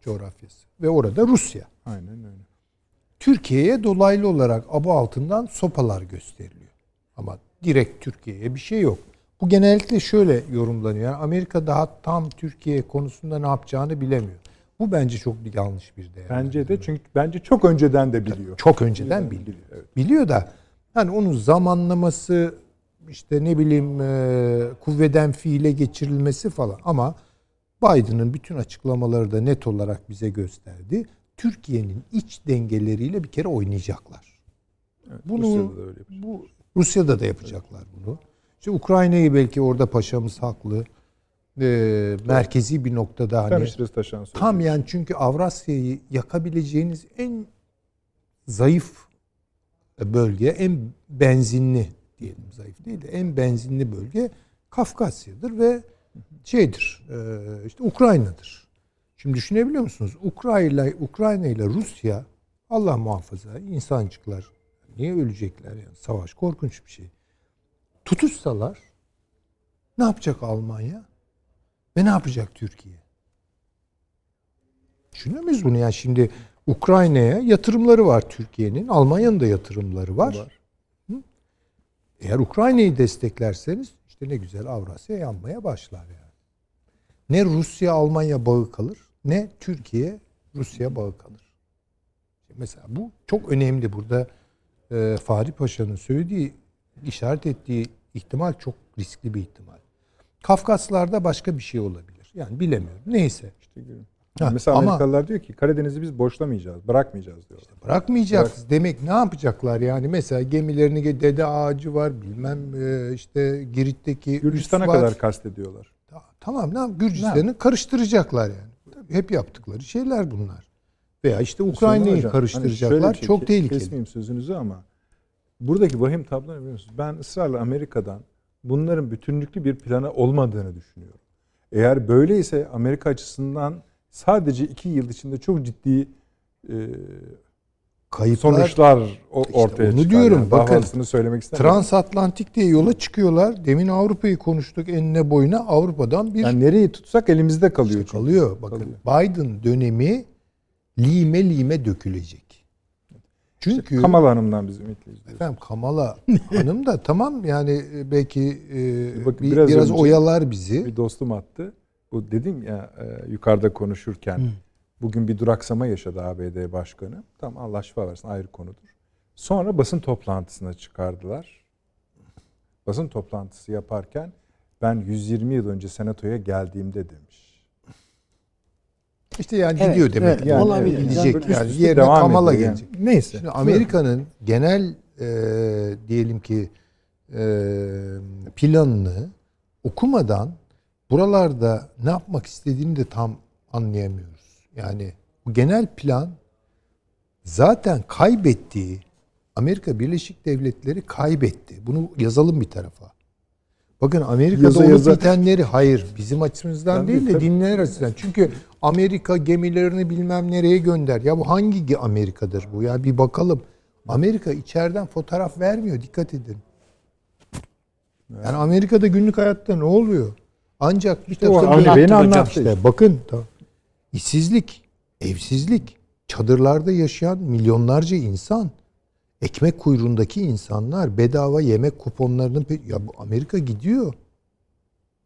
coğrafyası ve orada Rusya. Aynen öyle. Türkiye'ye dolaylı olarak aba altından sopalar gösteriliyor. Ama direkt Türkiye'ye bir şey yok. Bu genellikle şöyle yorumlanıyor. Yani Amerika daha tam Türkiye konusunda ne yapacağını bilemiyor. Bu bence çok yanlış bir değer. Bence de çünkü bence çok önceden de biliyor. Çok önceden biliyor. Biliyor da hani onun zamanlaması işte ne bileyim e, kuvveden fiile geçirilmesi falan ama Biden'ın bütün açıklamaları da net olarak bize gösterdi. Türkiye'nin iç dengeleriyle bir kere oynayacaklar. Bunu Rusya'da da öyle bu Rusya'da da yapacaklar bunu. İşte Ukrayna'yı belki orada paşamız haklı. E, merkezi bir noktada hani. Tam yani çünkü Avrasya'yı yakabileceğiniz en zayıf bölge, en benzinli diyelim zayıf değil de en benzinli bölge Kafkasya'dır ve şeydir e, işte Ukrayna'dır. Şimdi düşünebiliyor musunuz? Ukrayna Ukrayna ile Rusya Allah muhafaza insancıklar niye ölecekler yani savaş korkunç bir şey. Tutuşsalar ne yapacak Almanya? Ve ne yapacak Türkiye? Düşünüyor muyuz bunu? Yani şimdi Ukrayna'ya yatırımları var Türkiye'nin. Almanya'nın da yatırımları var. Var. Hı? Eğer Ukrayna'yı desteklerseniz işte ne güzel Avrasya yanmaya başlar yani. Ne Rusya Almanya bağı kalır ne Türkiye Rusya bağı kalır. Mesela bu çok önemli burada e, Fahri Paşa'nın söylediği işaret ettiği ihtimal çok riskli bir ihtimal. Kafkaslar'da başka bir şey olabilir. Yani bilemiyorum. Neyse. Ha, Mesela ama- Amerikalılar diyor ki Karadeniz'i biz boşlamayacağız, bırakmayacağız diyorlar. Bırakmayacağız demek ne yapacaklar yani mesela gemilerini dede ağacı var bilmem e, işte Girit'teki Gürcistan'a kadar kastediyorlar. Ta- Tamam ne yap- Gürcistan'ı karıştıracaklar yani. Tabii hep yaptıkları şeyler bunlar. Veya işte Ukrayna'yı hani karıştıracaklar. şey, Çok ke- tehlikeli. Kesmeyeyim sözünüzü ama buradaki vahim tablo biliyor musunuz? Ben ısrarla Amerika'dan bunların bütünlüklü bir planı olmadığını düşünüyorum. Eğer böyleyse Amerika açısından sadece iki yıl içinde çok ciddi e, Kayıplar sonuçlar İşte ortaya onu çıkar. diyorum, Yani. Bakın, söylemek istemiyorum. transatlantik diye yola çıkıyorlar. Demin Avrupa'yı konuştuk enine boyuna Avrupa'dan bir yani nereyi tutsak elimizde kalıyor. işte kalıyor. Bakın Kalıyor. Biden dönemi lime lime dökülecek. Çünkü Kamala Hanım'dan biz ümitliyiz. Efendim Kamala (laughs) Hanım da tamam yani e, belki e, Bakın bir- biraz biraz, oyalar bizi. Bir dostum attı. Bu dedim ya e, yukarıda konuşurken bugün bir duraksama yaşadı ABD Başkanı. Tam Allah şifa versin ayrı konudur. Sonra basın toplantısına çıkardılar. Basın toplantısı yaparken ben 120 yıl önce senatoya geldiğimde demiş. İşte yani Evet, gidiyor demek. evet, Yani olabilir. Gidecek yani üste yerine Kamala ediyor yani. gelecek. Neyse. Şimdi Amerika'nın genel e, diyelim ki e, planını okumadan buralarda ne yapmak istediğini de tam anlayamıyoruz. Yani bu genel plan zaten kaybettiği Amerika Birleşik Devletleri kaybetti. Bunu yazalım bir tarafa. Bakın Amerika'da Yaza olup yaza- bitenleri hayır bizim açımızdan Ben değil de dinleyenler açısından. Çünkü Amerika gemilerini bilmem nereye gönder. Ya bu hangi Amerika'dır bu? Ya bir bakalım. Amerika içeriden fotoğraf vermiyor. Dikkat edin. Yani Amerika'da günlük hayatta ne oluyor? Ancak bir İşte o takım Bey'in hocam anlattı. işte bakın tamam. işsizlik, evsizlik, çadırlarda yaşayan milyonlarca insan, ekmek kuyruğundaki insanlar bedava yemek kuponlarının ya bu Amerika gidiyor.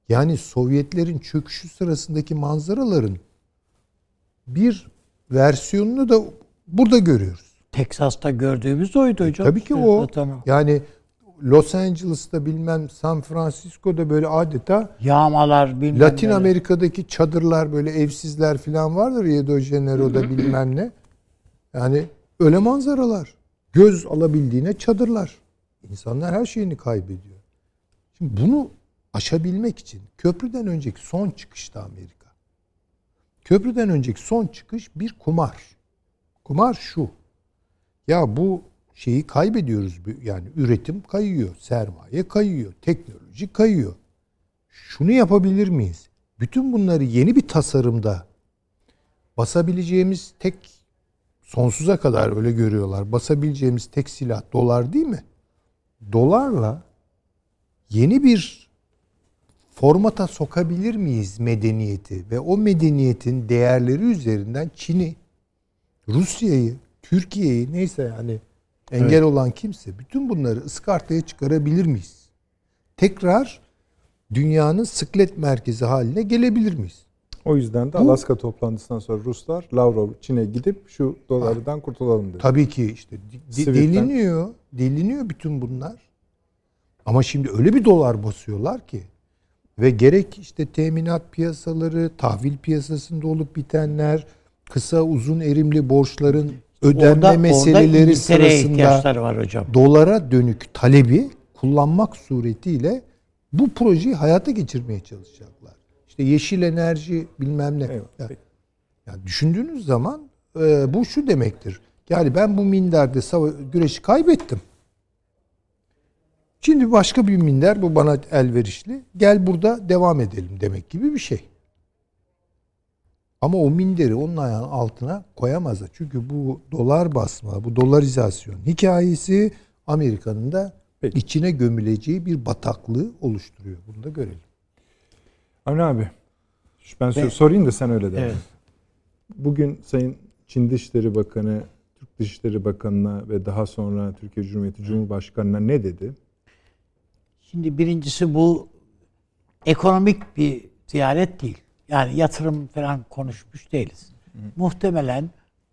Yani Sovyetlerin çöküşü sırasındaki manzaraların bir versiyonunu da burada görüyoruz. Teksas'ta gördüğümüz oydu hocam. Tabii ki o. Yani Los Angeles'ta bilmem San Francisco'da böyle adeta Yağmalar bilmem Latin neler. Amerika'daki çadırlar böyle evsizler falan vardır Rio de Janeiro'da bilmem ne. Yani öyle manzaralar. Göz alabildiğine çadırlar. İnsanlar her şeyini kaybediyor. Şimdi bunu aşabilmek için köprüden önceki son çıkışta Amerika. Köprüden önceki son çıkış bir kumar. Kumar şu. Ya bu şeyi kaybediyoruz. Yani üretim kayıyor, sermaye kayıyor, teknoloji kayıyor şunu yapabilir miyiz? Bütün bunları yeni bir tasarımda basabileceğimiz tek sonsuza kadar öyle görüyorlar. Basabileceğimiz tek silah dolar değil mi? Dolarla yeni bir formata sokabilir miyiz medeniyeti ve o medeniyetin değerleri üzerinden Çin'i, Rusya'yı, Türkiye'yi neyse yani engel olan kimse bütün bunları ıskartaya çıkarabilir miyiz? Tekrar dünyanın sıklet merkezi haline gelebilir miyiz? O yüzden de Bu- Alaska toplantısından sonra Ruslar Lavrov Çin'e gidip şu dolardan kurtulalım dedi. Tabii ki işte de- deliniyor, deliniyor bütün bunlar. Ama şimdi öyle bir dolar basıyorlar ki ve gerek işte teminat piyasaları, tahvil piyasasında olup bitenler, kısa uzun erimli borçların ödenme Orada, orada meseleleri İngiltere'ye sırasında var hocam. dolara dönük talebi kullanmak suretiyle bu projeyi hayata geçirmeye çalışacaklar. İşte yeşil enerji bilmem ne. Eyvallah, Ya- peki. yani düşündüğünüz zaman e, bu şu demektir. Yani ben bu minderde sava- güreşi kaybettim. Şimdi başka bir minder bu bana elverişli. Gel burada devam edelim demek gibi bir şey. Ama o minderi onun ayağının altına koyamazlar. Çünkü bu dolar basma, bu dolarizasyon hikayesi Amerika'nın da Peki. içine gömüleceği bir bataklığı oluşturuyor. Bunu da görelim. Avni abi ben Ve- sorayım da sen öyle de. Evet. Bugün Sayın Çin Dışişleri Bakanı Türk Dışişleri Bakanı'na ve daha sonra Türkiye Cumhuriyeti Cumhurbaşkanı'na ne dedi? Şimdi birincisi bu ekonomik bir ziyaret değil. Yani yatırım falan konuşmuş değiliz. Muhtemelen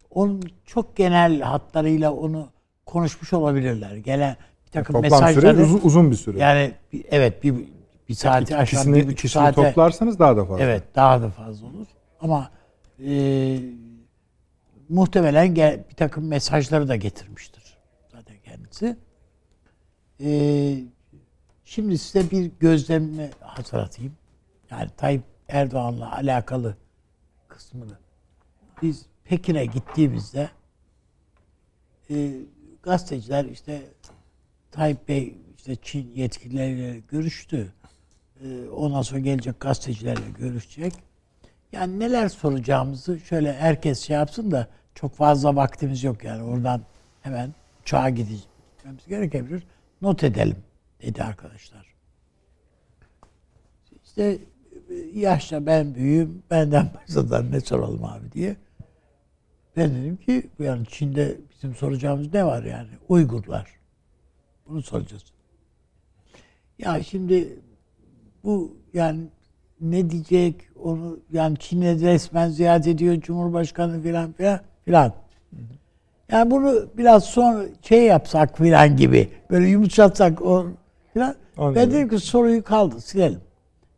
onun çok genel hatlarıyla onu konuşmuş olabilirler. Gelen bir takım süre mesajları uzun, uzun bir süre. yani evet bir, bir saati aşan İkisini, bir buçuk saate toplarsanız daha da fazla. Evet daha da fazla olur. Ama e, muhtemelen gel, bir takım mesajları da getirmiştir zaten kendisi. E, şimdi size bir gözlemimi hatırlatayım. Yani Tayyip Erdoğan'la alakalı kısmını. Biz Pekin'e gittiğimizde e, gazeteciler işte Tayyip Bey işte Çin yetkilileriyle görüştü. E, ondan sonra gelecek gazetecilerle görüşecek. Yani neler soracağımızı şöyle herkes şey yapsın da çok fazla vaktimiz yok yani oradan hemen uçağa gideceğimiz gerekebilir. Not edelim dedi arkadaşlar. İşte e, yaşta ben büyüğüm benden başladan ne soralım abi diye. Ben dedim ki yani Çin'de bizim soracağımız ne var yani? Uygurlar. Bunu soracağız. Ya şimdi bu yani ne diyecek onu yani Çin'e resmen ziyaret ediyor Cumhurbaşkanı filan filan filan. Yani bunu biraz sonra şey yapsak filan gibi böyle yumuşatsak o filan. Anladım. Ben dedim ki soruyu kaldı silelim.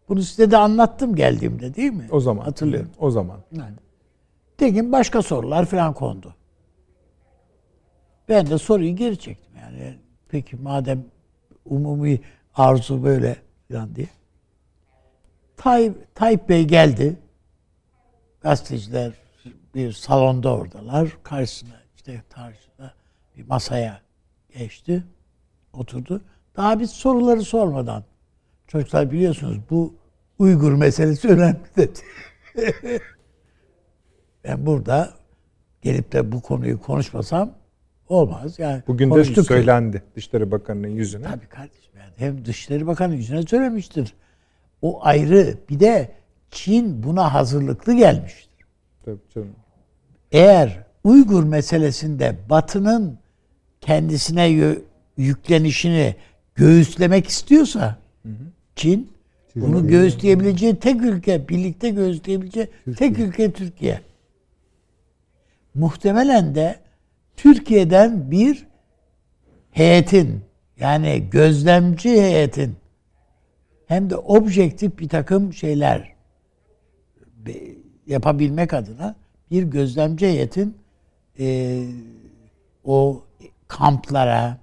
Bunu size de anlattım geldiğimde değil mi? O zaman. Hatırlıyorum. O zaman. Yani. Tekin başka sorular falan kondu. Ben de soruyu geri çektim yani. Peki madem umumi arzu böyle falan diye. Tayyip, Tayyip Bey geldi. Gazeteciler bir salonda oradalar. Karşısına işte karşısına bir masaya geçti. Oturdu. Daha biz soruları sormadan. Çocuklar biliyorsunuz bu Uygur meselesi önemli dedi. (laughs) ben burada gelip de bu konuyu konuşmasam olmaz. Yani Bugün de söylendi Dışişleri Bakanı'nın yüzüne. Tabii kardeşim yani hem Dışişleri Bakanı yüzüne söylemiştir. O ayrı. Bir de Çin buna hazırlıklı gelmiştir. Tabii canım. Eğer Uygur meselesinde Batı'nın kendisine yüklenişini göğüslemek istiyorsa Çin bunu göğüsleyebileceği tek ülke, birlikte göğüsleyebileceği tek ülke Türkiye. Muhtemelen de Türkiye'den bir heyetin yani gözlemci heyetin hem de objektif bir takım şeyler yapabilmek adına bir gözlemci heyetin e, o kamplara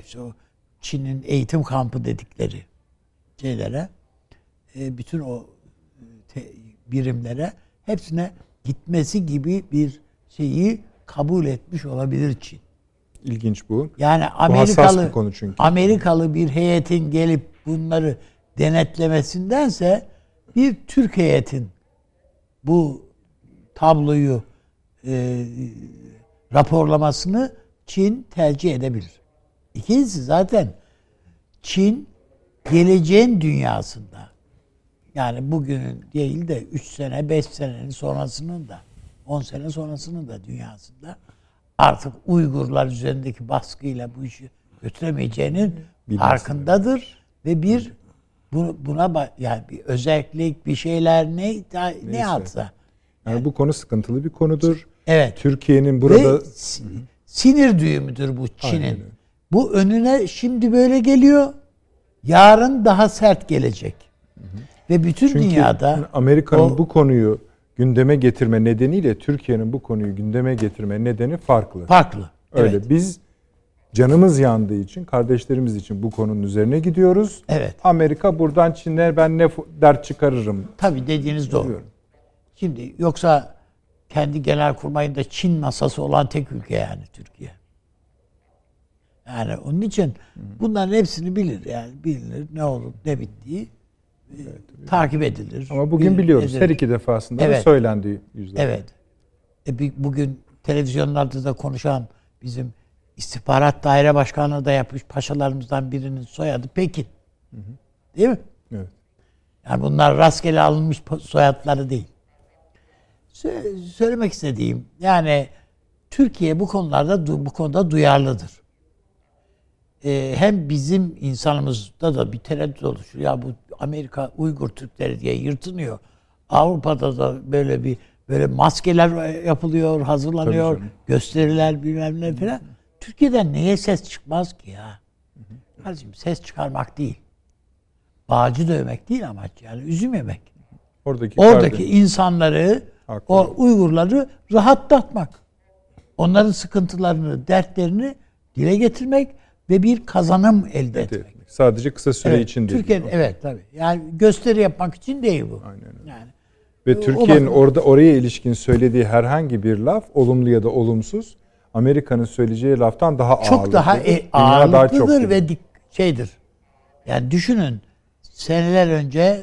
işte o Çin'in eğitim kampı dedikleri şeylere e, bütün o e, te- birimlere hepsine gitmesi gibi bir şeyi kabul etmiş olabilir Çin. İlginç bu. Yani Bu Amerikalı bir konu çünkü. Amerikalı bir heyetin gelip bunları denetlemesindense bir Türk heyetin bu tabloyu e, raporlamasını Çin tercih edebilir. İkincisi zaten Çin geleceğin dünyasında. Yani bugünün değil de 3 sene 5 senenin sonrasının da 10 sene sonrasının da dünyasında artık Uygurlar üzerindeki baskıyla bu işi götüremeyeceğinin Bilmesi farkındadır ve bir bu- buna yani bir özellik bir şeyler ne ne Neyse. yapsa Yani bu konu sıkıntılı bir konudur. evet Türkiye'nin burada ve si- sinir düğümüdür bu Çin'in. Bu önüne şimdi böyle geliyor. Yarın daha sert gelecek. Ve bütün çünkü dünyada Amerika'nın bu konuyu gündeme getirme nedeniyle Türkiye'nin bu konuyu gündeme getirme nedeni farklı. farklı. Öyle. Evet. Biz canımız yandığı için, kardeşlerimiz için bu konunun üzerine gidiyoruz. Evet. Amerika buradan Çin'e ben ne dert çıkarırım. Tabii dediğiniz doğru. Biliyorum. Şimdi yoksa kendi genelkurmayında Çin masası olan tek ülke yani Türkiye. Yani onun için bunların hepsini bilir yani bilinir ne olur ne bittiği e, takip edilir. Ama bugün bilir- biliyoruz. edilir. Her iki defasında da Evet. söylendi yüzler. Evet. E, bugün televizyonlarda da konuşan bizim istihbarat daire başkanlığı da yapmış paşalarımızdan birinin soyadı Pekin. Değil mi? Evet. Yani bunlar rastgele alınmış soyadları değil. Sö- Söylemek istediğim yani Türkiye bu konularda bu konuda duyarlıdır. Ee, hem bizim insanımızda da bir tereddüt oluşur. Ya bu Amerika Uygur Türkleri diye yırtınıyor. Avrupa'da da böyle bir böyle maskeler yapılıyor, hazırlanıyor, gösteriler bilmem ne falan. Türkiye'den neye ses çıkmaz ki ya? Kardeşim ses çıkarmak değil. bağcı dövmek değil amaç yani üzüm yemek. Oradaki, Oradaki kardeş- insanları, Haklı. o Uygurları rahatlatmak. Onların sıkıntılarını, dertlerini dile getirmek ve bir kazanım elde etmek. Sadece kısa süre Evet, için değil. Türkiye'nin evet tabii. Yani gösteri yapmak için değil bu. Aynen öyle. Yani Ve Türkiye'nin orada oraya ilişkin söylediği herhangi bir laf olumlu ya da olumsuz Amerika'nın söyleyeceği laftan daha çok ağırlıklıdır. daha e, daha ağırlıklıdır ve dik, şeydir. Yani düşünün seneler önce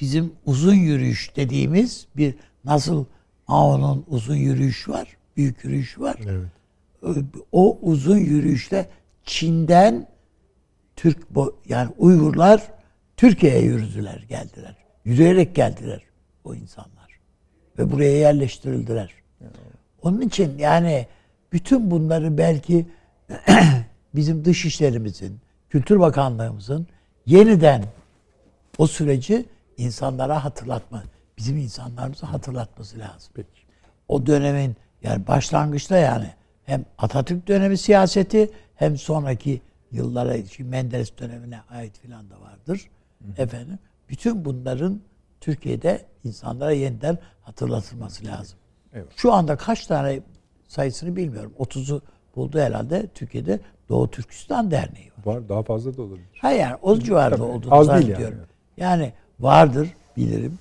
bizim uzun yürüyüş dediğimiz bir nasıl Mao'nun uzun yürüyüş var, büyük yürüyüş var. Evet. O uzun yürüyüşle Çin'den Türk yani Uygurlar Türkiye'ye yürüdüler, geldiler. Yürüyerek geldiler o insanlar. Ve buraya yerleştirildiler. Onun için yani bütün bunları belki (clears throat) bizim dış işlerimizin, Kültür Bakanlığımızın yeniden o süreci insanlara hatırlatma, bizim insanlarımıza hatırlatması lazım. O dönemin yani başlangıçta yani hem Atatürk dönemi siyaseti hem sonraki yıllara şimdi Menderes dönemine ait filan da vardır. Efendim bütün bunların Türkiye'de insanlara yeniden hatırlatılması lazım. Evet. Şu anda kaç tane sayısını bilmiyorum. 30'u buldu herhalde Türkiye'de Doğu Türkistan Derneği var. var daha fazla da olabilir. Hayır yani o civarda Tabii, olduğunu az değil yani. Yani. vardır bilirim.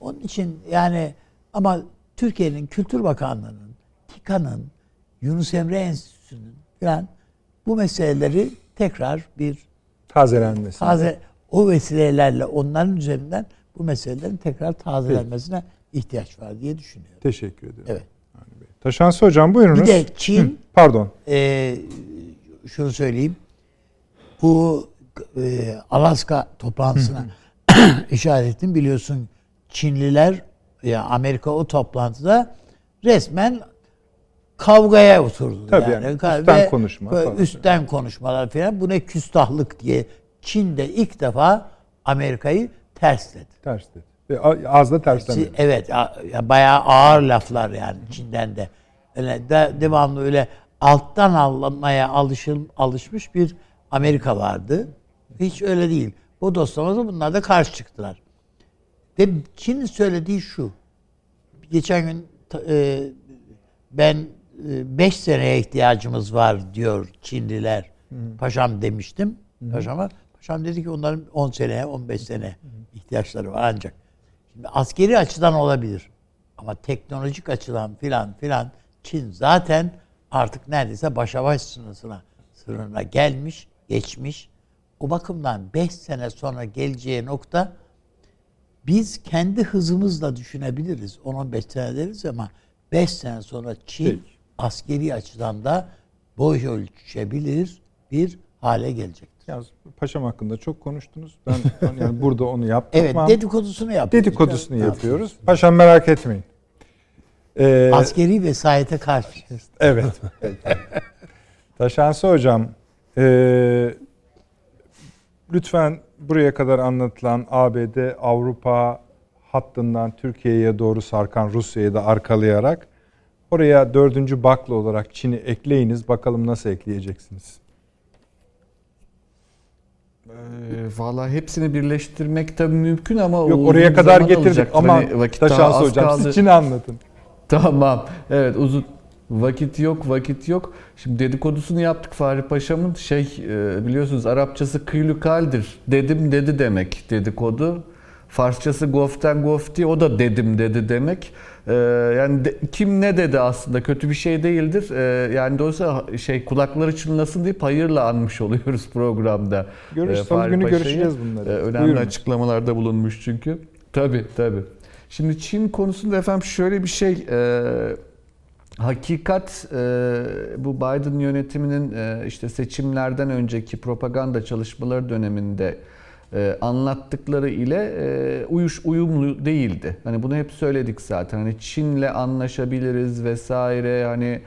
Onun için yani ama Türkiye'nin Kültür Bakanlığı'nın, TİKA'nın, Yunus Emre Enstitüsü'nün falan bu meseleleri tekrar bir Tazelenmesi. taze o vesilelerle onların üzerinden bu meselelerin tekrar tazelenmesine ihtiyaç var diye düşünüyorum. Teşekkür ederim. Evet. Taşansı hocam buyurunuz. Bir de Çin Pardon. e, şunu söyleyeyim. Bu e, Alaska toplantısına (clears throat) işaret ettim. Biliyorsun Çinliler ya Amerika o toplantıda resmen kavgaya oturdu. Tabii yani, Ka- üstten konuşma falan. Üstten konuşmalar falan. Bu ne küstahlık diye Çin'de ilk defa Amerika'yı tersledi. Ters dedi. Ve a- ağızda Si- terslenmedi. Evet, bayağı ağır laflar yani Çin'den de. Öyle de, devamlı öyle alttan almaya alışıl, alışmış bir Amerika vardı. Hiç öyle değil. Bu dostlarımız bunlar da karşı çıktılar. Ve Çin'in söylediği şu. Geçen gün e, ben 5 seneye ihtiyacımız var diyor Çinliler. Paşam demiştim. Paşama. Paşam dedi ki onların 10 seneye 15 sene ihtiyaçları var ancak. Şimdi askeri açıdan olabilir. Ama teknolojik açıdan filan filan Çin zaten artık neredeyse başa baş sınırına, sınırına gelmiş, geçmiş. O bakımdan 5 sene sonra geleceği nokta biz kendi hızımızla düşünebiliriz. 10-15 sene deriz ama 5 sene sonra Çin Peki. askeri açıdan da boy ölçebilir bir hale gelecektir. Yalnız paşam hakkında çok konuştunuz. Ben (laughs) yani burada onu yaptım. Evet dedikodusunu yapıyoruz. Dedikodusunu yapıyoruz. Paşam merak etmeyin. Ee, Askeri vesayete karşı. Evet. (laughs) Taşansı hocam, eee, lütfen buraya kadar anlatılan ABD, Avrupa hattından Türkiye'ye doğru sarkan Rusya'yı da arkalayarak oraya dördüncü baklı olarak Çin'i ekleyiniz. Bakalım nasıl ekleyeceksiniz? Ee, Valla hepsini birleştirmek de mümkün ama Yok oraya kadar getirdik alacaktır. ama Hani vakit daha Taşansı az hocam kaldı. siz Çin'i anlatın. (laughs) Tamam. Evet uzun vakit yok vakit yok. Şimdi dedikodusunu yaptık Fahri Paşa'mın şey e, biliyorsunuz Arapçası kıylükaldir. Dedim dedi demek dedikodu. Farsçası goften gofti o da dedim dedi demek. Ee, yani de- kim ne dedi aslında kötü bir şey değildir. Ee, yani dolayısıyla şey kulakları çınlasın deyip hayırla anmış oluyoruz (laughs) programda. Görüş, Ee, salı günü Paşa'yı. görüşeceğiz bunları. Ee, önemli Buyurun. açıklamalarda bulunmuş çünkü. Tabii tabii. Şimdi Çin konusunda efendim şöyle bir şey e, hakikat e, bu Biden yönetiminin e, işte seçimlerden önceki propaganda çalışmaları döneminde e, anlattıkları ile e, uyuş uyumlu değildi. Hani bunu hep söyledik zaten. Hani Çin'le anlaşabiliriz vesaire hani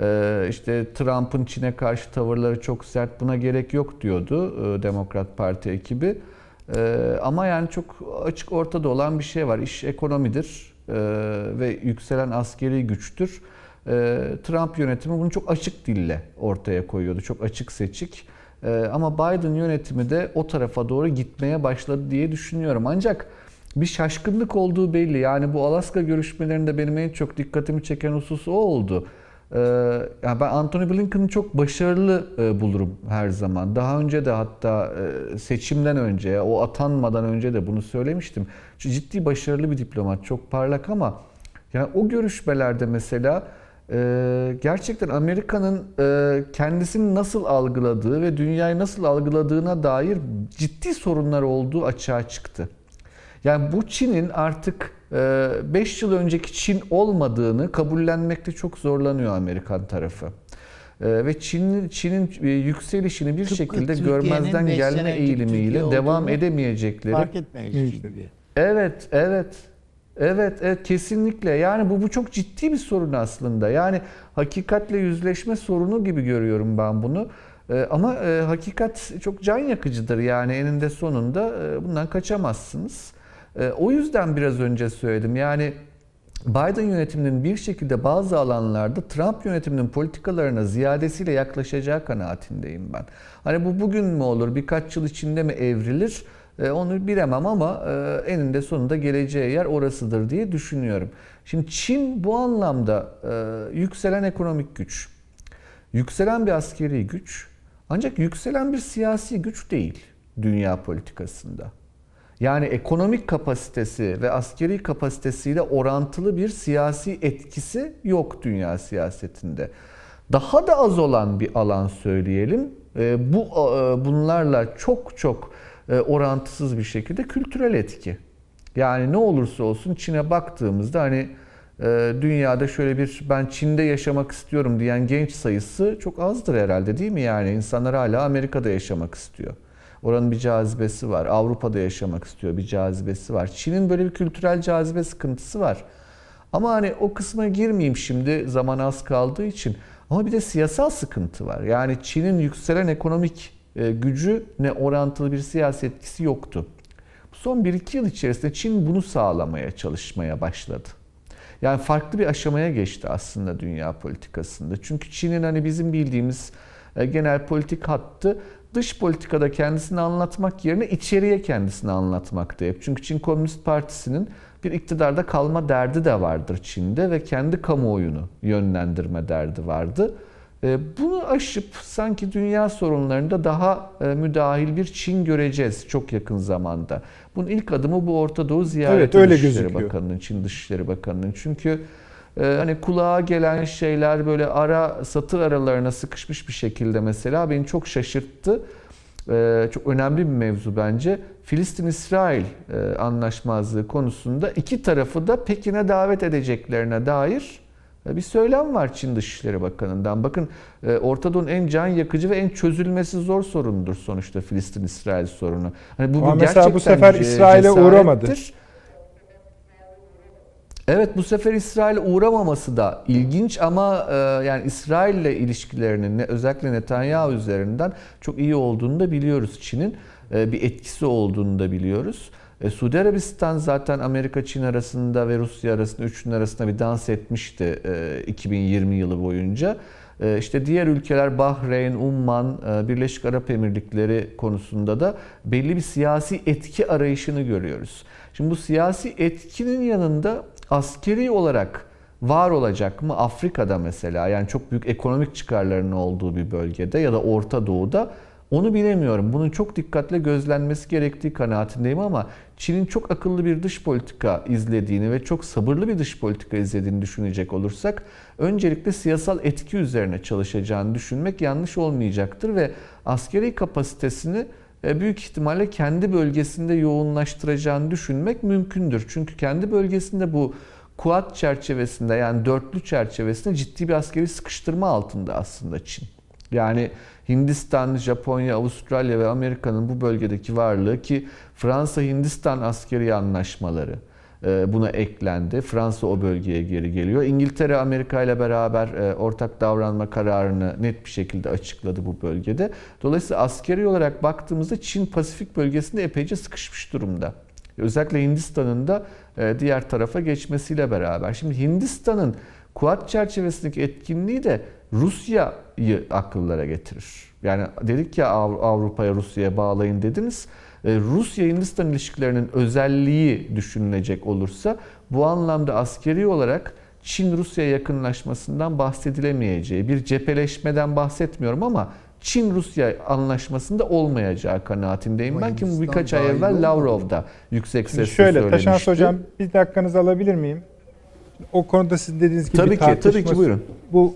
e, işte Trump'ın Çin'e karşı tavırları çok sert buna gerek yok diyordu e, Demokrat Parti ekibi. E, ama yani çok açık ortada olan bir şey var. İş ekonomidir e, ve yükselen askeri güçtür. E, Trump yönetimi bunu çok açık dille ortaya koyuyordu. Çok açık seçik. E, ama Biden yönetimi de o tarafa doğru gitmeye başladı diye düşünüyorum. Ancak bir şaşkınlık olduğu belli. Yani bu Alaska görüşmelerinde benim en çok dikkatimi çeken husus o oldu. Ee, yani ben Anthony Blinken'ı çok başarılı e, bulurum her zaman. Daha önce de hatta e, seçimden önce, o atanmadan önce de bunu söylemiştim. Ciddi başarılı bir diplomat, çok parlak ama yani o görüşmelerde mesela e, gerçekten Amerika'nın e, kendisini nasıl algıladığı ve dünyayı nasıl algıladığına dair ciddi sorunlar olduğu açığa çıktı. Yani bu Çin'in artık 5 yıl önceki Çin olmadığını kabullenmekte çok zorlanıyor Amerikan tarafı. Ve Çin'in Çin'in yükselişini bir Tıpkı şekilde Türkiye'nin görmezden gelme eğilimiyle devam edemeyecekleri. Fark gibi. Evet, evet. Evet, evet kesinlikle. Yani bu bu çok ciddi bir sorun aslında. Yani hakikatle yüzleşme sorunu gibi görüyorum ben bunu. Ee, ama e, hakikat çok can yakıcıdır. Yani eninde sonunda e, bundan kaçamazsınız. E, o yüzden biraz önce söyledim. Yani Biden yönetiminin bir şekilde bazı alanlarda Trump yönetiminin politikalarına ziyadesiyle yaklaşacağı kanaatindeyim ben. Hani bu bugün mü olur, birkaç yıl içinde mi evrilir? E, onu bilemem ama e, eninde sonunda geleceği yer orasıdır diye düşünüyorum. Şimdi Çin bu anlamda e, yükselen ekonomik güç, yükselen bir askeri güç ancak yükselen bir siyasi güç değil dünya politikasında. Yani ekonomik kapasitesi ve askeri kapasitesiyle orantılı bir siyasi etkisi yok dünya siyasetinde. Daha da az olan bir alan söyleyelim. Bu bunlarla çok çok orantısız bir şekilde kültürel etki. Yani ne olursa olsun Çin'e baktığımızda hani e, dünyada şöyle bir ben Çin'de yaşamak istiyorum diyen genç sayısı çok azdır herhalde değil mi? Yani insanlar hala Amerika'da yaşamak istiyor. Oranın bir cazibesi var. Avrupa'da yaşamak istiyor bir cazibesi var. Çin'in böyle bir kültürel cazibe sıkıntısı var. Ama hani o kısma girmeyeyim şimdi zaman az kaldığı için. Ama bir de siyasal sıkıntı var. Yani Çin'in yükselen ekonomik e, gücü ne orantılı bir siyasi etkisi yoktu. Son 1-2 yıl içerisinde Çin bunu sağlamaya çalışmaya başladı. Yani farklı bir aşamaya geçti aslında dünya politikasında. Çünkü Çin'in hani bizim bildiğimiz e, genel politik hattı dış politikada kendisini anlatmak yerine içeriye kendisini anlatmakta hep. Çünkü Çin Komünist Partisi'nin bir iktidarda kalma derdi de vardır Çin'de ve kendi kamuoyunu yönlendirme derdi vardı. Ee, bunu aşıp sanki dünya sorunlarında daha e, müdahil bir Çin göreceğiz çok yakın zamanda. Bunun ilk adımı bu Orta Doğu ziyareti evet, öyle Dışişleri gözüküyor. Bakanı'nın, Çin Dışişleri Bakanı'nın. Çünkü e, hani kulağa gelen şeyler böyle ara satır aralarına sıkışmış bir şekilde mesela beni çok şaşırttı. E, çok önemli bir mevzu bence. Filistin-İsrail anlaşmazlığı konusunda iki tarafı da Pekin'e davet edeceklerine dair bir söylem var Çin Dışişleri Bakanı'ndan. Bakın e, Orta Doğu'nun en can yakıcı ve en çözülmesi zor sorunudur sonuçta Filistin-İsrail sorunu. Hani bu Ama mesela bu sefer İsrail'e uğramadı. Evet bu sefer İsrail'e uğramaması da ilginç ama e, yani İsrail ile ilişkilerinin özellikle Netanyahu üzerinden çok iyi olduğunu da biliyoruz Çin'in. E, bir etkisi olduğunu da biliyoruz. E, Suudi Arabistan zaten Amerika-Çin arasında ve Rusya arasında üçünün arasında bir dans etmişti e, 2020 yılı boyunca. E, işte diğer ülkeler Bahreyn, Umman, e, Birleşik Arap Emirlikleri konusunda da belli bir siyasi etki arayışını görüyoruz. Şimdi bu siyasi etkinin yanında askeri olarak var olacak mı Afrika'da mesela yani çok büyük ekonomik çıkarlarının olduğu bir bölgede ya da Orta Doğu'da onu bilemiyorum. Bunun çok dikkatle gözlenmesi gerektiği kanaatindeyim ama Çin'in çok akıllı bir dış politika izlediğini ve çok sabırlı bir dış politika izlediğini düşünecek olursak öncelikle siyasal etki üzerine çalışacağını düşünmek yanlış olmayacaktır ve askeri kapasitesini e, büyük ihtimalle kendi bölgesinde yoğunlaştıracağını düşünmek mümkündür. Çünkü kendi bölgesinde bu Kuat çerçevesinde yani dörtlü çerçevesinde ciddi bir askeri sıkıştırma altında aslında Çin. Yani Hindistan, Japonya, Avustralya ve Amerika'nın bu bölgedeki varlığı ki Fransa-Hindistan askeri anlaşmaları e, buna eklendi. Fransa o bölgeye geri geliyor. İngiltere Amerika ile beraber e, ortak davranma kararını net bir şekilde açıkladı bu bölgede. Dolayısıyla askeri olarak baktığımızda Çin Pasifik bölgesinde epeyce sıkışmış durumda. Özellikle Hindistan'ın da e, diğer tarafa geçmesiyle beraber. Şimdi Hindistan'ın Kuat çerçevesindeki etkinliği de Rusya'yı akıllara getirir. Yani dedik ya Av- Avrupa'ya Rusya'ya bağlayın dediniz. E, Rusya-Hindistan ilişkilerinin özelliği düşünülecek olursa bu anlamda askeri olarak Çin-Rusya yakınlaşmasından bahsedilemeyeceği, bir cepheleşmeden bahsetmiyorum ama Çin-Rusya anlaşmasında olmayacağı kanaatindeyim. Ama ben ki bu birkaç ay evvel. Lavrov'da yüksek sesle şöyle söylemişti. Taşans Hocam bir dakikanızı alabilir miyim? O konuda sizin dediğiniz gibi Tabii ki, tabii ki, buyurun. Bu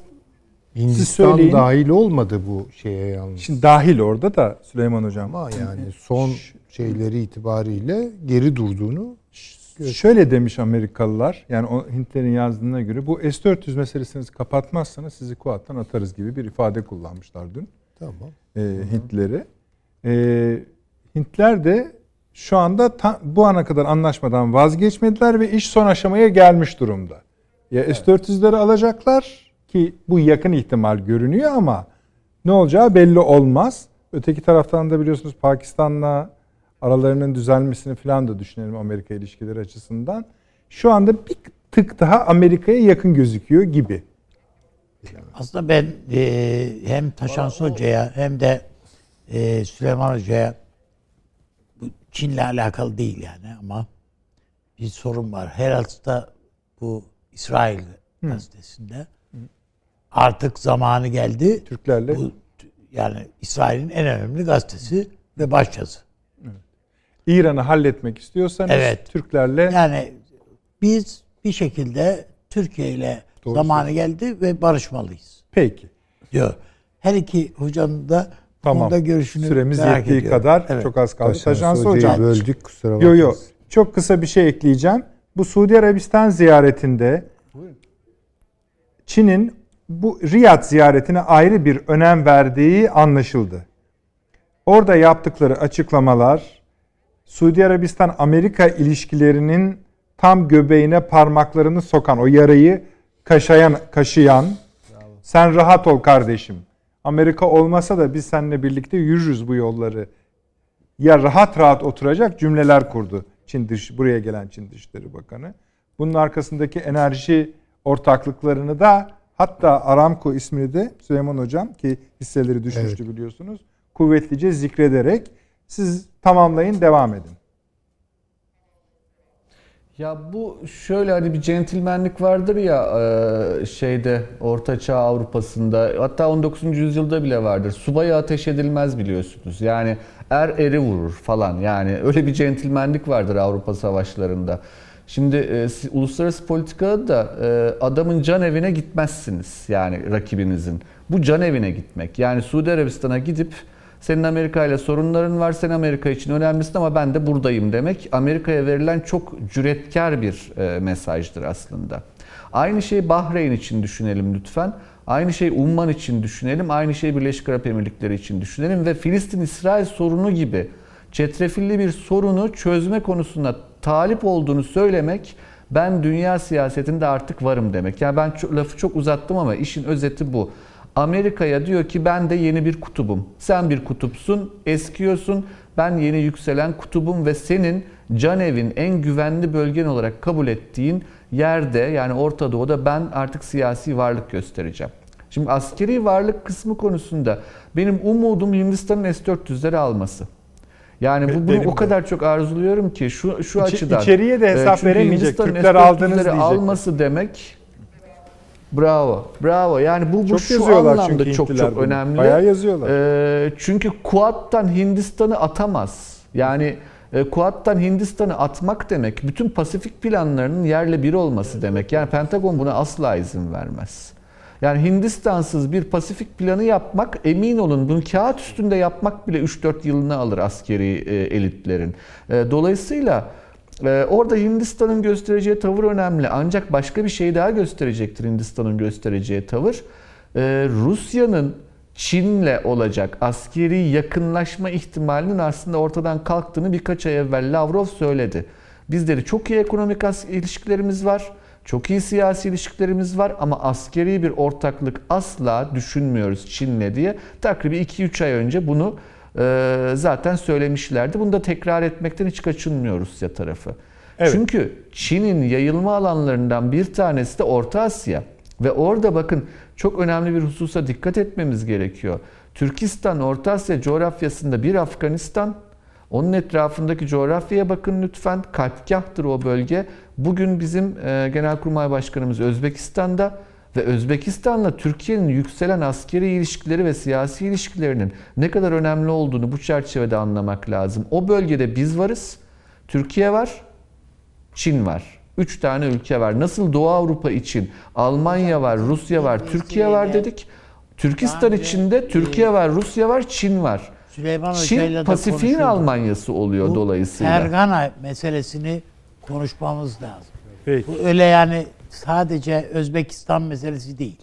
Hindistan söyleyin. dahil olmadı bu şeye yalnız. şimdi dahil orada da Süleyman Hocam. Ama yani son şeyleri itibariyle geri durduğunu Şöyle demiş Amerikalılar, yani o Hintlerin yazdığına göre bu S-400 meselesini kapatmazsanız sizi Kuat'tan atarız gibi bir ifade kullanmışlar dün tamam. e, Hintleri. E, Hintler de şu anda ta- bu ana kadar anlaşmadan vazgeçmediler ve iş son aşamaya gelmiş durumda. Ya S-400'leri alacaklar ki bu yakın ihtimal görünüyor ama ne olacağı belli olmaz. Öteki taraftan da biliyorsunuz Pakistan'la aralarının düzelmesini falan da düşünelim Amerika ilişkileri açısından. Şu anda bir tık daha Amerika'ya yakın gözüküyor gibi. Aslında ben e, hem Taşans Hoca'ya hem de e, Süleyman Hoca'ya Çin'le alakalı değil yani ama bir sorun var. Herald'da bu İsrail gazetesinde artık zamanı geldi. Türklerle Bu, yani İsrail'in en önemli gazetesi ve başyazı. İran'ı halletmek istiyorsanız Evet. Türklerle Yani biz bir şekilde Türkiye ile Doğru zamanı geldi ve barışmalıyız peki. diyor. Her iki hocanın da Tamam. konuda görüşünü Süremiz merak yettiği ediyorum. kadar Evet. çok az kaldı. Taşans Taşans Hoca'yı Hocam. böldük kusura Yo bakmayın. yo. Çok kısa bir şey ekleyeceğim. Bu Suudi Arabistan ziyaretinde Çin'in bu Riyad ziyaretine ayrı bir önem verdiği anlaşıldı. Orada yaptıkları açıklamalar Suudi Arabistan Amerika ilişkilerinin tam göbeğine parmaklarını sokan o yarayı kaşayan kaşıyan sen rahat ol kardeşim. Amerika olmasa da biz seninle birlikte yürürüz bu yolları ya rahat rahat oturacak cümleler kurdu Çin dış buraya gelen Çin Dışişleri Bakanı. Bunun arkasındaki enerji ortaklıklarını da hatta Aramco ismini de Süleyman Hocam ki hisseleri düşmüştü biliyorsunuz. Kuvvetlice zikrederek siz tamamlayın devam edin. Ya bu şöyle hani bir centilmenlik vardır ya e, şeyde Orta Çağ Avrupa'sında hatta 19. yüzyılda bile vardır. Subaya ateş edilmez biliyorsunuz. Yani er eri vurur falan. Yani öyle bir centilmenlik vardır Avrupa savaşlarında. Şimdi e, uluslararası politikada da e, adamın can evine gitmezsiniz yani rakibinizin. Bu can evine gitmek. Yani Suudi Arabistan'a gidip senin Amerika ile sorunların var, sen Amerika için önemlisin ama ben de buradayım demek Amerika'ya verilen çok cüretkar bir e, mesajdır aslında. Aynı şeyi Bahreyn için düşünelim lütfen. Aynı şey Umman için düşünelim. Aynı şeyi Birleşik Arap Emirlikleri için düşünelim ve Filistin-İsrail sorunu gibi çetrefilli bir sorunu çözme konusunda talip olduğunu söylemek ben dünya siyasetinde artık varım demek. Yani ben lafı çok uzattım ama işin özeti bu. Amerika'ya diyor ki ben de yeni bir kutubum. Sen bir kutupsun, eskiyorsun. Ben yeni yükselen kutubum ve senin can evin en güvenli bölgen olarak kabul ettiğin yerde yani Orta Doğu'da ben artık siyasi varlık göstereceğim. Şimdi askeri varlık kısmı konusunda benim umudum Hindistan'ın S-400'leri alması. Yani bu bunu Benim o de. kadar çok arzuluyorum ki şu şu İçi- açıdan. içeriye de hesap Ee, çünkü veremeyecek. Türkler S-400'leri aldınız diyecekler. alması demek Bravo. Bravo. Yani bu, bu Çok şu anlamda çünkü çok çok bunu. önemli. Bayağı yazıyorlar. Ee, çünkü Kuat'tan Hindistan'ı atamaz. Yani e, Kuat'tan Hindistan'ı atmak demek bütün Pasifik planlarının yerle bir olması demek. Yani Pentagon buna asla izin vermez. Yani Hindistan'sız bir Pasifik planı yapmak emin olun bunu kağıt üstünde yapmak bile 3-4 yılını alır askeri e, elitlerin. E, dolayısıyla orada Hindistan'ın göstereceği tavır önemli. Ancak başka bir şey daha gösterecektir Hindistan'ın göstereceği tavır. Ee, Rusya'nın Çin'le olacak askeri yakınlaşma ihtimalinin aslında ortadan kalktığını birkaç ay evvel Lavrov söyledi. Bizleri çok iyi ekonomik ilişkilerimiz var. Çok iyi siyasi ilişkilerimiz var ama askeri bir ortaklık asla düşünmüyoruz Çin'le diye. Takribi 2-3 ay önce bunu zaten söylemişlerdi. Bunu da tekrar etmekten hiç kaçınmıyor Rusya tarafı. Evet. Çünkü Çin'in yayılma alanlarından bir tanesi de Orta Asya. Ve orada bakın çok önemli bir hususa dikkat etmemiz gerekiyor. Türkistan, Orta Asya coğrafyasında bir Afganistan, onun etrafındaki coğrafyaya bakın lütfen. Kalpkahtır o bölge. Bugün bizim e, Genelkurmay Başkanımız Özbekistan'da ve Özbekistan'la Türkiye'nin yükselen askeri ilişkileri ve siyasi ilişkilerinin ne kadar önemli olduğunu bu çerçevede anlamak lazım. O bölgede biz varız, Türkiye var, Çin var. Üç tane ülke var. Nasıl Doğu Avrupa için Almanya var, Rusya var, Türkiye var dedik. Türkistan içinde Türkiye var, Rusya var, Çin var. Süleyman Çin Pasifik'in. Almanyası oluyor Bu dolayısıyla. Fergana meselesini konuşmamız lazım. Peki. Bu öyle yani sadece Özbekistan meselesi değil.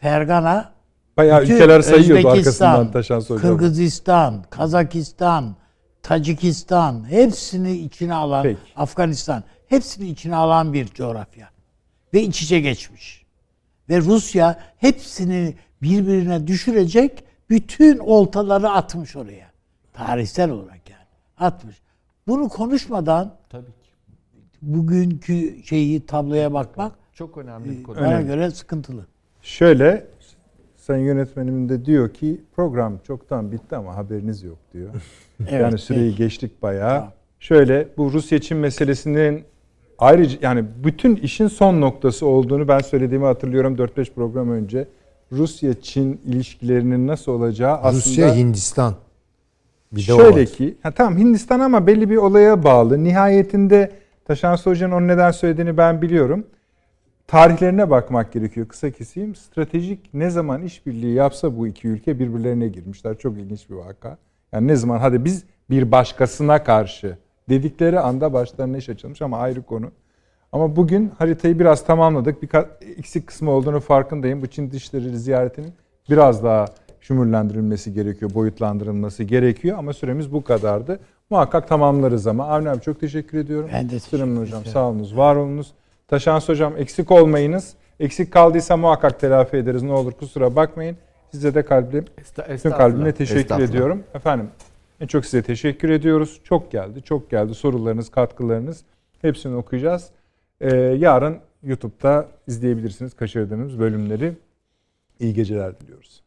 Fergana Bayağı ülkeler sayıyordu Özbekistan, arkasından Taşan. Kırgızistan, Kazakistan, Tacikistan hepsini içine alan Peki. Afganistan hepsini içine alan bir coğrafya. Ve iç içe geçmiş. Ve Rusya hepsini birbirine düşürecek bütün oltaları atmış oraya. Tarihsel olarak yani. Atmış. Bunu konuşmadan. Bugünkü şeyi tabloya bakmak Çok önemli bir konu. bana Önemli. göre sıkıntılı. Şöyle Sayın yönetmenim de diyor ki program çoktan bitti ama haberiniz yok diyor. (laughs) Evet, yani süreyi peki. geçtik bayağı. Tamam. Şöyle bu Rusya-Çin meselesinin ayrıca yani bütün işin son noktası olduğunu ben söylediğimi hatırlıyorum 4-5 program önce. Rusya-Çin ilişkilerinin nasıl olacağı aslında Rusya Hindistan. Bir de Şöyle ki, ha, tamam Hindistan ama belli bir olaya bağlı. Nihayetinde Taşan Hoca'nın onu neden söylediğini ben biliyorum. Tarihlerine bakmak gerekiyor. Kısa keseyim. Stratejik ne zaman işbirliği yapsa bu iki ülke birbirlerine girmişler. Çok ilginç bir vaka. Yani ne zaman hadi biz bir başkasına karşı dedikleri anda başlarına iş açılmış ama ayrı konu. Ama bugün haritayı biraz tamamladık. Birkaç eksik kısmı olduğunu farkındayım. Bu Çin dışları ziyaretinin biraz daha şumurlandırılması gerekiyor, boyutlandırılması gerekiyor. Ama süremiz bu kadardı. Muhakkak tamamlarız ama. Avni abi çok teşekkür ediyorum. Ben de teşekkür Süleyman hocam sağ olunuz, var olunuz. Taşans hocam eksik olmayınız. Eksik kaldıysa muhakkak telafi ederiz. Ne olur kusura bakmayın. Size de kalbim, Esta- bütün kalbimle teşekkür ediyorum. Efendim en çok size teşekkür ediyoruz. Çok geldi, çok geldi sorularınız, katkılarınız. Hepsini okuyacağız. Ee, yarın YouTube'da izleyebilirsiniz kaçırdığınız bölümleri. İyi geceler diliyoruz.